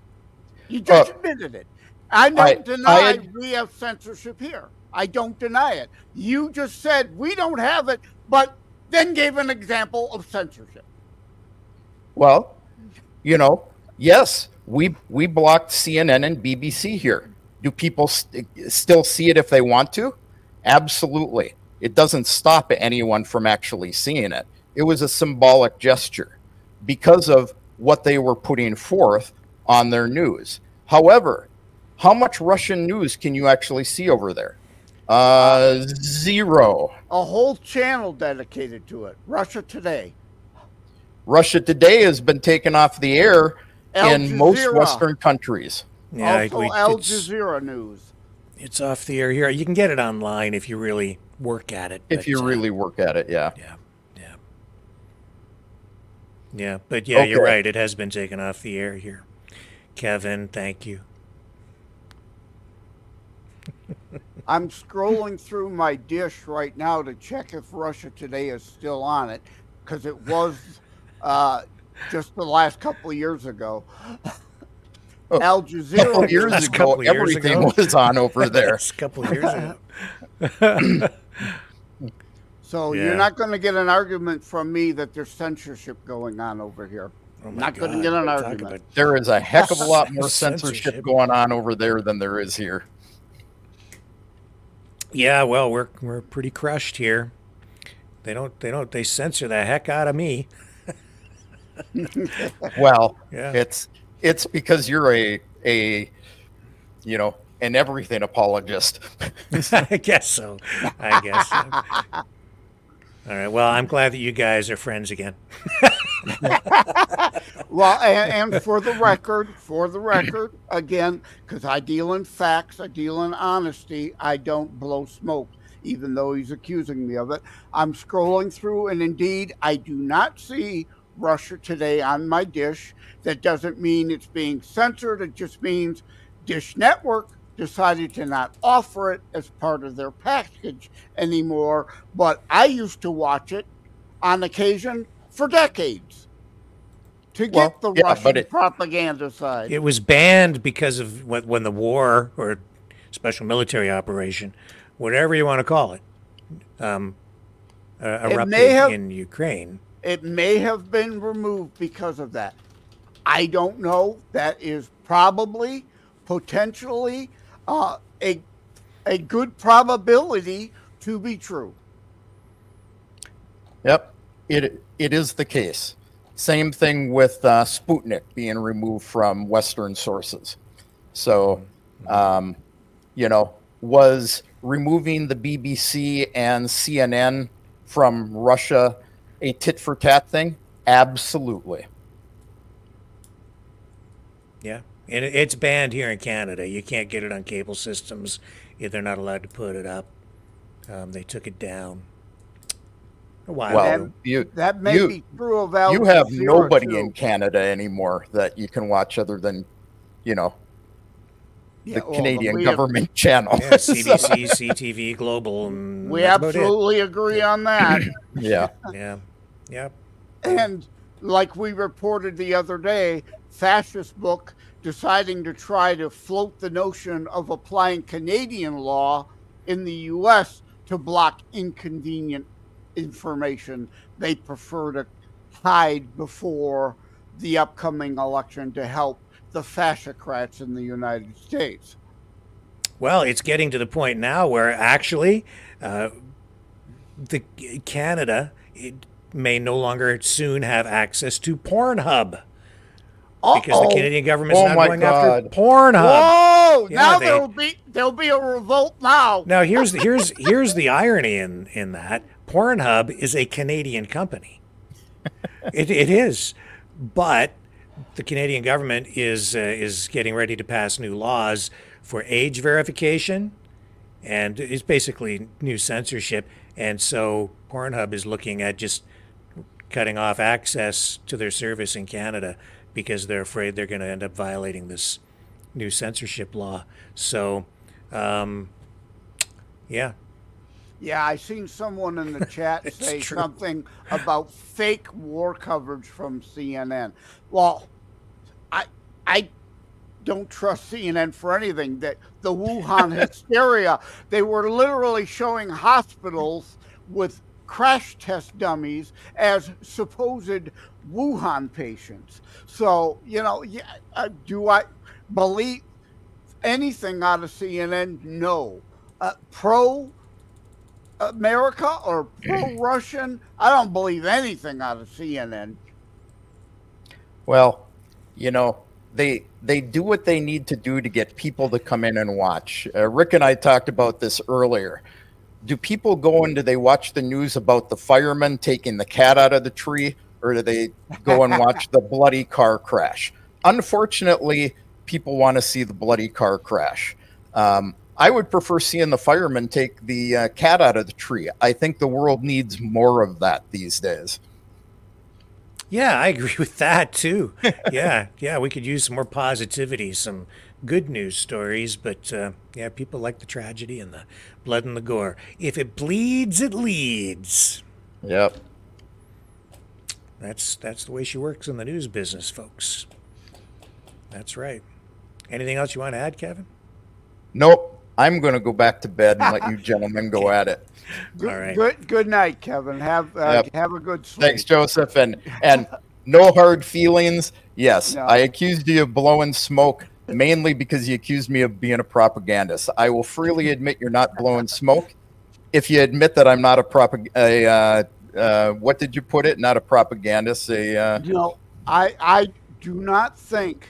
S12: You just
S13: Uh,
S12: admitted it. I don't
S13: I-
S12: deny
S13: I had-
S12: we have censorship here. I don't deny it. You just said we don't have it, but then gave an example of censorship.
S13: Well, you know, yes, we we blocked CNN and BBC here. Do people st- still see it if they want to? Absolutely. It doesn't stop anyone from actually seeing it. It was a symbolic gesture because of what they were putting forth on their news. However, how much Russian news can you actually see over there? Uh, zero.
S12: A whole channel dedicated to it. Russia Today.
S13: Russia Today has been taken off the air
S12: Al
S13: in most Western countries.
S2: Yeah,
S12: also,
S2: we-
S12: Al
S2: it's-
S12: Jazeera News.
S2: It's off the air here. You can get it online if you really work at it.
S13: If
S2: but,
S13: you
S2: uh,
S13: really work at it, yeah.
S2: Yeah, Yeah. Yeah. but yeah, you're right. It has been taken off the air here. Kevin, thank you.
S12: I'm scrolling through my dish right now to check if Russia Today is still on it, because it was uh, just the last couple of years ago. Oh. Al Jazeera.
S13: Oh, couple years ago, everything was on over there.
S2: Last couple of years ago.
S12: So
S2: Yeah.
S12: you're not going to get an argument from me that there's censorship going on over here.
S2: Oh
S12: not going to get an
S2: talk
S12: argument.
S13: There is a heck of a lot more
S2: Censorship.
S13: censorship going on over there than there is here.
S2: Yeah, well, we're we're pretty crushed here. They don't they don't they censor the heck out of me.
S13: Well,
S2: Yeah.
S13: it's it's because you're a a you know an everything apologist.
S2: I guess so. I guess. So. All right. Well, I'm glad that you guys are friends again.
S12: well, and, and for the record, for the record, again, because I deal in facts, I deal in honesty, I don't blow smoke, even though he's accusing me of it. I'm scrolling through, and indeed, I do not see Russia Today on my dish. That doesn't mean it's being censored, it just means Dish Network decided to not offer it as part of their package anymore. But I used to watch it on occasion for decades to get
S13: Well,
S12: the
S13: yeah,
S12: Russian
S13: it-
S12: propaganda side.
S2: It was banned because of when, when the war or special military operation, whatever you want to call it, um, uh, erupted
S12: may have-
S2: in Ukraine.
S12: It may have been removed because of that. I don't know. That is probably, potentially, uh, a a good probability to be true.
S13: Yep, it it is the case. Same thing with uh, Sputnik being removed from Western sources. So, um, you know, was removing the BBC and CNN from Russia a tit for tat thing? Absolutely.
S2: Yeah, and it's banned here in Canada. You can't get it on cable systems. They're not allowed to put it up. Um, they took it down. A while
S13: Well,
S2: ago.
S13: you
S12: That may
S13: you,
S12: be true of Al
S13: you have nobody in Canada anymore that you can watch other than, you know,
S12: Yeah,
S13: the
S12: well,
S13: Canadian
S12: we have-
S13: government channel.
S2: Yeah, CBC, CTV, Global, and
S12: We
S2: that's about it.
S12: absolutely agree on that.
S13: yeah.
S2: Yeah, yep.
S12: And like we reported the other day, Fascist Book deciding to try to float the notion of applying Canadian law in the U.S. to block inconvenient information they prefer to hide before the upcoming election to help the fascocrats in the United States.
S2: Well, it's getting to the point now where actually, uh, the Canada may no longer soon have access to Pornhub because the
S12: Uh-oh.
S2: Canadian government's
S13: Oh
S2: not going after
S13: God.
S2: Pornhub.
S12: Whoa! Now there'll be there'll be a revolt now.
S2: Now here's the, here's here's the irony in in that Pornhub is a Canadian company. It it is, but the Canadian government is uh, is getting ready to pass new laws for age verification, and it's basically new censorship. And so Pornhub is looking at just cutting off access to their service in Canada because they're afraid they're going to end up violating this new censorship law. So, um, yeah,
S12: Yeah, I seen someone in the chat say
S2: true.
S12: something about fake war coverage from CNN. Well, I I don't trust CNN for anything. That the Wuhan hysteria, they were literally showing hospitals with crash test dummies as supposed Wuhan patients. So, you know, yeah, uh, do I believe anything out of CNN? No. Uh, pro America or pro Russian. I don't believe anything out of CNN.
S13: Well, you know, they they do what they need to do to get people to come in and watch. Uh, Rick and I talked about this earlier. Do people go and do they watch the news about the firemen taking the cat out of the tree, or do they go and watch the bloody car crash? Unfortunately, people want to see the bloody car crash. Um, I would prefer seeing the firemen take the uh, cat out of the tree. I think the world needs more of that these days.
S2: Yeah, I agree with that too. yeah, yeah, we could use some more positivity, some good news stories, but uh, yeah, people like the tragedy and the blood and the gore. If it bleeds, it leads.
S13: Yep.
S2: That's that's the way she works in the news business, folks. That's right. Anything else you want to add, Kevin?
S13: Nope. I'm going to go back to bed and let you gentlemen go at it.
S12: Good,
S2: All right.
S12: good, good night, Kevin. Have uh,
S13: Yep.
S12: have a good sleep.
S13: Thanks, Joseph. And and no hard feelings. Yes,
S12: No.
S13: I accused you of blowing smoke mainly because you accused me of being a propagandist. I will freely admit you're not blowing smoke. If you admit that I'm not a propag, a, uh, uh, what did you put it? Not a propagandist. A uh,
S12: know, I I do not think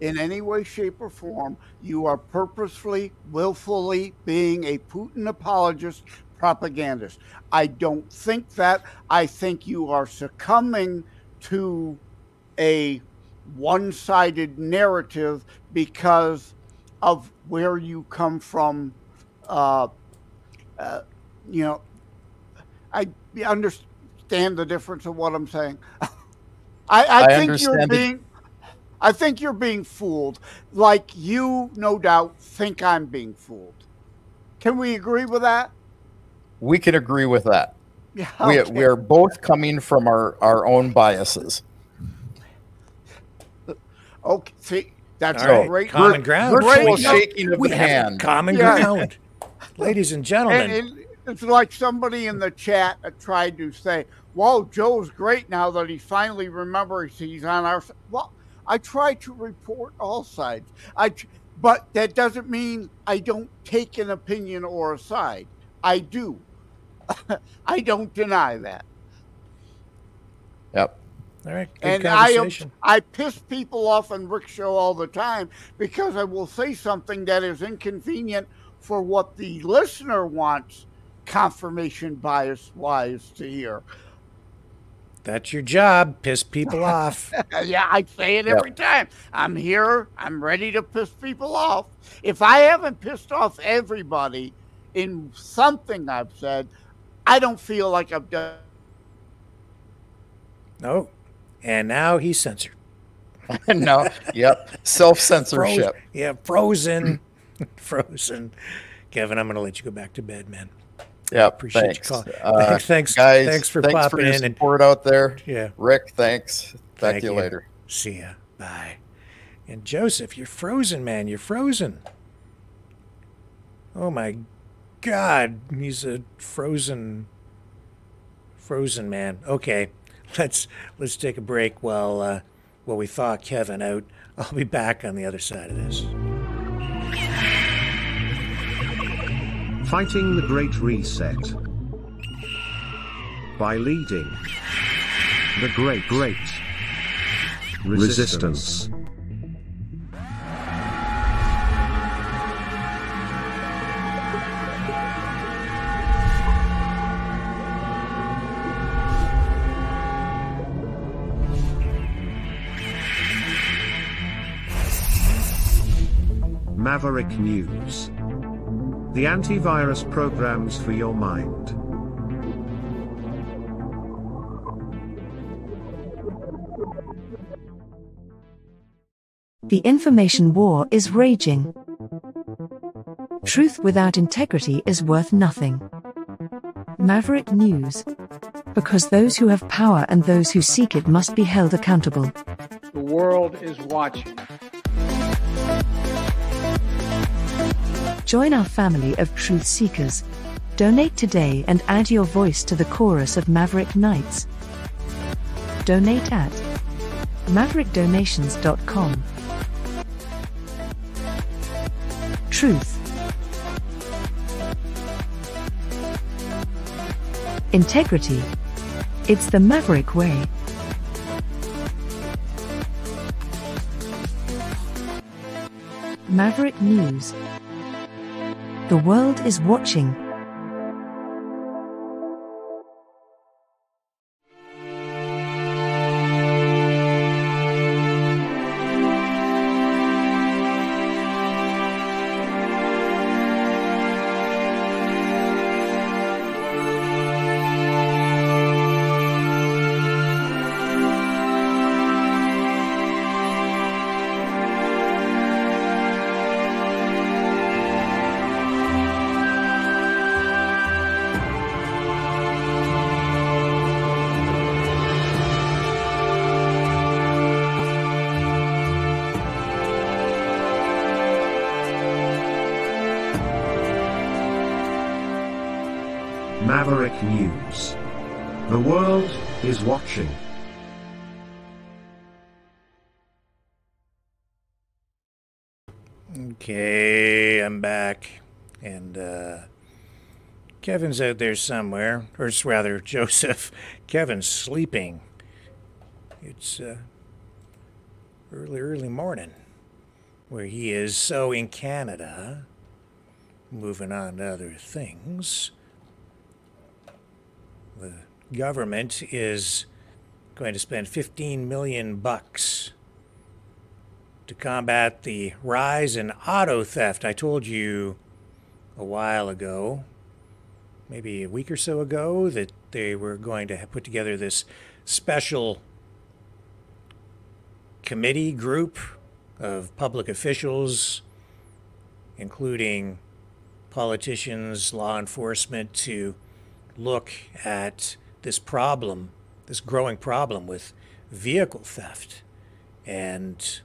S12: in any way, shape, or form you are purposefully, willfully being a Putin apologist, propagandist. I don't think that. I think you are succumbing to a one-sided narrative because of where you come from. Uh, uh, you know, I understand the difference of what I'm saying. I, I,
S13: I
S12: think you're being. I think you're being fooled, like you, no doubt, think I'm being fooled. Can we agree with that?
S13: we can agree with that.
S12: Yeah.
S13: We, we are both coming from our, our own biases.
S12: Okay, see, that's
S2: All right,
S12: great
S2: common
S12: vir-
S2: ground.
S13: Virtual shaking of
S2: we
S13: the hand.
S2: common
S12: Yeah.
S2: ground, ladies and gentlemen.
S12: And it, it's like somebody in the chat tried to say, "Well, Joe's great now that he finally remembers he's on our." s-" Well, I try to report all sides. I, but that doesn't mean I don't take an opinion or a side. I do. I don't deny that.
S13: Yep.
S2: All right, good
S12: and I am, I piss people off on Rick Show all the time because I will say something that is inconvenient for what the listener wants confirmation bias wise to hear.
S2: That's your job. Piss people off.
S12: yeah, I say it
S13: Yep.
S12: every time. I'm here. I'm ready to piss people off. If I haven't pissed off everybody in something I've said, I don't feel like I've done.
S2: No. And now he's censored.
S13: no. Yep. Self censorship.
S2: yeah, frozen. frozen. Kevin, I'm going to let you go back to bed, man.
S13: Yeah,
S2: Appreciate you
S13: thanks.
S2: calling.
S13: Uh,
S2: Thanks- thanks-
S13: guys.
S2: thanks for
S13: thanks
S2: popping
S13: for your
S2: in and-
S13: support out there.
S2: Yeah.
S13: Rick, thanks. Talk
S2: Thank
S13: to you,
S2: you.
S13: later.
S2: See ya. Bye. And Joseph, you're frozen, man. You're frozen. Oh my God, he's a frozen, frozen man. Okay, let's let's take a break while uh, while we thaw Kevin out. I'll be back on the other side of this.
S4: Fighting the Great Reset. By leading the Great Great Resistance. Maverick News. The antivirus programs for your mind.
S3: The information war is raging. Truth without integrity is worth nothing. Maverick News. Because those who have power and those who seek it must be held accountable.
S14: The world is watching.
S3: Join our family of truth seekers. Donate today and add your voice to the chorus of Maverick Knights. Donate at maverickdonations.com. Truth. Integrity. It's the Maverick way. Maverick News. The world is watching.
S2: Kevin's out there somewhere, or it's rather Joseph. Kevin's sleeping. It's uh, early, early morning where he is. So in Canada, moving on to other things, the government is going to spend 15 million bucks to combat the rise in auto theft. I told you a while ago, maybe a week or so ago, that they were going to put together this special committee group of public officials, including politicians, law enforcement, to look at this problem, this growing problem with vehicle theft. And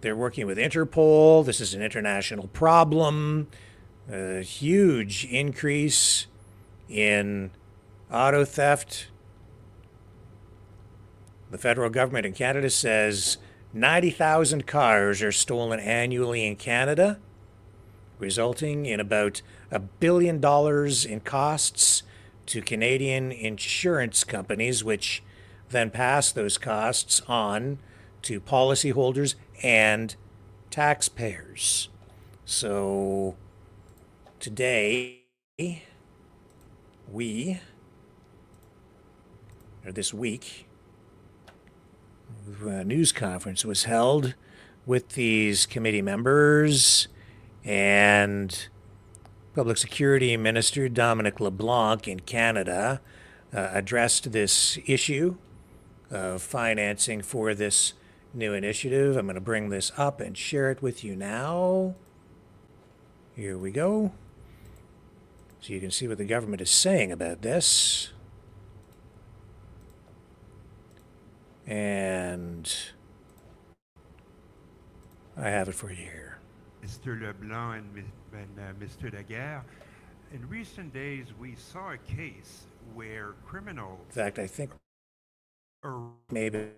S2: they're working with Interpol. This is an international problem. A huge increase in auto theft. The federal government in Canada says 90,000 cars are stolen annually in Canada, resulting in about a billion dollars in costs to Canadian insurance companies, which then pass those costs on to policyholders and taxpayers. So today, we, or this week, a news conference was held with these committee members and Public Security Minister Dominic LeBlanc in Canada uh, addressed this issue of financing for this new initiative. I'm going to bring this up and share it with you now. Here we go. So you can see what the government is saying about this. And I have it for you here.
S16: Mr. LeBlanc and, and uh, Mr. Dagher, in recent days we saw a case where criminals
S2: In fact, I think maybe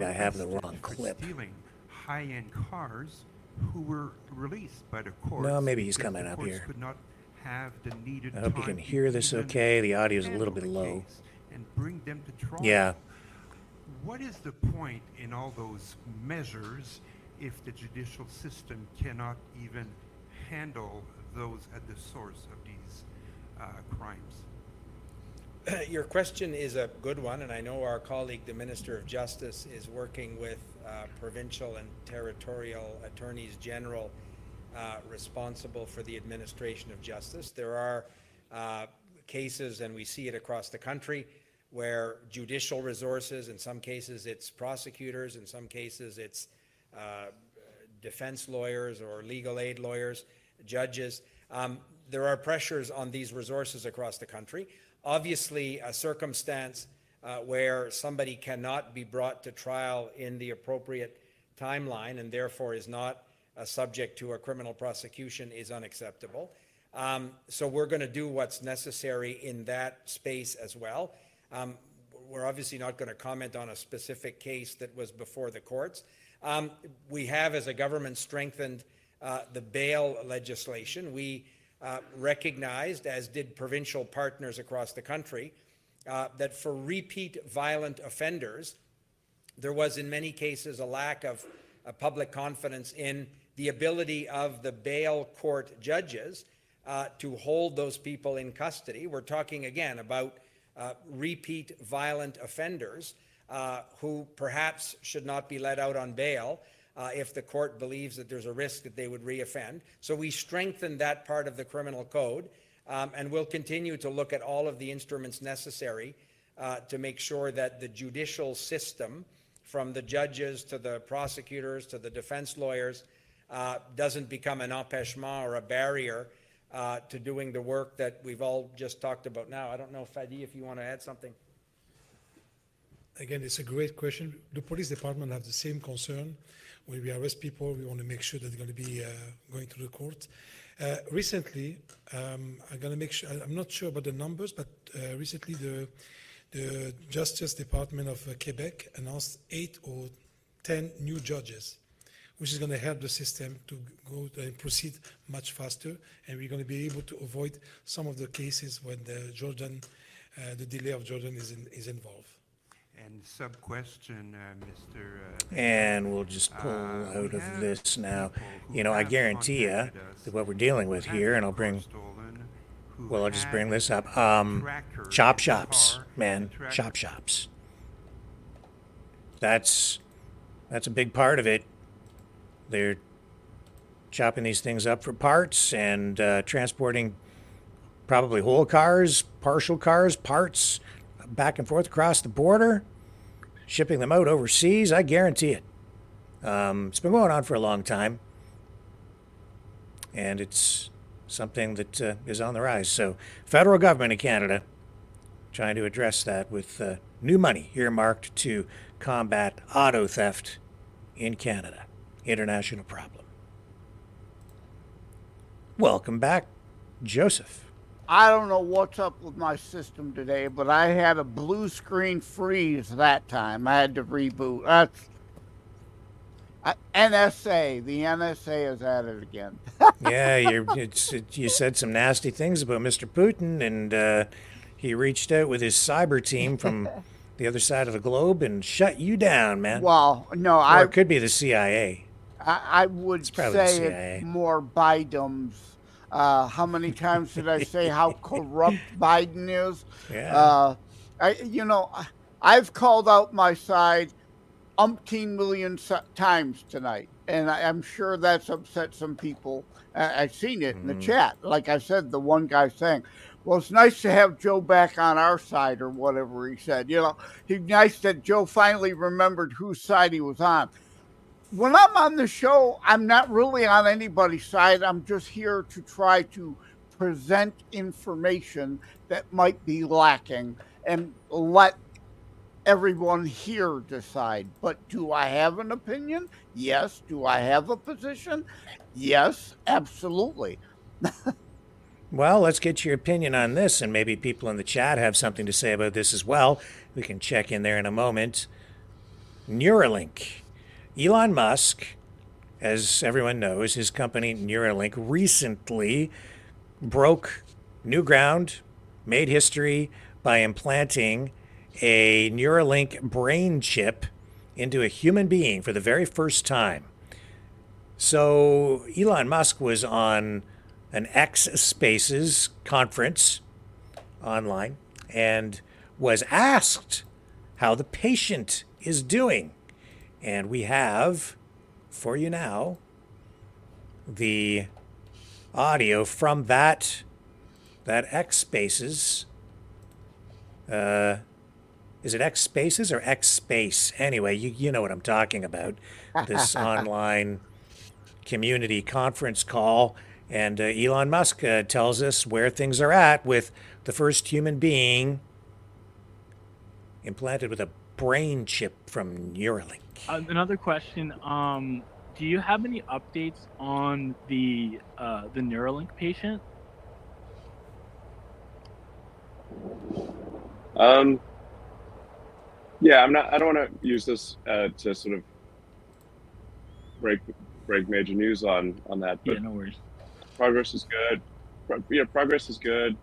S2: I have the wrong clip.
S16: stealing high-end cars who were released by the courts.
S2: No, maybe he's coming up here.
S16: Could not have the needed
S2: I hope you can hear this okay. The audio is a little bit low.
S16: And bring them to trial.
S2: Yeah.
S16: What is the point in all those measures if the judicial system cannot even handle those at the source of these uh, crimes?
S17: Your question is a good one, and I know our colleague, the Minister of Justice, is working with uh, provincial and territorial attorneys general responsible for the administration of justice. There are uh, cases, and we see it across the country, where judicial resources, in some cases it's prosecutors, in some cases it's uh, defense lawyers or legal aid lawyers, judges. Um, there are pressures on these resources across the country. Obviously, a circumstance uh, where somebody cannot be brought to trial in the appropriate timeline and therefore is not uh, subject to a criminal prosecution is unacceptable. Um, so we're going to do what's necessary in that space as well. Um, we're obviously not going to comment on a specific case that was before the courts. Um, we have, as a government, strengthened uh, the bail legislation. We uh, recognized, as did provincial partners across the country, uh, that for repeat violent offenders, there was in many cases a lack of uh, public confidence in the ability of the bail court judges uh, to hold those people in custody. We're talking again about uh, repeat violent offenders uh, who perhaps should not be let out on bail uh, if the court believes that there's a risk that they would reoffend. So we strengthened that part of the criminal code, um, and we'll continue to look at all of the instruments necessary uh, to make sure that the judicial system, from the judges to the prosecutors to the defense lawyers, uh, doesn't become an empêchement or a barrier uh, to doing the work that we've all just talked about now. I don't know, Fady, if you want to add something.
S18: Again, it's a great question. The police department have the same concern. When we arrest people, we want to make sure that they're going to be uh, going to the court. Uh, recently, um, I'm going to make sure. I'm not sure about the numbers, but uh, recently the the Justice Department of uh, Quebec announced eight or ten new judges which is going to help the system to go and proceed much faster, and we're going to be able to avoid some of the cases when the Jordan, uh, the delay of Jordan is in, is involved.
S16: And sub question, uh, Mr. Uh,
S2: and we'll just pull
S16: uh,
S2: out of this now. You know, I guarantee you that what we're dealing with here, and I'll bring.
S16: car stolen, who
S2: Well, I'll just bring this up. Um, chop shops, man, chop shops. That's that's a big part of it. They're chopping these things up for parts and uh, transporting probably whole cars, partial cars, parts back and forth across the border, shipping them out overseas. I guarantee it. Um, it's been going on for a long time, and it's something that uh, is on the rise. So, federal government in Canada trying to address that with uh, new money earmarked to combat auto theft in Canada. International problem. Welcome back, Joseph.
S12: I don't know what's up with my system today, but I had a blue screen freeze that time. I had to reboot. That's NSA. The NSA is at it again.
S2: yeah, you're, it's, it, you said some nasty things about Mr. Putin, and uh, he reached out with his cyber team from the other side of the globe and shut you down, man.
S12: Well, no,
S2: or
S12: I
S2: it could be the CIA.
S12: I, I would say it's more Biden's. Uh, how many times did I say how corrupt Biden is?
S2: Yeah.
S12: Uh, I, you know, I've called out my side umpteen million times tonight, and I, I'm sure that's upset some people. I, I've seen it in the
S2: Mhm.
S12: chat. Like I said, the one guy saying, "Well, it's nice to have Joe back on our side," or whatever he said. You know, he's nice that Joe finally remembered whose side he was on when I'm on the show, I'm not really on anybody's side. I'm just here to try to present information that might be lacking and let everyone here decide. But do I have an opinion? Yes. Do I have a position? Yes, absolutely.
S2: Well, let's get your opinion on this, and maybe people in the chat have something to say about this as well. We can check in there in a moment. Neuralink. Elon Musk, as everyone knows, his company Neuralink recently broke new ground, made history by implanting a Neuralink brain chip into a human being for the very first time. So Elon Musk was on an X Spaces conference online and was asked how the patient is doing. And we have for you now the audio from that that X Spaces uh, is it X Spaces or X Space? Anyway, you, you know what I'm talking about. This online community conference call. And uh, Elon Musk uh, tells us where things are at with the first human being implanted with a brain chip from Neuralink.
S19: Uh, another question. Um, do you have any updates on the uh, the Neuralink patient?
S20: Um, yeah, I'm not. I don't want to use this uh, to sort of break break major news on on that. But
S19: yeah, no worries.
S20: Progress is good. Pro- yeah, progress is good.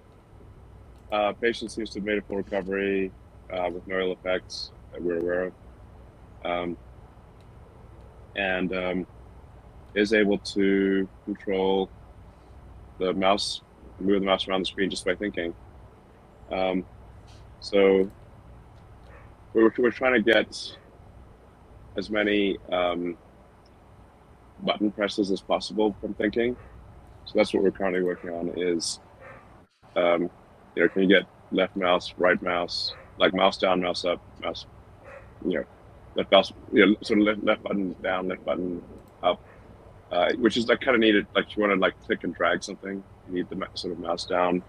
S20: Uh, patient seems to have made a full recovery uh, with no ill effects that we're aware of, um, and um, is able to control the mouse, move the mouse around the screen just by thinking. Um, so we're, we're trying to get as many um, button presses as possible from thinking. So that's what we're currently working on is, um, you know, can you get left mouse, right mouse, like mouse down, mouse up, mouse, you know, left mouse, you know, sort of left, left button down, left button up, uh, which is like kind of needed. Like you want to like click and drag something, you need the sort of mouse down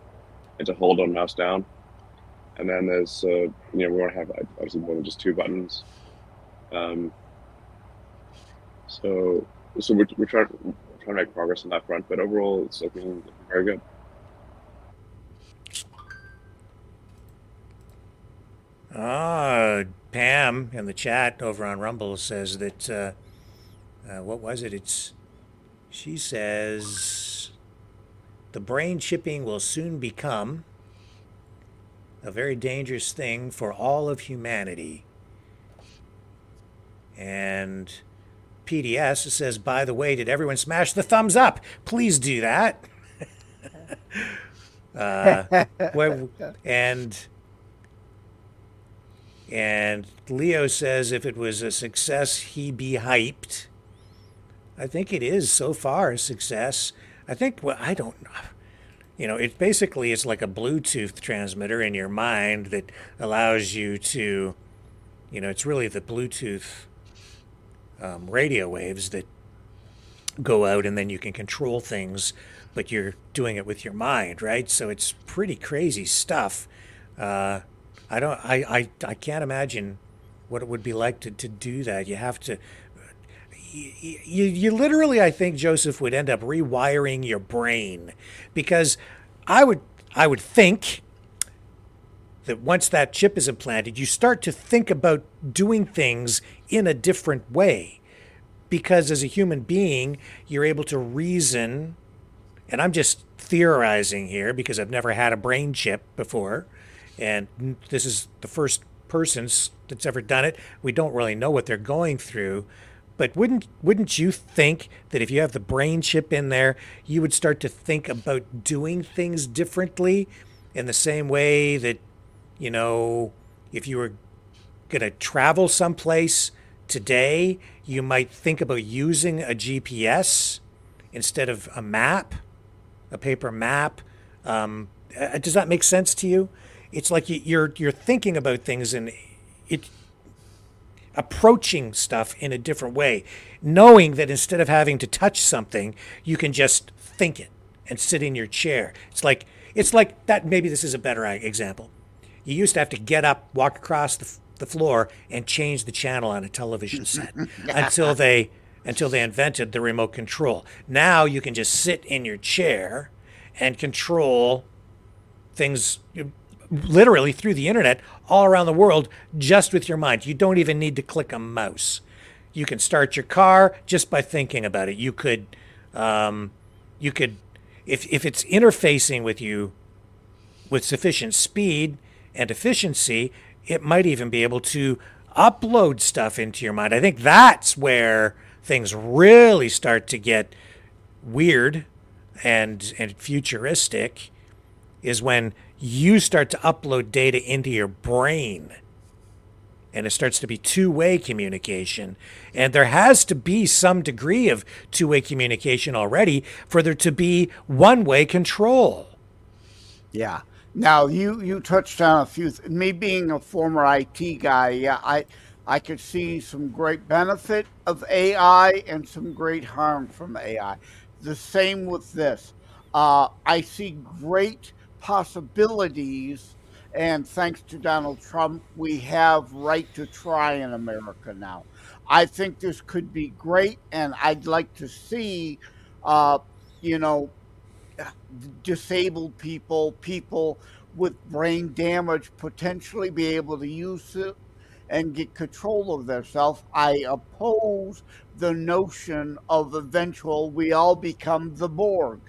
S20: and to hold on mouse down. And then there's, uh, you know, we want to have obviously more than just two buttons. Um, so, so we're, we're trying, trying to make progress on that front, but overall it's looking very good.
S2: Ah, Pam in the chat over on Rumble says that, uh, uh, what was it? It's, she says, the brain chipping will soon become a very dangerous thing for all of humanity. And PDS says, by the way, did everyone smash the thumbs up? Please do that. uh, and and Leo says if it was a success, he'd be hyped. I think it is so far a success. I think well, I don't know. You know, it basically is like a Bluetooth transmitter in your mind that allows you to, you know, it's really the Bluetooth um, radio waves that go out and then you can control things, but you're doing it with your mind, right? So it's pretty crazy stuff. Uh, I don't, I, I, I can't imagine what it would be like to, to do that. You have to, you, you, you literally, I think, Joseph, would end up rewiring your brain because I would, I would think that once that chip is implanted, you start to think about doing things in a different way. Because as a human being, you're able to reason, and I'm just theorizing here because I've never had a brain chip before, and this is the first person that's ever done it. We don't really know what they're going through. But wouldn't wouldn't you think that if you have the brain chip in there, you would start to think about doing things differently in the same way that you know, if you were going to travel someplace today, you might think about using a GPS instead of a map, a paper map. Um, uh, does that make sense to you? It's like you- you're you're thinking about things and it approaching stuff in a different way, knowing that instead of having to touch something, you can just think it and sit in your chair. It's like it's like that. Maybe this is a better example. You used to have to get up, walk across the, the floor, and change the channel on a television set until they until they invented the remote control. Now you can just sit in your chair and control things literally through the internet all around the world just with your mind. You don't even need to click a mouse. You can start your car just by thinking about it. You could, um, you could, if if it's interfacing with you with sufficient speed and efficiency, it might even be able to upload stuff into your mind. I think that's where things really start to get weird and and futuristic is when you start to upload data into your brain and it starts to be two-way communication and there has to be some degree of two-way communication already for there to be one-way control
S12: Yeah. Now you you touched on a few. Th- me being a former IT guy, yeah, I I could see some great benefit of AI and some great harm from AI. The same with this. Uh, I see great possibilities, and thanks to Donald Trump, we have right to try in America now. I think this could be great, and I'd like to see, uh, you know, disabled people, people with brain damage potentially be able to use it and get control of themselves. I oppose the notion of eventual we all become the Borg.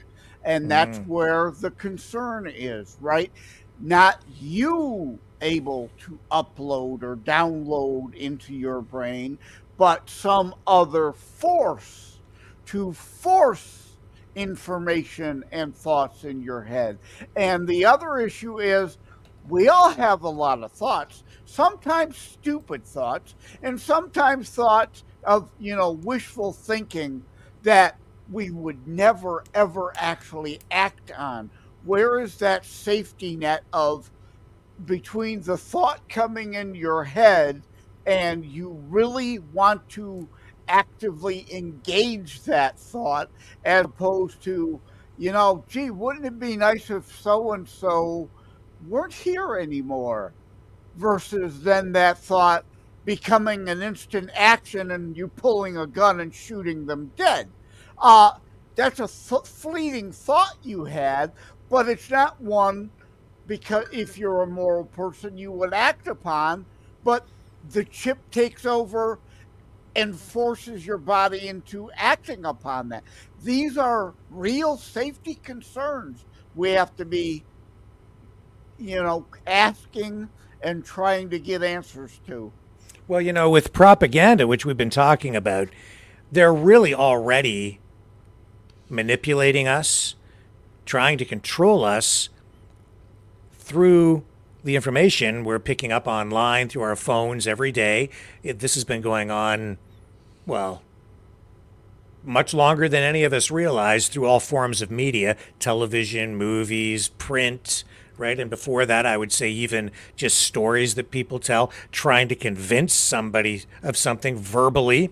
S12: And that's
S2: Mm.
S12: where the concern is, right? Not you able to upload or download into your brain, but some other force to force information and thoughts in your head. And the other issue is we all have a lot of thoughts, sometimes stupid thoughts, and sometimes thoughts of, you know, wishful thinking that we would never ever actually act on. Where is that safety net of between the thought coming in your head and you really want to actively engage that thought as opposed to, you know, gee, wouldn't it be nice if so and so weren't here anymore? Versus then that thought becoming an instant action and you pulling a gun and shooting them dead. Uh, that's a fleeting thought you had, but it's not one because if you're a moral person, you would act upon, but the chip takes over and forces your body into acting upon that. These are real safety concerns we have to be, you know, asking and trying to get answers to.
S2: Well, you know, with propaganda, which we've been talking about, they're really already manipulating us, trying to control us through the information we're picking up online through our phones every day. It, this has been going on, well, much longer than any of us realize through all forms of media television, movies, print, right? And before that, I would say even just stories that people tell, trying to convince somebody of something verbally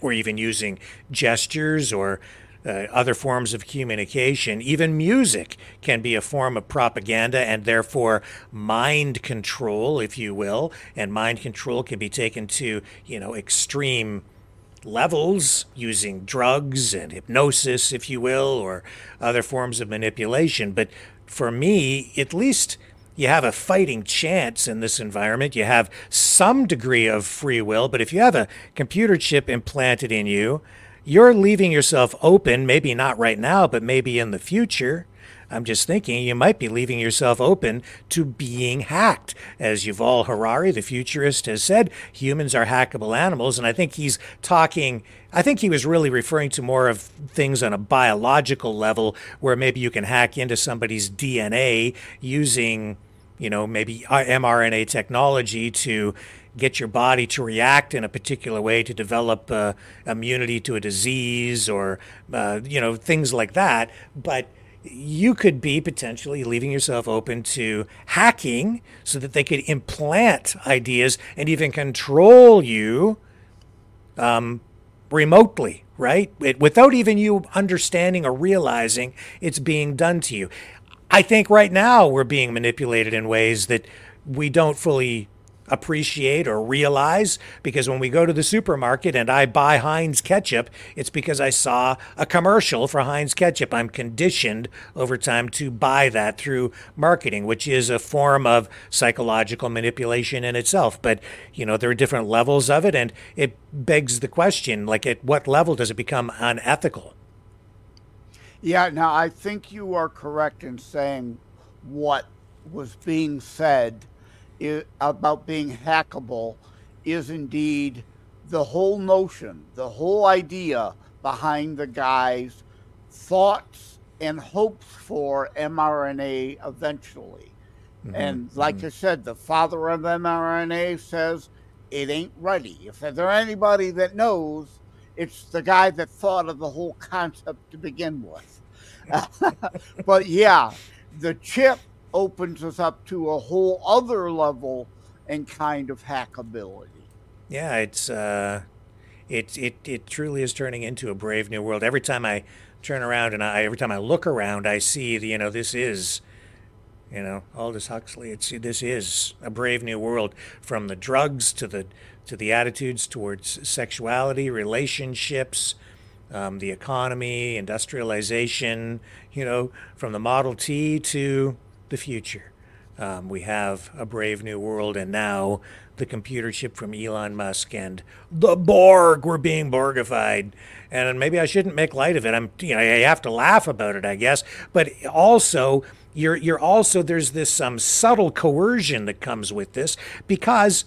S2: or even using gestures or uh, other forms of communication. Even music can be a form of propaganda and therefore mind control, if you will. And mind control can be taken to, you know, extreme levels using drugs and hypnosis, if you will, or other forms of manipulation. But for me, at least you have a fighting chance in this environment. You have some degree of free will, but if you have a computer chip implanted in you, you're leaving yourself open, maybe not right now, but maybe in the future. I'm just thinking you might be leaving yourself open to being hacked. As Yuval Harari, the futurist, has said, humans are hackable animals. And I think he's talking, I think he was really referring to more of things on a biological level where maybe you can hack into somebody's DNA using, you know, maybe uh, mRNA technology to get your body to react in a particular way to develop uh, immunity to a disease or, uh, you know, things like that. But you could be potentially leaving yourself open to hacking so that they could implant ideas and even control you um, remotely, right? It, without even you understanding or realizing it's being done to you. I think right now we're being manipulated in ways that we don't fully appreciate or realize because when we go to the supermarket and I buy Heinz ketchup, it's because I saw a commercial for Heinz ketchup. I'm conditioned over time to buy that through marketing, which is a form of psychological manipulation in itself. But, you know, there are different levels of it and it begs the question like at what level does it become unethical?
S12: Yeah, now I think you are correct in saying what was being said i- about being hackable is indeed the whole notion, the whole idea behind the guy's thoughts and hopes for mRNA eventually.
S2: Mm-hmm.
S12: And like I said, the father of mRNA says it ain't ready. If there's anybody that knows, it's the guy that thought of the whole concept to begin with. but yeah, the chip opens us up to a whole other level and kind of hackability.
S2: Yeah, it's uh, it it it truly is turning into a brave new world. Every time I turn around and I every time I look around, I see the, you know this is, you know Aldous Huxley. It's this is a brave new world from the drugs to the to the attitudes towards sexuality, relationships, um, the economy, industrialization. You know, from the Model T to the future. Um, we have a brave new world, and now the computer chip from Elon Musk and the Borg. We're being Borgified, and maybe I shouldn't make light of it. I'm, you know, I have to laugh about it, I guess. But also, you're you're also there's this um, subtle coercion that comes with this because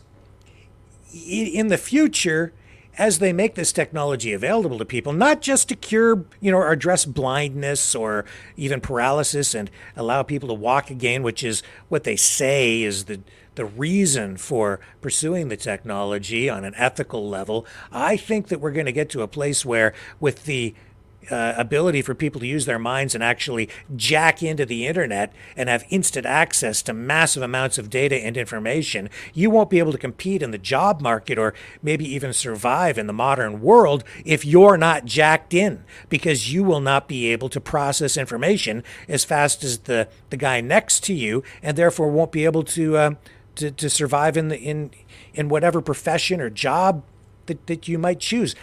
S2: in the future as they make this technology available to people, not just to cure, you know, or address blindness or even paralysis and allow people to walk again, which is what they say is the the reason for pursuing the technology on an ethical level. I think that we're going to get to a place where, with the uh, ability for people to use their minds and actually jack into the internet and have instant access to massive amounts of data and information, you won't be able to compete in the job market or maybe even survive in the modern world if you're not jacked in because you will not be able to process information as fast as the, the guy next to you and therefore won't be able to, uh, to, to survive in, the, in, in whatever profession or job that, that you might choose.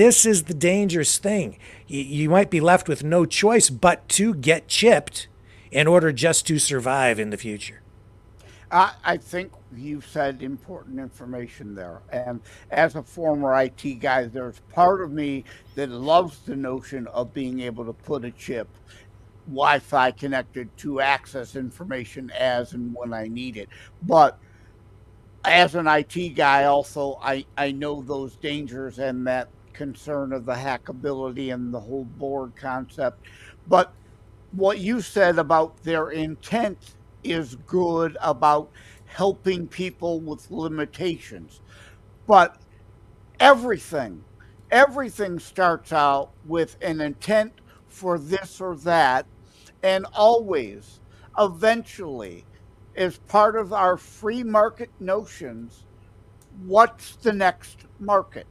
S2: This is the dangerous thing. You might be left with no choice but to get chipped in order just to survive in the future.
S12: I, I think you've said important information there. And as a former IT guy, there's part of me that loves the notion of being able to put a chip Wi Fi connected to access information as and when I need it. But as an IT guy, also, I, I know those dangers and that concern of the hackability and the whole Borg concept. But what you said about their intent is good about helping people with limitations. But everything, everything starts out with an intent for this or that. And always, eventually, as part of our free market notions, what's the next market?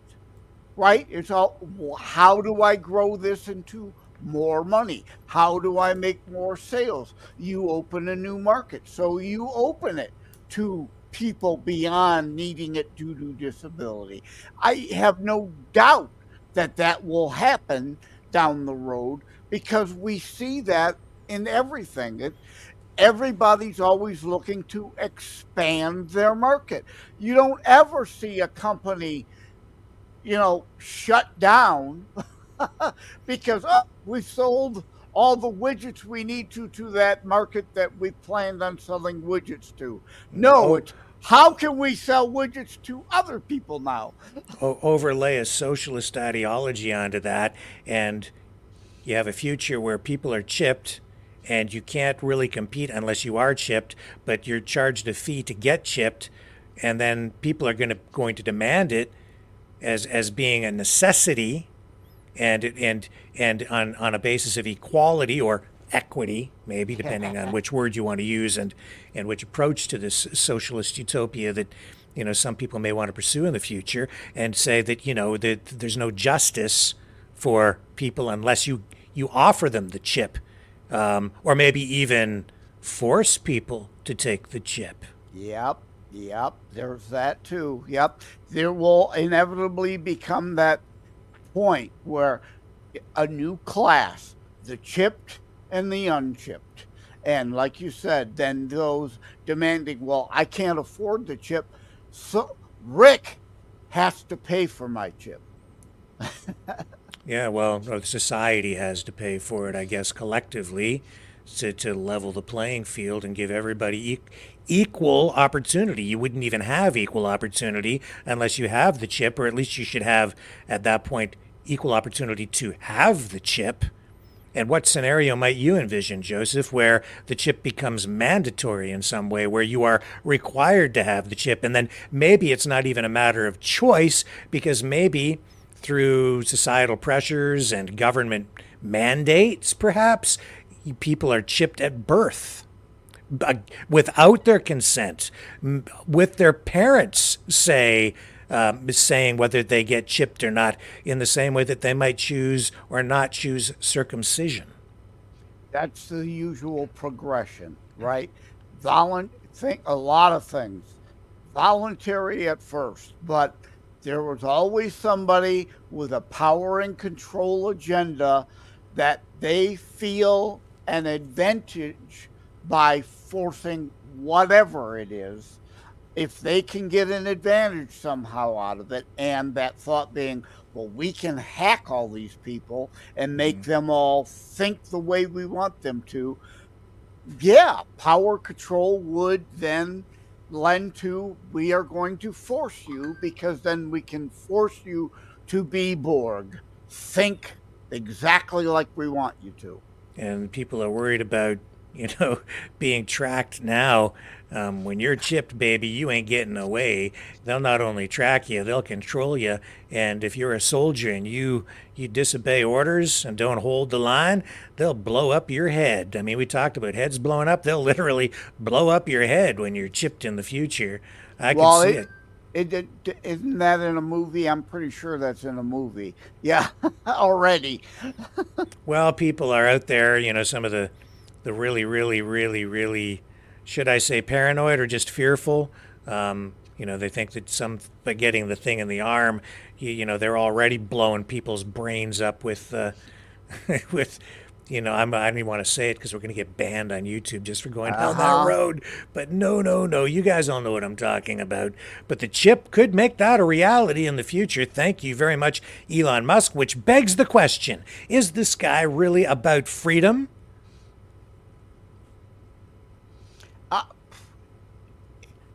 S12: Right? It's all how do I grow this into more money? How do I make more sales? You open a new market. So you open it to people beyond needing it due to disability. I have no doubt that that will happen down the road because we see that in everything. It, everybody's always looking to expand their market. You don't ever see a company you know, shut down because oh, we sold all the widgets we need to to that market that we planned on selling widgets to. No, oh. it's how can we sell widgets to other people now?
S2: overlay a socialist ideology onto that, and you have a future where people are chipped and you can't really compete unless you are chipped, but you're charged a fee to get chipped, and then people are going to going to demand it as as being a necessity and and and on on a basis of equality or equity maybe depending on which word you want to use and and which approach to this socialist utopia that you know some people may want to pursue in the future and say that you know that there's no justice for people unless you you offer them the chip um, or maybe even force people to take the chip.
S12: Yep Yep, there's that too. Yep. There will inevitably become that point where a new class, the chipped and the unchipped. And like you said, then those demanding, well, I can't afford the chip. So Rick has to pay for my chip.
S2: yeah, well, uh, society has to pay for it, I guess, collectively to, to level the playing field and give everybody e- equal opportunity. You wouldn't even have equal opportunity unless you have the chip, or at least you should have at that point equal opportunity to have the chip. And what scenario might you envision, Joseph, where the chip becomes mandatory in some way, where you are required to have the chip? And then maybe it's not even a matter of choice, because maybe through societal pressures and government mandates, perhaps, people are chipped at birth without their consent, with their parents say um, saying whether they get chipped or not, in the same way that they might choose or not choose circumcision.
S12: That's the usual progression, right? Volun- think a lot of things. Voluntary at first, but there was always somebody with a power and control agenda that they feel an advantage by forcing whatever it is if they can get an advantage somehow out of it and that thought being well we can hack all these people and make mm-hmm. them all think the way we want them to yeah power control would then lend to we are going to force you because then we can force you to be borg. Think exactly like we want you to.
S2: And people are worried about you know being tracked now um, when you're chipped baby you ain't getting away. They'll not only track you they'll control you. And if you're a soldier and you you disobey orders and don't hold the line they'll blow up your head. I mean we talked about heads blowing up. They'll literally blow up your head when you're chipped in the future. I
S12: well,
S2: can see
S12: it,
S2: it.
S12: it, it isn't that in a movie? I'm pretty sure that's in a movie. Yeah already.
S2: Well, people are out there, you know, some of the the really, really, really, really, should I say paranoid or just fearful? Um, you know, they think that some by getting the thing in the arm, you, you know, they're already blowing people's brains up with, uh, with, you know, I'm, I don't even want to say it because we're going to get banned on YouTube just for going down
S12: Uh-huh.
S2: that road. But no, no, no, you guys all know what I'm talking about. But the chip could make that a reality in the future. Thank you very much, Elon Musk. Which begs the question: Is this guy really about freedom?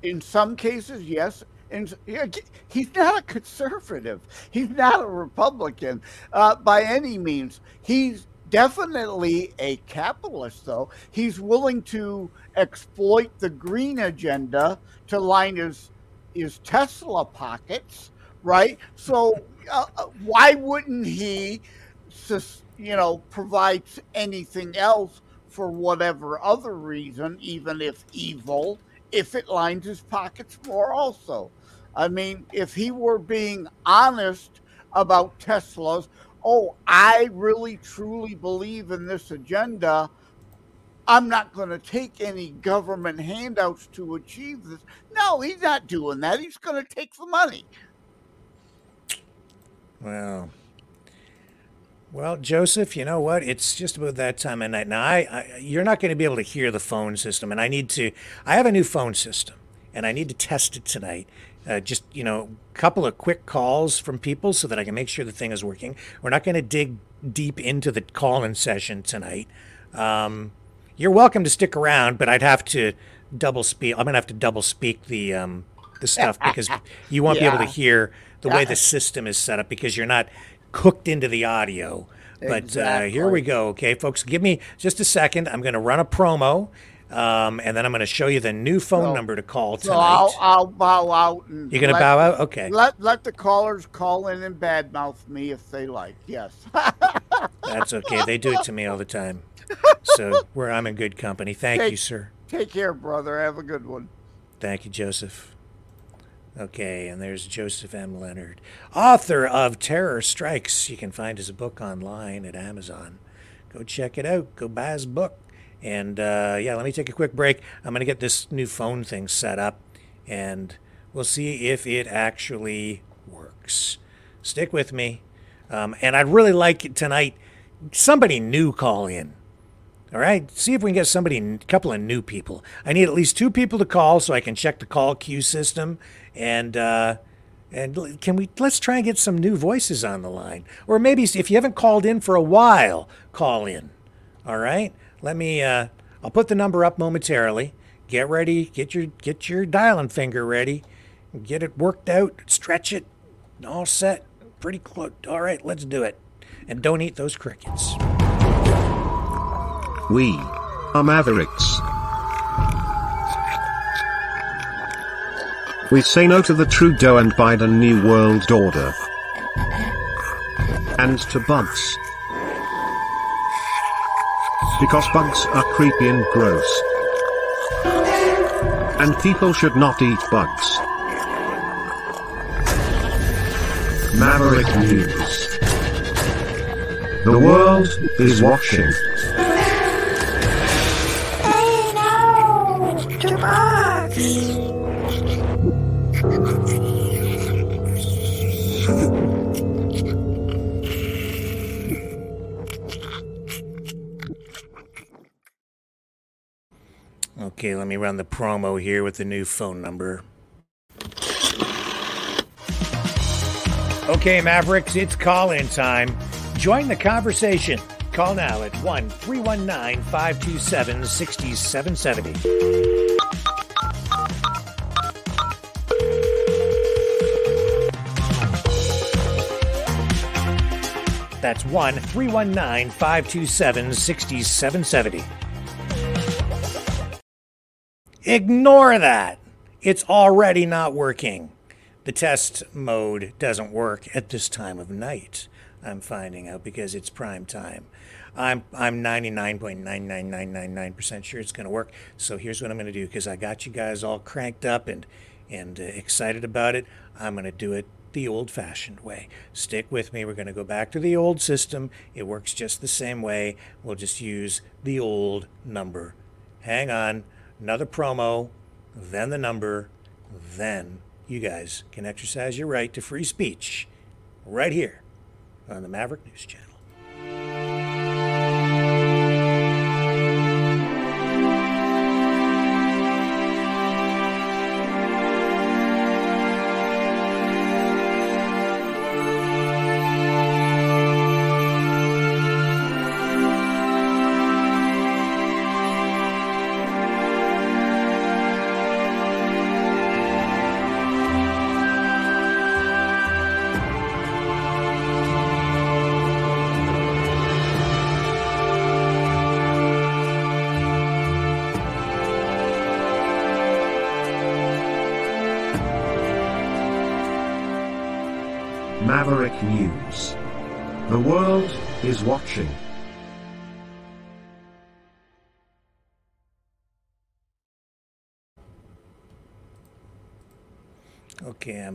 S12: In some cases, yes. And he's not a conservative. He's not a Republican uh, by any means. He's definitely a capitalist, though. He's willing to exploit the green agenda to line his his Tesla pockets, right? So uh, uh, why wouldn't he, you know, provide anything else for whatever other reason, even if evil? If it lines his pockets more also. I mean, if he were being honest about Tesla's, oh, I really truly believe in this agenda. I'm not going to take any government handouts to achieve this. No, he's not doing that. He's going to take the money.
S2: Well, well, Joseph, you know what? It's just about that time of night. Now, I, I you're not going to be able to hear the phone system, and I need to. I have a new phone system, and I need to test it tonight. Uh, just you know, a couple of quick calls from people so that I can make sure the thing is working. We're not going to dig deep into the call-in session tonight. Um, you're welcome to stick around, but I'd have to double speak. I'm going to have to double speak the um, the stuff because you won't be able to hear the way the system is set up because you're not cooked into the audio. But uh, here we go. Okay, folks, give me just a second. I'm going to run a promo, um, and then I'm going to show you the new phone
S12: So-
S2: number to call
S12: So
S2: tonight.
S12: I'll, I'll bow out. And
S2: You're gonna bow out? Okay.
S12: Let let the callers call in and badmouth me if they like. Yes.
S2: That's okay. They do it to me all the time. So we're, I'm in good company. Thank
S12: Take-
S2: you, sir.
S12: Take care, brother. Have a good one.
S2: Thank you, Joseph. Okay, and there's Joseph M. Lenard, author of Terror Strikes. You can find his book online at Amazon. Go check it out. Go buy his book. And uh, yeah, let me take a quick break. I'm going to get this new phone thing set up, and we'll see if it actually works. Stick with me. Um, and I'd really like tonight somebody new call in. All right, see if we can get somebody, a couple of new people. I need at least two people to call so I can check the call queue system, and uh, and can we let's try and get some new voices on the line, or maybe if you haven't called in for a while, call in. All right, let me. Uh, I'll put the number up momentarily. Get ready. Get your get your dialing finger ready. Get it worked out. Stretch it. All set. Pretty close. All right, let's do it. And don't eat those crickets.
S4: We are Mavericks. We say no to the Trudeau and Biden New World Order. And to bugs. Because bugs are creepy and gross. And people should not eat bugs. Maverick News. The world is watching.
S2: Okay, let me run the promo here with the new phone number. Okay, Mavericks, it's call in time. Join the conversation. Call now at 1 319 527 6770. That's 1 319 527 6770. Ignore that. It's already not working. The test mode doesn't work at this time of night. I'm finding out because it's prime time. I'm I'm 99.99999% sure it's going to work. So here's what I'm going to do because I got you guys all cranked up and and uh, excited about it. I'm going to do it the old-fashioned way. Stick with me. We're going to go back to the old system. It works just the same way. We'll just use the old number. Hang on another promo, then the number, then you guys can exercise your right to free speech right here on the Maverick News Channel.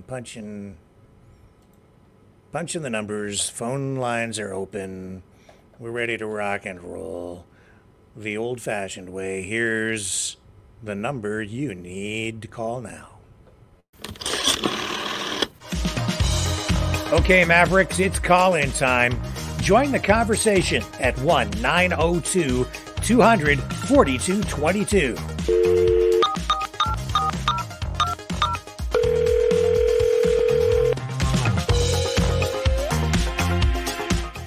S2: Punching punching the numbers. Phone lines are open. We're ready to rock and roll. The old-fashioned way. Here's the number you need to call now. Okay, Mavericks, it's call in time. Join the conversation at 1 902 200 4222.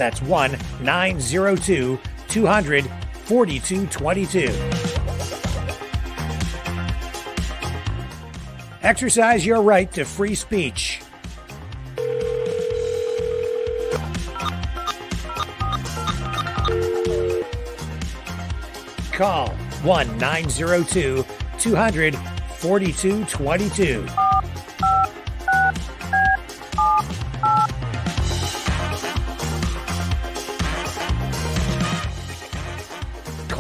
S2: That's 1 902 200 4222. Exercise your right to free speech. Call 1 902 200 4222.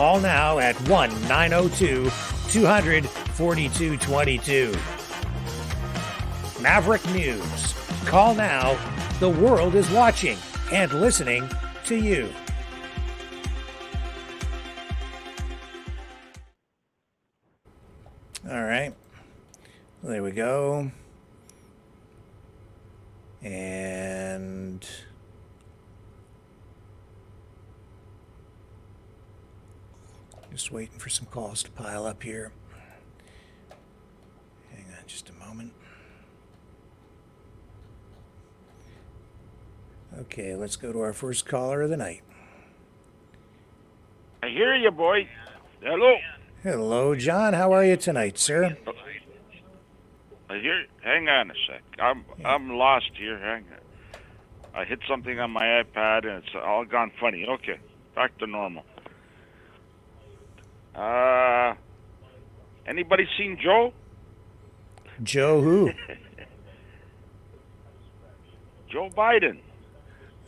S2: Call now at 1 902 200 4222. Maverick News. Call now. The world is watching and listening to you. All right. There we go. And just waiting for some calls to pile up here. Hang on just a moment. Okay, let's go to our first caller of the night.
S21: I hear you, boy. Hello.
S2: Hello, John. How are you tonight, sir?
S21: I hear. Hang on a sec. I'm I'm lost here. Hang on. I hit something on my iPad and it's all gone funny. Okay, back to normal. Uh, anybody seen Joe?
S2: Joe who?
S21: Joe Biden.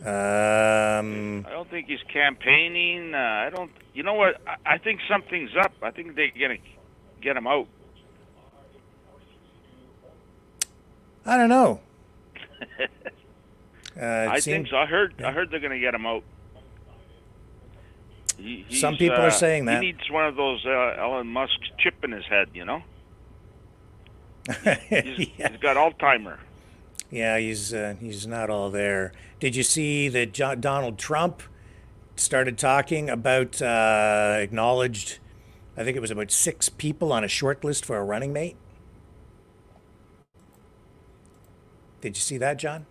S2: Um,
S21: I don't think he's campaigning. Uh, I don't. You know what? I, I think something's up. I think they're gonna get him out.
S2: I don't know. Uh,
S21: I think so. I heard. Yeah. I heard they're going to get him out. He,
S2: Some people are
S21: uh,
S2: saying that.
S21: he needs one of those uh, Elon Musk chip in his head. You know, he's, he's got Alzheimer.
S2: Yeah, he's uh, he's not all there. Did you see that jo- Donald Trump started talking about uh, acknowledged? I think it was about six people on a short list for a running mate. Did you see that, John?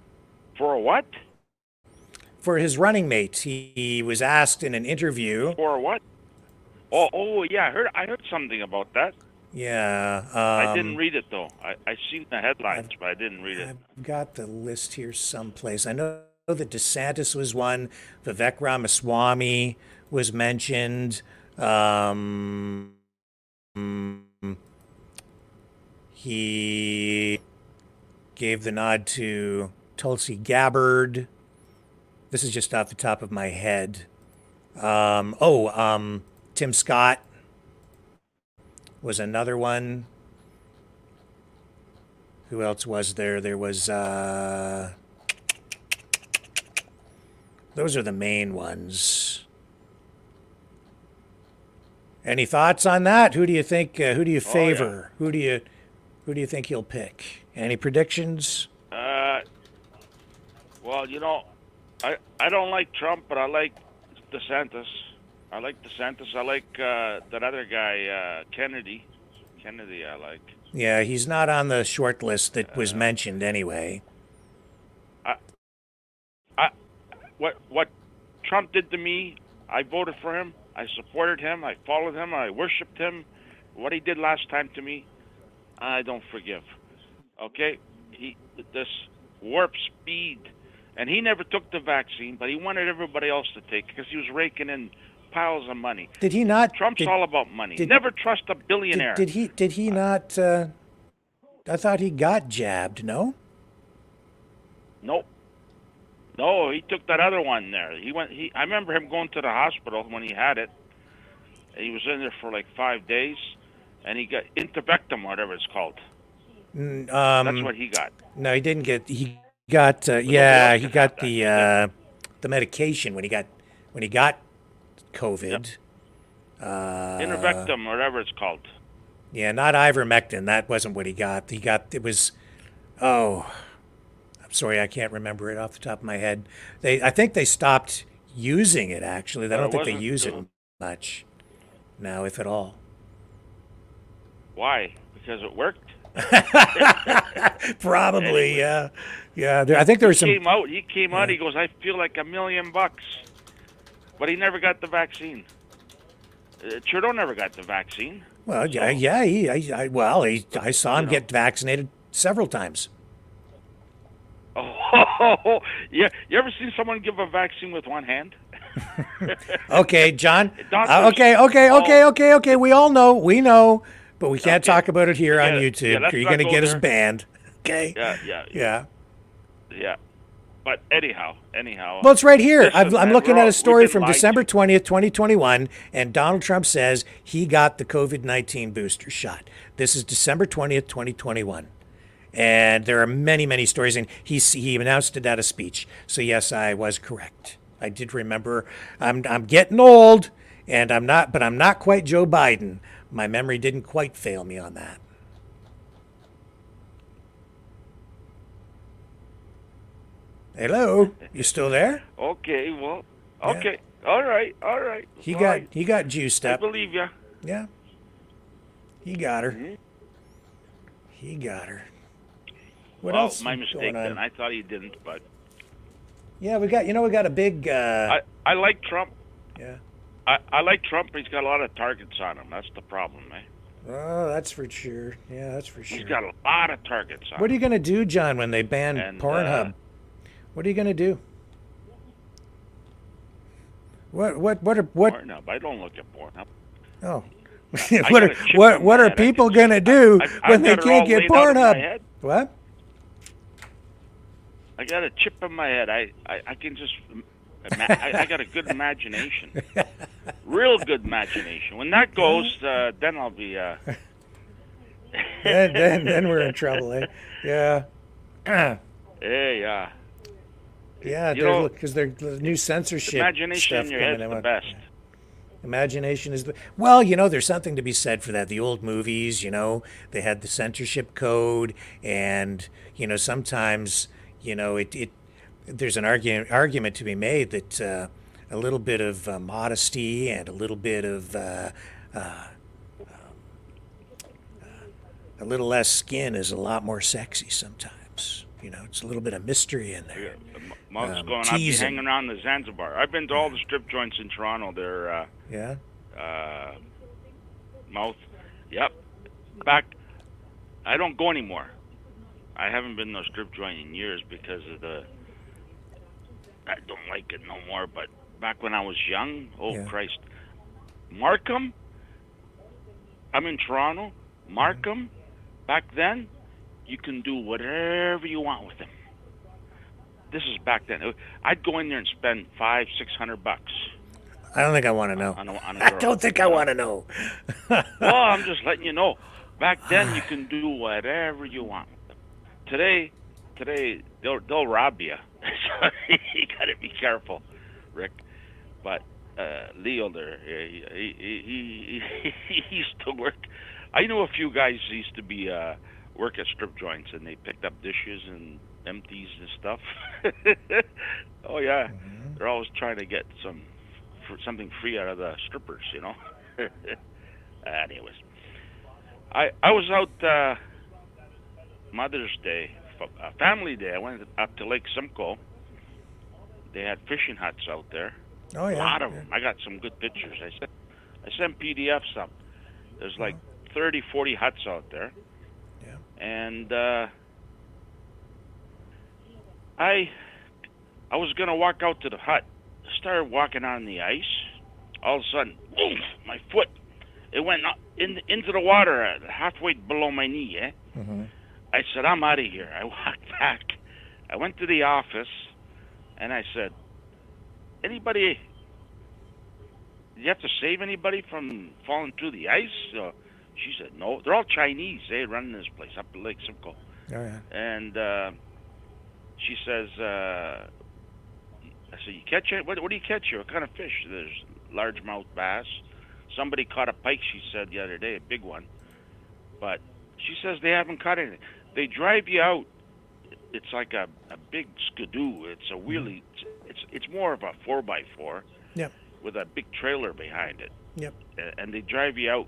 S21: For a what?
S2: For his running mate. he, he was asked in an interview.
S21: For what? Oh, oh yeah. I heard. I heard something about that.
S2: Yeah, um,
S21: I didn't read it though. I I seen the headlines, but I didn't read it.
S2: I've got the list here someplace. I know that DeSantis was one. Vivek Ramaswamy was mentioned. Um, he gave the nod to Tulsi Gabbard. This is just off the top of my head. Um, oh, um, Tim Scott was another one. Who else was there? There was uh Those are the main ones. Any thoughts on that? Who do you think uh, who do you
S21: Oh, yeah.
S2: favor? Who do you who do you think he'll pick? Any predictions?
S21: Uh, well, you know, I I don't like Trump, but I like DeSantis. I like DeSantis. I like uh, that other guy, uh, Kennedy. Kennedy, I like.
S2: Yeah, he's not on the short list that was mentioned anyway.
S21: I, I what what Trump did to me, I voted for him. I supported him. I followed him. I worshipped him. What he did last time to me, I don't forgive. Okay, he this warp speed, and he never took the vaccine, but he wanted everybody else to take it because he was raking in piles of money.
S2: Did he not
S21: Trump's
S2: did-
S21: all about money.
S2: did-
S21: never trust a billionaire.
S2: Did, did he did he not uh I thought he got jabbed, no?
S21: Nope. No, he took that other one there. He went. He. I remember him going to the hospital when he had it. He was in there for like five days, and he got intervectum, whatever it's called.
S2: Mm, Um,
S21: That's what he got.
S2: No, he didn't get. He got. Uh, yeah, he got the uh, the medication when he got when he got COVID. Uh,
S21: intervectum, whatever it's called.
S2: Yeah, not ivermectin. That wasn't what he got. He got. It was. Oh, I'm sorry, I can't remember it off the top of my head. They. I think they stopped using it. Actually, I don't think they use it much now, if at all.
S21: Why? Because it worked.
S2: Probably. Yeah. Yeah. There, I think there was
S21: he
S2: some.
S21: came out. He came out. He goes, "I feel like a million bucks," but he never got the vaccine. Uh, Trudeau never got the vaccine.
S2: Well, yeah, yeah. He, I, I, well, he, I saw him get vaccinated several times.
S21: Oh, yeah. You ever seen someone give a vaccine with one hand?
S2: Okay, John.
S21: Doctors-
S2: Uh, okay, okay, okay, okay, okay. We all know, we know, but we can't talk about it here on YouTube.
S21: yeah,
S2: You're going to
S21: go
S2: get us banned. Okay.
S21: Yeah, yeah,
S2: Yeah.
S21: yeah. But anyhow, anyhow.
S2: Well, it's right here. I've, I'm looking at a story from December 20th, 2021, and Donald Trump says he got the COVID 19 booster shot. This is December 20th, 2021. And there are many, many stories, and he, he announced it at a speech. So, yes, I was correct. I did remember. I'm, I'm getting old, and I'm not, but I'm not quite Joe Biden. My memory didn't quite fail me on that. Hello, you still there?
S21: Okay, well, okay. All right, all right.
S2: He
S21: all
S2: got
S21: right.
S2: he got juiced up.
S21: I believe you.
S2: Yeah. He got her.
S21: Mm-hmm.
S2: He got her. What
S21: well,
S2: else?
S21: my
S2: is
S21: mistake then. I thought he didn't, but
S2: Yeah, we got you know we got a big uh
S21: I, I like Trump.
S2: Yeah.
S21: I, I like Trump, but he's got a lot of targets on him. That's the problem, man.
S2: Oh, that's for sure. Yeah, that's for sure.
S21: He's got a lot of targets on
S2: What are
S21: him.
S2: you gonna do, John, when they ban
S21: And,
S2: Pornhub?
S21: uh,
S2: what are you gonna do? What what what are what
S21: Pornhub. I don't look at Pornhub.
S2: oh
S21: I
S2: what
S21: got
S2: are
S21: a chip
S2: what
S21: in
S2: what
S21: my
S2: are
S21: head. I
S2: people gonna do
S21: I've-
S2: when they
S21: got it
S2: can't get
S21: laid out in my
S2: Pornhub?
S21: head.
S2: What?
S21: I got a chip in my head. I, I, I can just. I, I got a good imagination. Real good imagination. When that goes, uh, then I'll be. Uh,
S2: then, then then we're in trouble, eh? Yeah. yeah,
S21: Yeah, know,
S2: because they're the new censorship
S21: imagination
S2: stuff
S21: in your head's the best.
S2: Imagination is the well, you know, there's something to be said for that. The old movies, you know, they had the censorship code, and you know, sometimes, you know, it, it there's an argument argument to be made that uh, a little bit of uh, modesty and a little bit of uh, uh, a little less skin is a lot more sexy sometimes. You know, it's a little bit of mystery in there.
S21: Mouth's
S2: Um,
S21: going. I'd be hanging around the Zanzibar. I've been to all the strip joints in Toronto. They're uh,
S2: Yeah.
S21: uh, mouth. Yep. Back. I don't go anymore. I haven't been to a strip joint in years because of the. I don't like it no more. But back when I was young, oh
S2: Yeah.
S21: Christ, Markham. I'm in Toronto. Markham. Back then, you can do whatever you want with them. This is back then. I'd go in there and spend five, six hundred bucks.
S2: I don't think I want to know.
S21: On a, on a
S2: I
S21: girl.
S2: don't think I want to know.
S21: well, I'm just letting you know. Back then, you can do whatever you want. Today, today they'll they'll rob you. so you got to be careful, Rick. But uh, Leo, there, he, he, he, he, he used to work. I know a few guys used to be uh, work at strip joints, and they picked up dishes and empties and stuff. oh yeah, they're always trying to get some for something free out of the strippers, you know. Anyways, I I was out uh, Mother's Day, uh, Family Day. I went up to Lake Simcoe. They had fishing huts out there.
S2: Oh, yeah,
S21: a lot of
S2: yeah.
S21: them. I got some good pictures. I sent I sent PDFs up. There's like 30, 40 huts out there.
S2: Yeah.
S21: And uh, I I was gonna walk out to the hut. Started walking on the ice. All of a sudden, boom! My foot. It went up in, into the water, uh, halfway below my knee. Eh?
S2: Mm-hmm.
S21: I said, I'm out of here. I walked back. I went to the office, and I said, anybody? Do you have to save anybody from falling through the ice? Uh, she said, no. They're all Chinese. They run this place up at Lake Simcoe.
S2: Oh yeah.
S21: And uh, she says, uh, I said, you catch it? What, what do you catch here? What kind of fish? There's largemouth bass. Somebody caught a pike, she said the other day, a big one. But she says they haven't caught anything. They drive you out. It's like a, a big skidoo. It's a wheelie. It's, it's it's more of a four by four
S2: Yep.
S21: with a big trailer behind it.
S2: Yep.
S21: And they drive you out.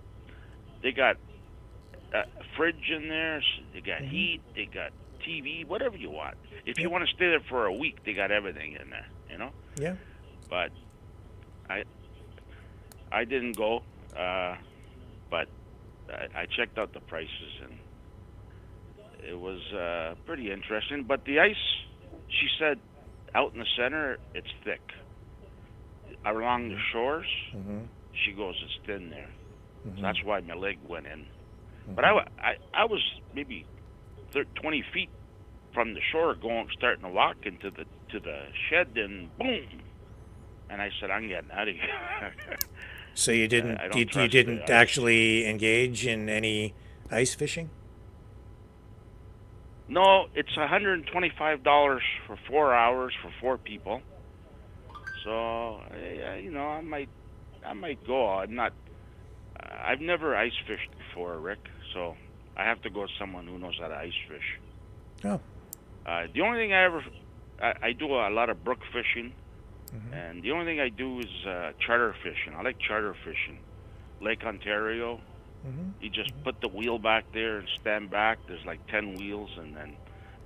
S21: They got a fridge in there. They got heat. They got TV. Whatever you want. If you want to stay there for a week, they got everything in there. You know.
S2: Yeah.
S21: But I I didn't go. Uh, but I, I checked out the prices and it was uh, pretty interesting. But the ice, she said, out in the center, it's thick. Along the shores,
S2: Mm-hmm.
S21: she goes, it's thin there.
S2: Mhm.
S21: So that's why my leg went in. But I, I, I was maybe thir 20 feet from the shore, going starting to walk into the to the shed, and boom! And I said, I'm getting out of here.
S2: So you didn't you, you didn't actually engage in any ice fishing?
S21: No, it's $125 for four hours for four people. So, you know, I might, I might go. I'm not. I've never ice fished before, Rick. So I have to go with someone who knows how to ice fish.
S2: Oh.
S21: Uh, the only thing I ever, I, I do a lot of brook fishing,
S2: Mm-hmm.
S21: and the only thing I do is uh, charter fishing. I like charter fishing. Lake Ontario.
S2: Mm-hmm.
S21: You just put the wheel back there and stand back. There's like ten wheels, and then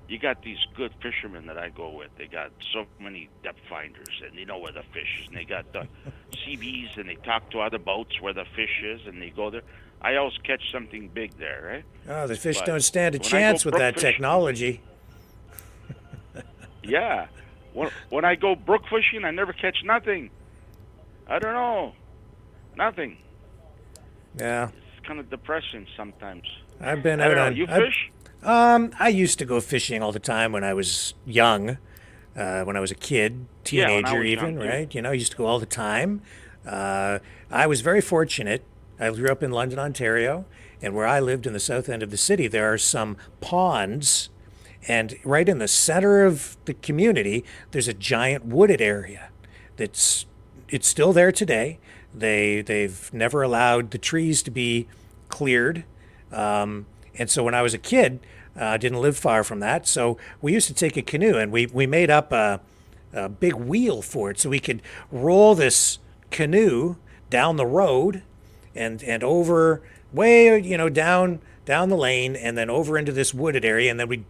S21: you got these good fishermen that I go with. They got so many depth finders, and they know where the fish is. And they got the CBs, and they talk to other boats where the fish is, and they go there. I always catch something big there, right?
S2: Oh, the fish
S21: But
S2: don't stand a
S21: when I go
S2: chance with that
S21: fishing-
S2: technology.
S21: Yeah. When when I go brook fishing, I never catch nothing. I don't know. Nothing.
S2: Yeah.
S21: Kind of depressing sometimes.
S2: I've been out
S21: don't know.
S2: on
S21: You
S2: I've-
S21: fish?
S2: Um, I used to go fishing all the time when I was young, uh, when I was a kid,
S21: Yeah,
S2: teenager,
S21: was
S2: even,
S21: young, too.
S2: right? You know, I used to go all the time. Uh, I was very fortunate. I grew up in London, Ontario, and where I lived in the south end of the city, there are some ponds, And right in the center of the community, there's a giant wooded area that's it's still there today. They they've never allowed the trees to be cleared. Um, and so when I was a kid, uh, I didn't live far from that. So we used to take a canoe and we, we made up a, a big wheel for it so we could roll this canoe down the road and, and over way, you know, down down the lane and then over into this wooded area and then we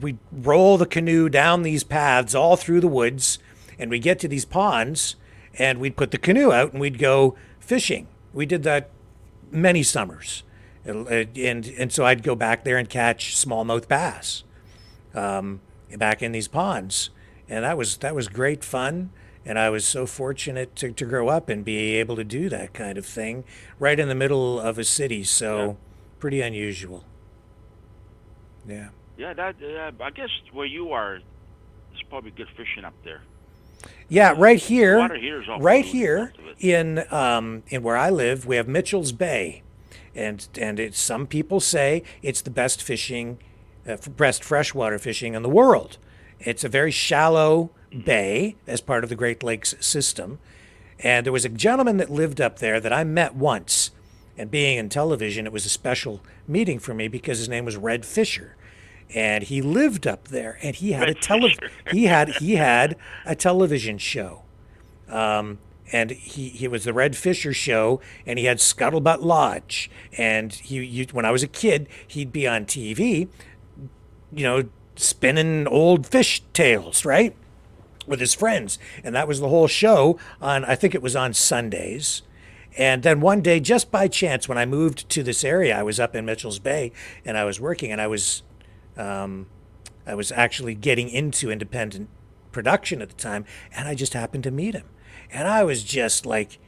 S2: we roll the canoe down these paths all through the woods and we get to these ponds and we'd put the canoe out and we'd go fishing. We did that many summers. And, and, and so I'd go back there and catch smallmouth bass um, back in these ponds. And that was, that was great fun. And I was so fortunate to, to grow up and be able to do that kind of thing right in the middle of a city. So pretty unusual. Yeah.
S21: Yeah, that uh, I guess where you are, it's probably good fishing up there.
S2: Yeah, right here,
S21: Water here is awful
S2: right here in um, in where I live, we have Mitchell's Bay, and and it's, some people say it's the best fishing, uh, best freshwater fishing in the world. It's a very shallow bay as part of the Great Lakes system, and there was a gentleman that lived up there that I met once, and being in television, it was a special meeting for me because his name was Red Fisher, and he lived up there, and he had a tele he had he had a television show, um, and he he was the Red Fisher show, and he had Scuttlebutt Lodge, and he you, when I was a kid, he'd be on TV, you know, spinning old fish tales, right? with his friends. And that was the whole show on, I think it was on Sundays. And then one day, just by chance, when I moved to this area, I was up in Mitchell's Bay and I was working and I was, um, I was actually getting into independent production at the time. And I just happened to meet him. And I was just like,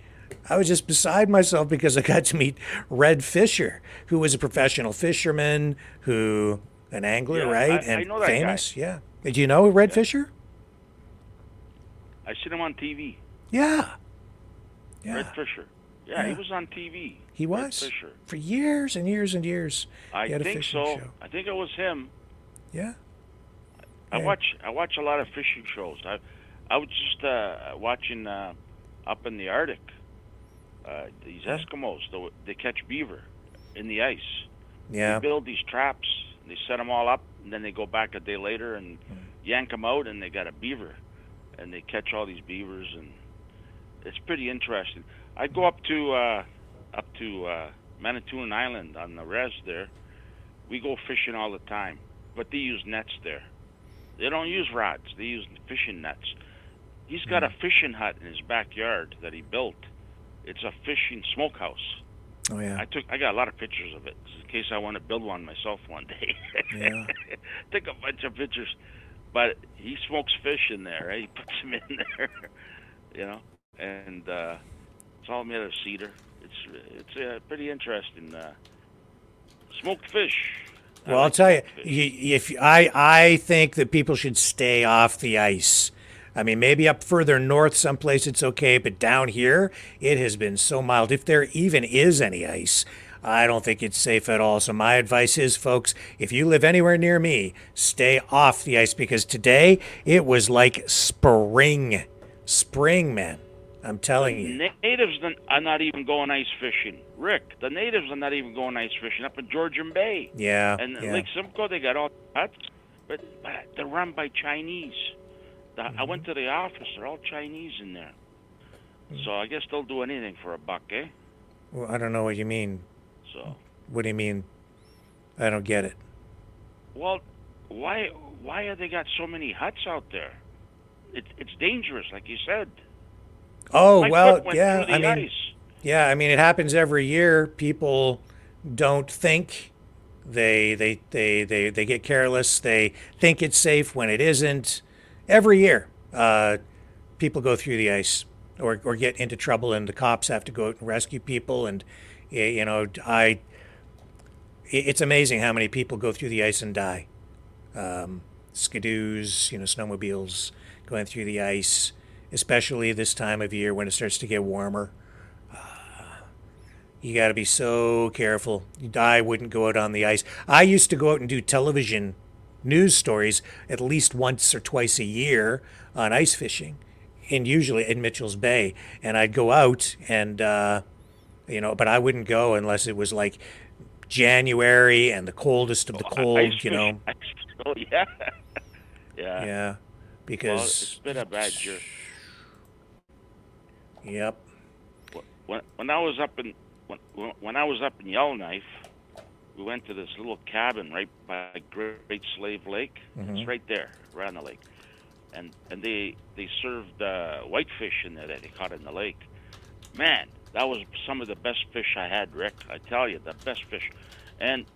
S2: I was just beside myself because I got to meet Red Fisher, who was a professional fisherman, who, an angler,
S21: Yeah,
S2: right?
S21: I-
S2: and
S21: I know that guy.
S2: famous. Yeah. Did you know Red Fisher?
S21: I seen him on TV.
S2: Yeah. yeah.
S21: Red Fisher. Yeah, he was on TV.
S2: He
S21: Red
S2: was
S21: Fisher.
S2: for years and years and years.
S21: I
S2: he had a
S21: think so.
S2: show.
S21: I think it was him.
S2: Yeah.
S21: I
S2: Yeah.
S21: watch I watch a lot of fishing shows. I I was just uh, watching uh, up in the Arctic. Uh, these Eskimos, they, they catch beaver in the ice.
S2: Yeah.
S21: They build these traps. They set them all up, and then they go back a day later and
S2: Hmm.
S21: yank them out, and they got a beaver, and they catch all these beavers, and it's pretty interesting. I go up to uh, up to uh, Manitoulin Island on the res there. We go fishing all the time, but they use nets there. They don't use rods. They use fishing nets. He's got a fishing hut in his backyard that he built. It's a fishing smokehouse.
S2: Oh yeah.
S21: I took I got a lot of pictures of it in case I want to build one myself one day.
S2: Yeah.
S21: Take a bunch of pictures. But he smokes fish in there. eh? He puts them in there, you know, and uh, it's all made of cedar. It's it's uh, pretty interesting. Uh, smoked fish.
S2: Well, I'll tell you,
S21: smoked fish.
S2: you, if I I think that people should stay off the ice. I mean, maybe up further north, someplace it's okay, but down here, it has been so mild. If there even is any ice, I don't think it's safe at all. So my advice is, folks, if you live anywhere near me, stay off the ice because today it was like spring, spring, man. I'm telling you.
S21: Natives are not even going ice fishing. Rick, the natives are not even going ice fishing up in Georgian Bay.
S2: Yeah,
S21: And
S2: yeah.
S21: Lake Simcoe, they got all huts, but, but they're run by Chinese. The, I went to the office; they're all Chinese in there. So I guess they'll do anything for a buck, eh?
S2: Well, I don't know what you mean.
S21: So,
S2: What do you mean? I don't get it.
S21: well, why why have they got so many huts out there? It, it's dangerous, like you said.
S2: Oh
S21: My
S2: well, yeah. I mean,
S21: ice.
S2: Yeah. I mean, it happens every year. People don't think. They they they they they get careless. They think it's safe when it isn't. Every year, uh, people go through the ice or or get into trouble, and the cops have to go out and rescue people. And you know, I. It's amazing how many people go through the ice and die. Um, skidoos, you know, snowmobiles going through the ice, especially this time of year when it starts to get warmer. You got to be so careful. I wouldn't go out on the ice. I used to go out and do television news stories at least once or twice a year on ice fishing, and usually in Mitchell's Bay. And I'd go out and, uh, you know, but I wouldn't go unless it was like January and the coldest of the cold, you know.
S21: oh, yeah. yeah.
S2: Yeah,
S21: Well,
S2: because
S21: it's been a bad year.
S2: yep.
S21: when when I was up in when I was up in Yellowknife, we went to this little cabin right by Great Slave Lake.
S2: Mhm.
S21: It's right there, right on the lake, and and they they served uh, whitefish in there that they caught in the lake. Man, that was some of the best fish I had, Rick. I tell you, the best fish, and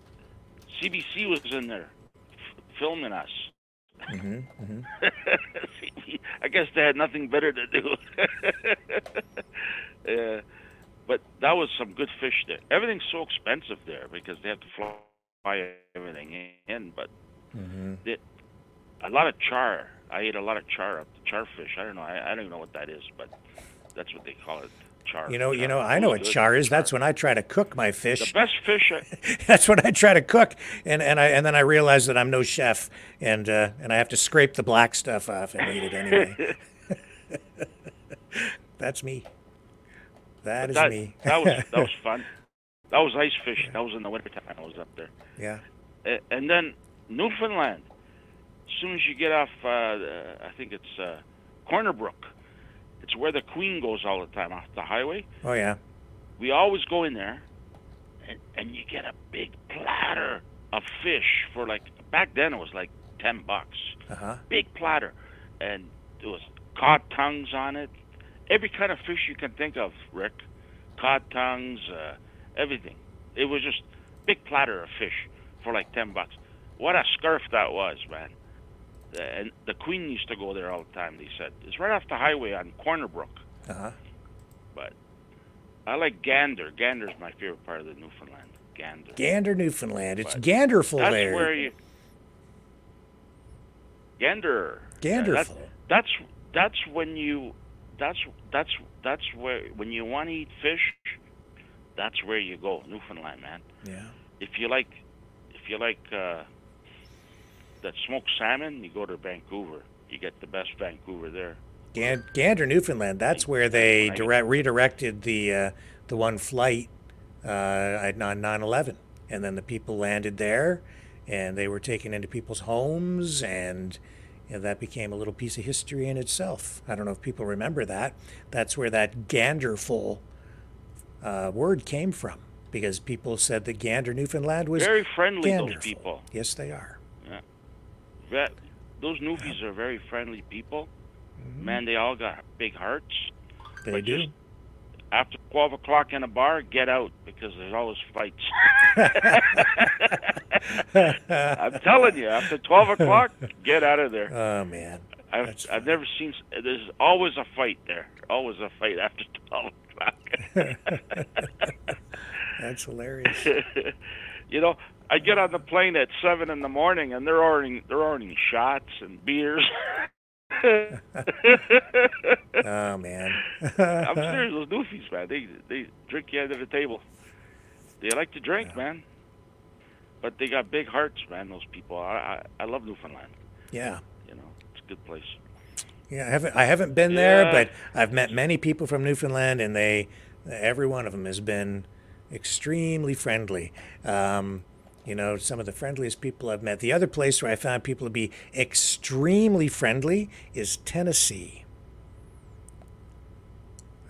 S21: CBC was in there f- filming us.
S2: hmm hmm
S21: I guess they had nothing better to do. uh, but that was some good fish there. Everything's so expensive there because they have to fly everything in. But
S2: hmm
S21: the, a lot of char. I ate a lot of char up char fish. I don't know. I, I don't even know what that is, but that's what they call it. Char.
S2: You know, you know, I know what char is. That's when I try to cook my fish.
S21: The best fish. I,
S2: That's what I try to cook, and and I and then I realize that I'm no chef, and uh, and I have to scrape the black stuff off and eat it anyway. That's me. That is
S21: that,
S2: me.
S21: that was that was fun. That was ice fishing. That was in the wintertime. I was up there.
S2: yeah.
S21: And then Newfoundland. As soon as you get off, uh, uh, I think it's uh, Corner Brook. It's where the Queen goes all the time off the highway.
S2: Oh yeah.
S21: We always go in there, and, and you get a big platter of fish for like back then it was like ten bucks.
S2: Uh huh.
S21: Big platter, and there was cod tongues on it. Every kind of fish you can think of, Rick. Cod tongues, uh, everything. It was just big platter of fish for like ten bucks. What a scarf that was, man. And the Queen used to go there all the time. They said it's right off the highway on Corner Brook.
S2: Uh huh.
S21: But I like Gander. Gander's my favorite part of the Newfoundland. Gander.
S2: Gander, Newfoundland. It's
S21: But
S2: Ganderful
S21: That's
S2: there.
S21: where you. Gander. Yeah, that's,
S2: Ganderful.
S21: that's that's when you. That's that's that's where when you want to eat fish. That's where you go, Newfoundland, man.
S2: Yeah.
S21: If you like, if you like uh, that smoked salmon, you go to Vancouver. You get the best Vancouver there.
S2: Gan- Gander, Newfoundland. That's where they direct, redirected the uh, the one flight uh, at 9 11 and then the people landed there, and they were taken into people's homes, and you know, that became a little piece of history in itself. I don't know if people remember that. That's where that Ganderful uh, word came from, because people said that Gander, Newfoundland was
S21: Very friendly, those people.
S2: Yes, they are.
S21: Yeah. That, those Newfies are very friendly people. Man, they all got big hearts.
S2: They
S21: but
S2: do.
S21: Just after 12 o'clock in a bar, get out because there's always fights. I'm telling you, after 12 o'clock, get out of there.
S2: Oh man,
S21: I've, I've never seen. There's always a fight there. Always a fight after 12 o'clock.
S2: That's hilarious.
S21: you know, I get on the plane at seven in the morning, and they're ordering they're ordering shots and beers.
S2: Oh man.
S21: I'm serious. Those Newfies, man, they they drink you under the table. They like to drink, man. But they got big hearts, man. Those people. I I, I love Newfoundland.
S2: Yeah.
S21: You know, it's a good place.
S2: Yeah, I haven't I haven't been there, but I've met many people from Newfoundland, and they every one of them has been extremely friendly. Um, you know, some of the friendliest people I've met. The other place where I found people to be extremely friendly is Tennessee.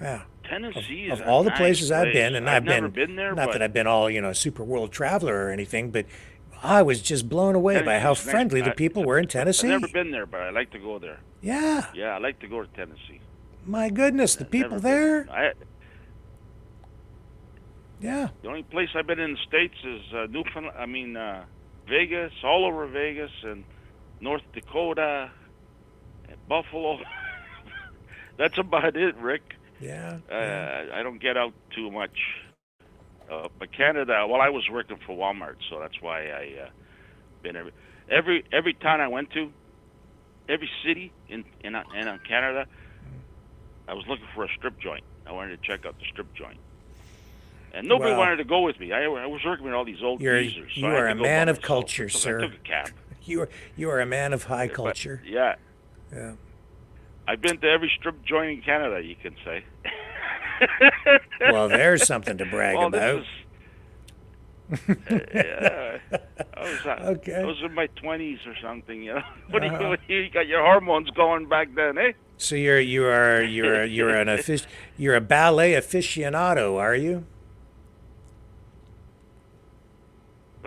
S2: Yeah.
S21: Tennessee
S2: Of
S21: is a
S2: all the
S21: nice
S2: places I've been, and
S21: I've
S2: I've, been,
S21: been there,
S2: not that I've been all you know super world traveler or anything, but I was just blown away by how
S21: nice.
S2: friendly the
S21: I-
S2: people were in Tennessee.
S21: I've never been there, but I like to go there.
S2: Yeah,
S21: Yeah, I like to go to Tennessee.
S2: my goodness, the people there.
S21: I,
S2: Yeah.
S21: the only place I've been in the states is uh, Newfoundland. I mean, uh, Vegas, all over Vegas, and North Dakota, and Buffalo. That's about it, Rick.
S2: Yeah.
S21: Uh, I don't get out too much. Uh, but Canada, well, I was working for Walmart, so that's why I uh, been every every every town I went to, every city in in in uh, Canada. I was looking for a strip joint. I wanted to check out the strip joint, and nobody
S2: Well,
S21: wanted to go with me. I, I was working with all these old
S2: You're
S21: geezers. so
S2: you are a man of
S21: myself.
S2: culture,
S21: So
S2: sir.
S21: I took a cab.
S2: you are you are a man of high culture.
S21: Yeah.
S2: Yeah.
S21: I've been to every strip joint in Canada, you can say.
S2: Well, there's something to brag
S21: Well,
S2: about.
S21: is- Uh, yeah. I was, uh,
S2: Okay.
S21: I was in my 20s or something, you know. What do
S2: Uh-huh.
S21: you, you got your hormones going back then, eh?
S2: So you're you are you're you're an offic- you're a ballet aficionado, are you?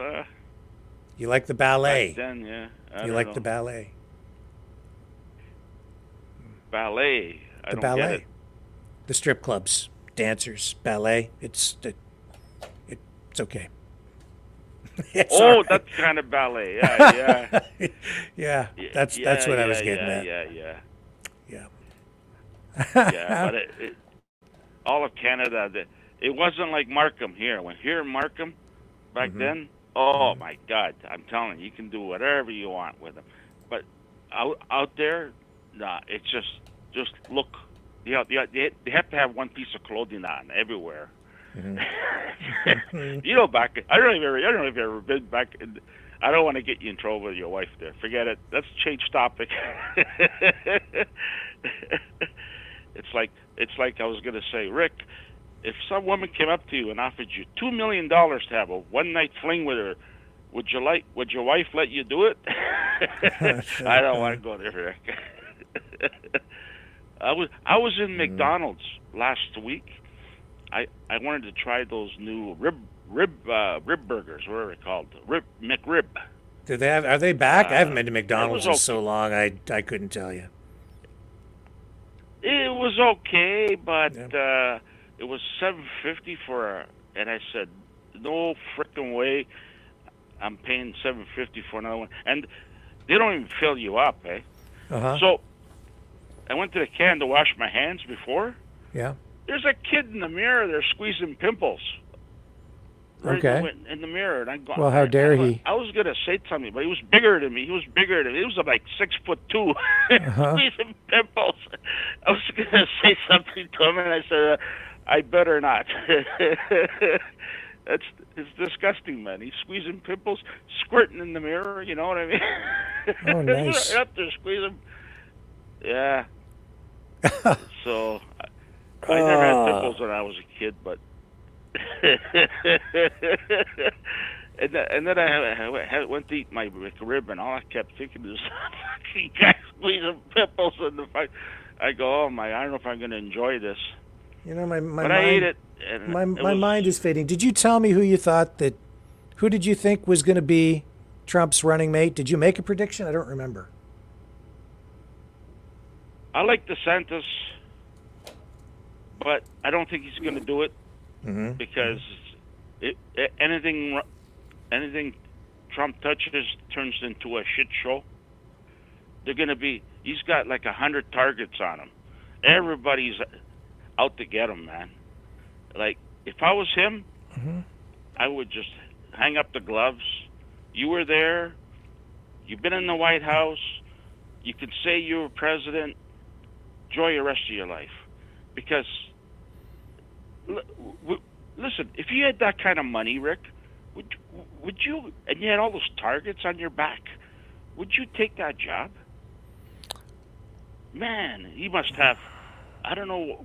S21: Uh,
S2: You like the ballet?
S21: Back then, yeah. I
S2: you like
S21: know.
S2: the ballet?
S21: ballet. I
S2: the
S21: don't
S2: ballet.
S21: get it.
S2: The strip clubs, dancers, ballet. It's it, it, it's okay. It's
S21: oh,
S2: right.
S21: that kind of ballet. Yeah, yeah.
S2: yeah,
S21: Yeah,
S2: that's that's what I was getting
S21: yeah,
S2: at.
S21: Yeah, yeah,
S2: Yeah.
S21: yeah. But it, it, all of Canada, the, it wasn't like Markham here. When here in Markham, back
S2: Mhm.
S21: then, oh my God, I'm telling you, you can do whatever you want with them. But out out there, nah, it's just just look. You know, they, they have to have one piece of clothing on everywhere.
S2: Mm-hmm.
S21: you know, back I don't even I don't know if you've ever been back. In, I don't want to get you in trouble with your wife there. Forget it. Let's change topic. it's like it's like I was gonna say, Rick. If some woman came up to you and offered you two million dollars to have a one night fling with her, would you like? Would your wife let you do it? I don't want to go there, Rick. I was I was in McDonald's last week. I I wanted to try those new rib rib uh, rib burgers. What are they called? Rib McRib.
S2: Do they have? Are they back? I haven't
S21: Uh,
S2: been to McDonald's
S21: was
S2: in so long. I I couldn't tell you.
S21: It was okay, but uh, it was seven fifty for, a, and I said, no freaking way. I'm paying seven fifty for another one, and they don't even fill you up, eh?
S2: Uh-huh.
S21: So I went to the can to wash my hands before.
S2: Yeah.
S21: There's a kid in the mirror there squeezing pimples. Right
S2: Okay.
S21: in the- mirror, and I go.
S2: Well, how dare
S21: I,
S2: he?
S21: I was gonna say something, but he was bigger than me. He was bigger than me. He was like six foot 2
S2: Uh-huh.
S21: squeezing pimples. I was gonna say something to him, and I said, uh, "I better not." That's it's disgusting, man. He's squeezing pimples, squirting in the mirror. You know what I mean?
S2: Oh, nice.
S21: Up there squeezing. Yeah. so I, I never had
S2: Ah.
S21: pimples when I was a kid, but. and, then, and then I, I, I went to eat my rib, and all I kept thinking is, fucking guy squeezing pimples in the fight. I go, oh my, I don't know if I'm going to enjoy this.
S2: You know, my my
S21: but
S2: mind,
S21: I ate it.
S2: My
S21: it
S2: my
S21: was-
S2: mind is fading. Did you tell me who you thought that? Who did you think was going to be Trump's running mate? Did you make a prediction? I don't remember.
S21: I like DeSantis, but I don't think he's going to do it
S2: Mm-hmm.
S21: because it, anything anything Trump touches turns into a shit show. They're going to be. He's got like a hundred targets on him. Everybody's out to get him, man. Like if I was him,
S2: Mm-hmm.
S21: I would just hang up the gloves. You were there. You've been in the White House. You can say you were president. Enjoy the rest of your life, because l- w- listen, if you had that kind of money, Rick, would would you? And you had all those targets on your back. Would you take that job? Man, he must have. I don't know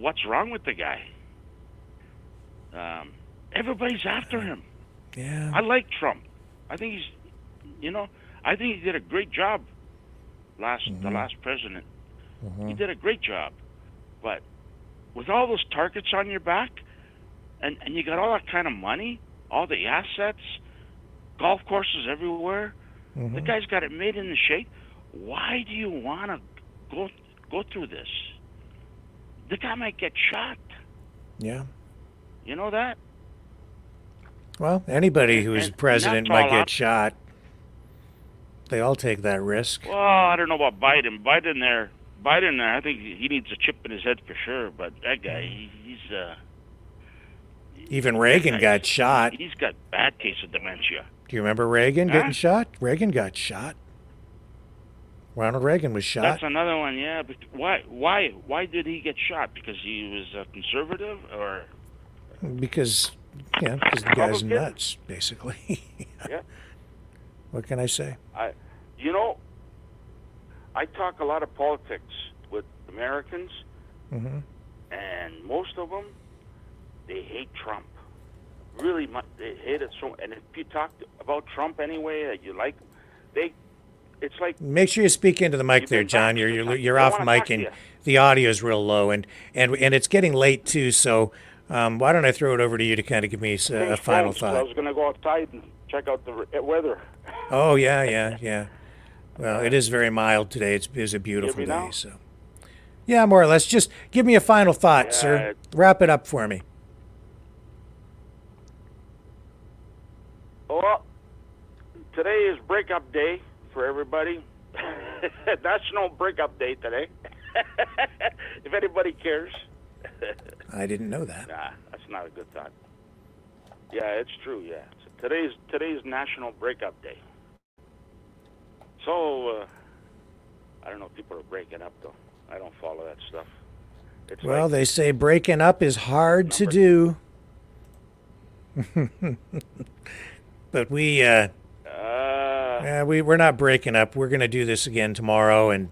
S21: what's wrong with the guy. Um, everybody's after him.
S2: Yeah.
S21: I like Trump. I think he's, you know, I think he did a great job. Last the
S2: Mhm.
S21: last president,
S2: Mm-hmm.
S21: he did a great job. But with all those targets on your back, and and you got all that kind of money, all the assets, golf courses everywhere, the
S2: Mhm.
S21: guy's got it made in the shape. Why do you want to go go through this? The guy might get shot.
S2: Yeah.
S21: You know that?
S2: Well, anybody who is president might get
S21: up-
S2: shot. They all take that risk.
S21: Well, I don't know about Biden. Biden there, Biden there. I think he needs a chip in his head for sure. But that guy, he, he's uh,
S2: Even Reagan got shot.
S21: he's got bad case of dementia.
S2: Do you remember Reagan
S21: Huh?
S2: getting shot? Reagan got shot. Ronald Reagan was shot.
S21: That's another one. Yeah, but why? Why? Why did he get shot? Because he was a conservative, or
S2: because yeah, because the guy's nuts, basically.
S21: yeah.
S2: What can I say?
S21: I, you know, I talk a lot of politics with Americans,
S2: hmm
S21: and most of them, they hate Trump. Really, they hate it so. And if you talk about Trump anyway, that you like, they, it's like
S2: Make sure you speak into the mic there, John. You're you're, you're
S21: I
S2: off mic and the audio is real low, and and and it's getting late too. So um, why don't I throw it over to you to kind of give me a,
S21: Thanks,
S2: final
S21: thought? I was going to go outside and check out the weather.
S2: Oh yeah, yeah, yeah. Well, it is very mild today. It's, it's a beautiful day.
S21: now?
S2: So yeah, more or less. Just give me a final thought, sir.
S21: Yeah.
S2: Wrap it up for me.
S21: Well, today is breakup day for everybody. National breakup day today. if anybody cares.
S2: I didn't know that.
S21: Nah, that's not a good thought. Yeah, it's true. Yeah, so today's today's National Breakup Day. So uh, I don't know if people are breaking up though. I don't follow that stuff. It's
S2: Well,
S21: like,
S2: they say breaking up is hard to do. but we uh,
S21: uh,
S2: Yeah, we we're not breaking up. We're going to do this again tomorrow, and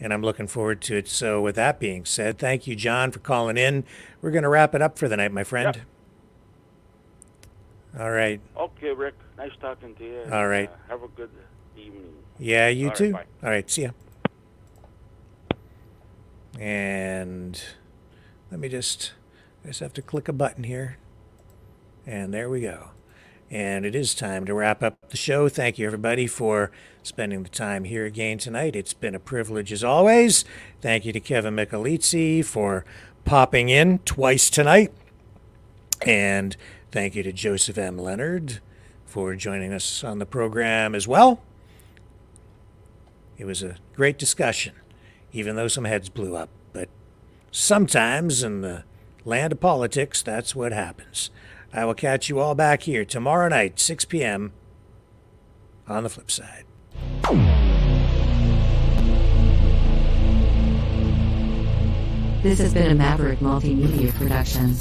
S2: and I'm looking forward to it. So, with that being said, thank you, John, for calling in. We're going to wrap it up for the night, my friend. All right.
S21: okay, Rick. Nice talking to you.
S2: All right.
S21: Uh, have a good evening.
S2: Yeah, you
S21: All right,
S2: too.
S21: bye.
S2: All right. See ya. And let me just I just have to click a button here. And there we go. And it is time to wrap up the show. Thank you, everybody, for spending the time here again tonight. It's been a privilege as always. Thank you to Kevin Michelizzi for popping in twice tonight. And thank you to Joseph M. Lenard for joining us on the program as well. It was a great discussion, even though some heads blew up. But sometimes in the land of politics, that's what happens. I will catch you all back here tomorrow night, 6 p.m. on the flip side.
S3: This has been a Maverick Multimedia production.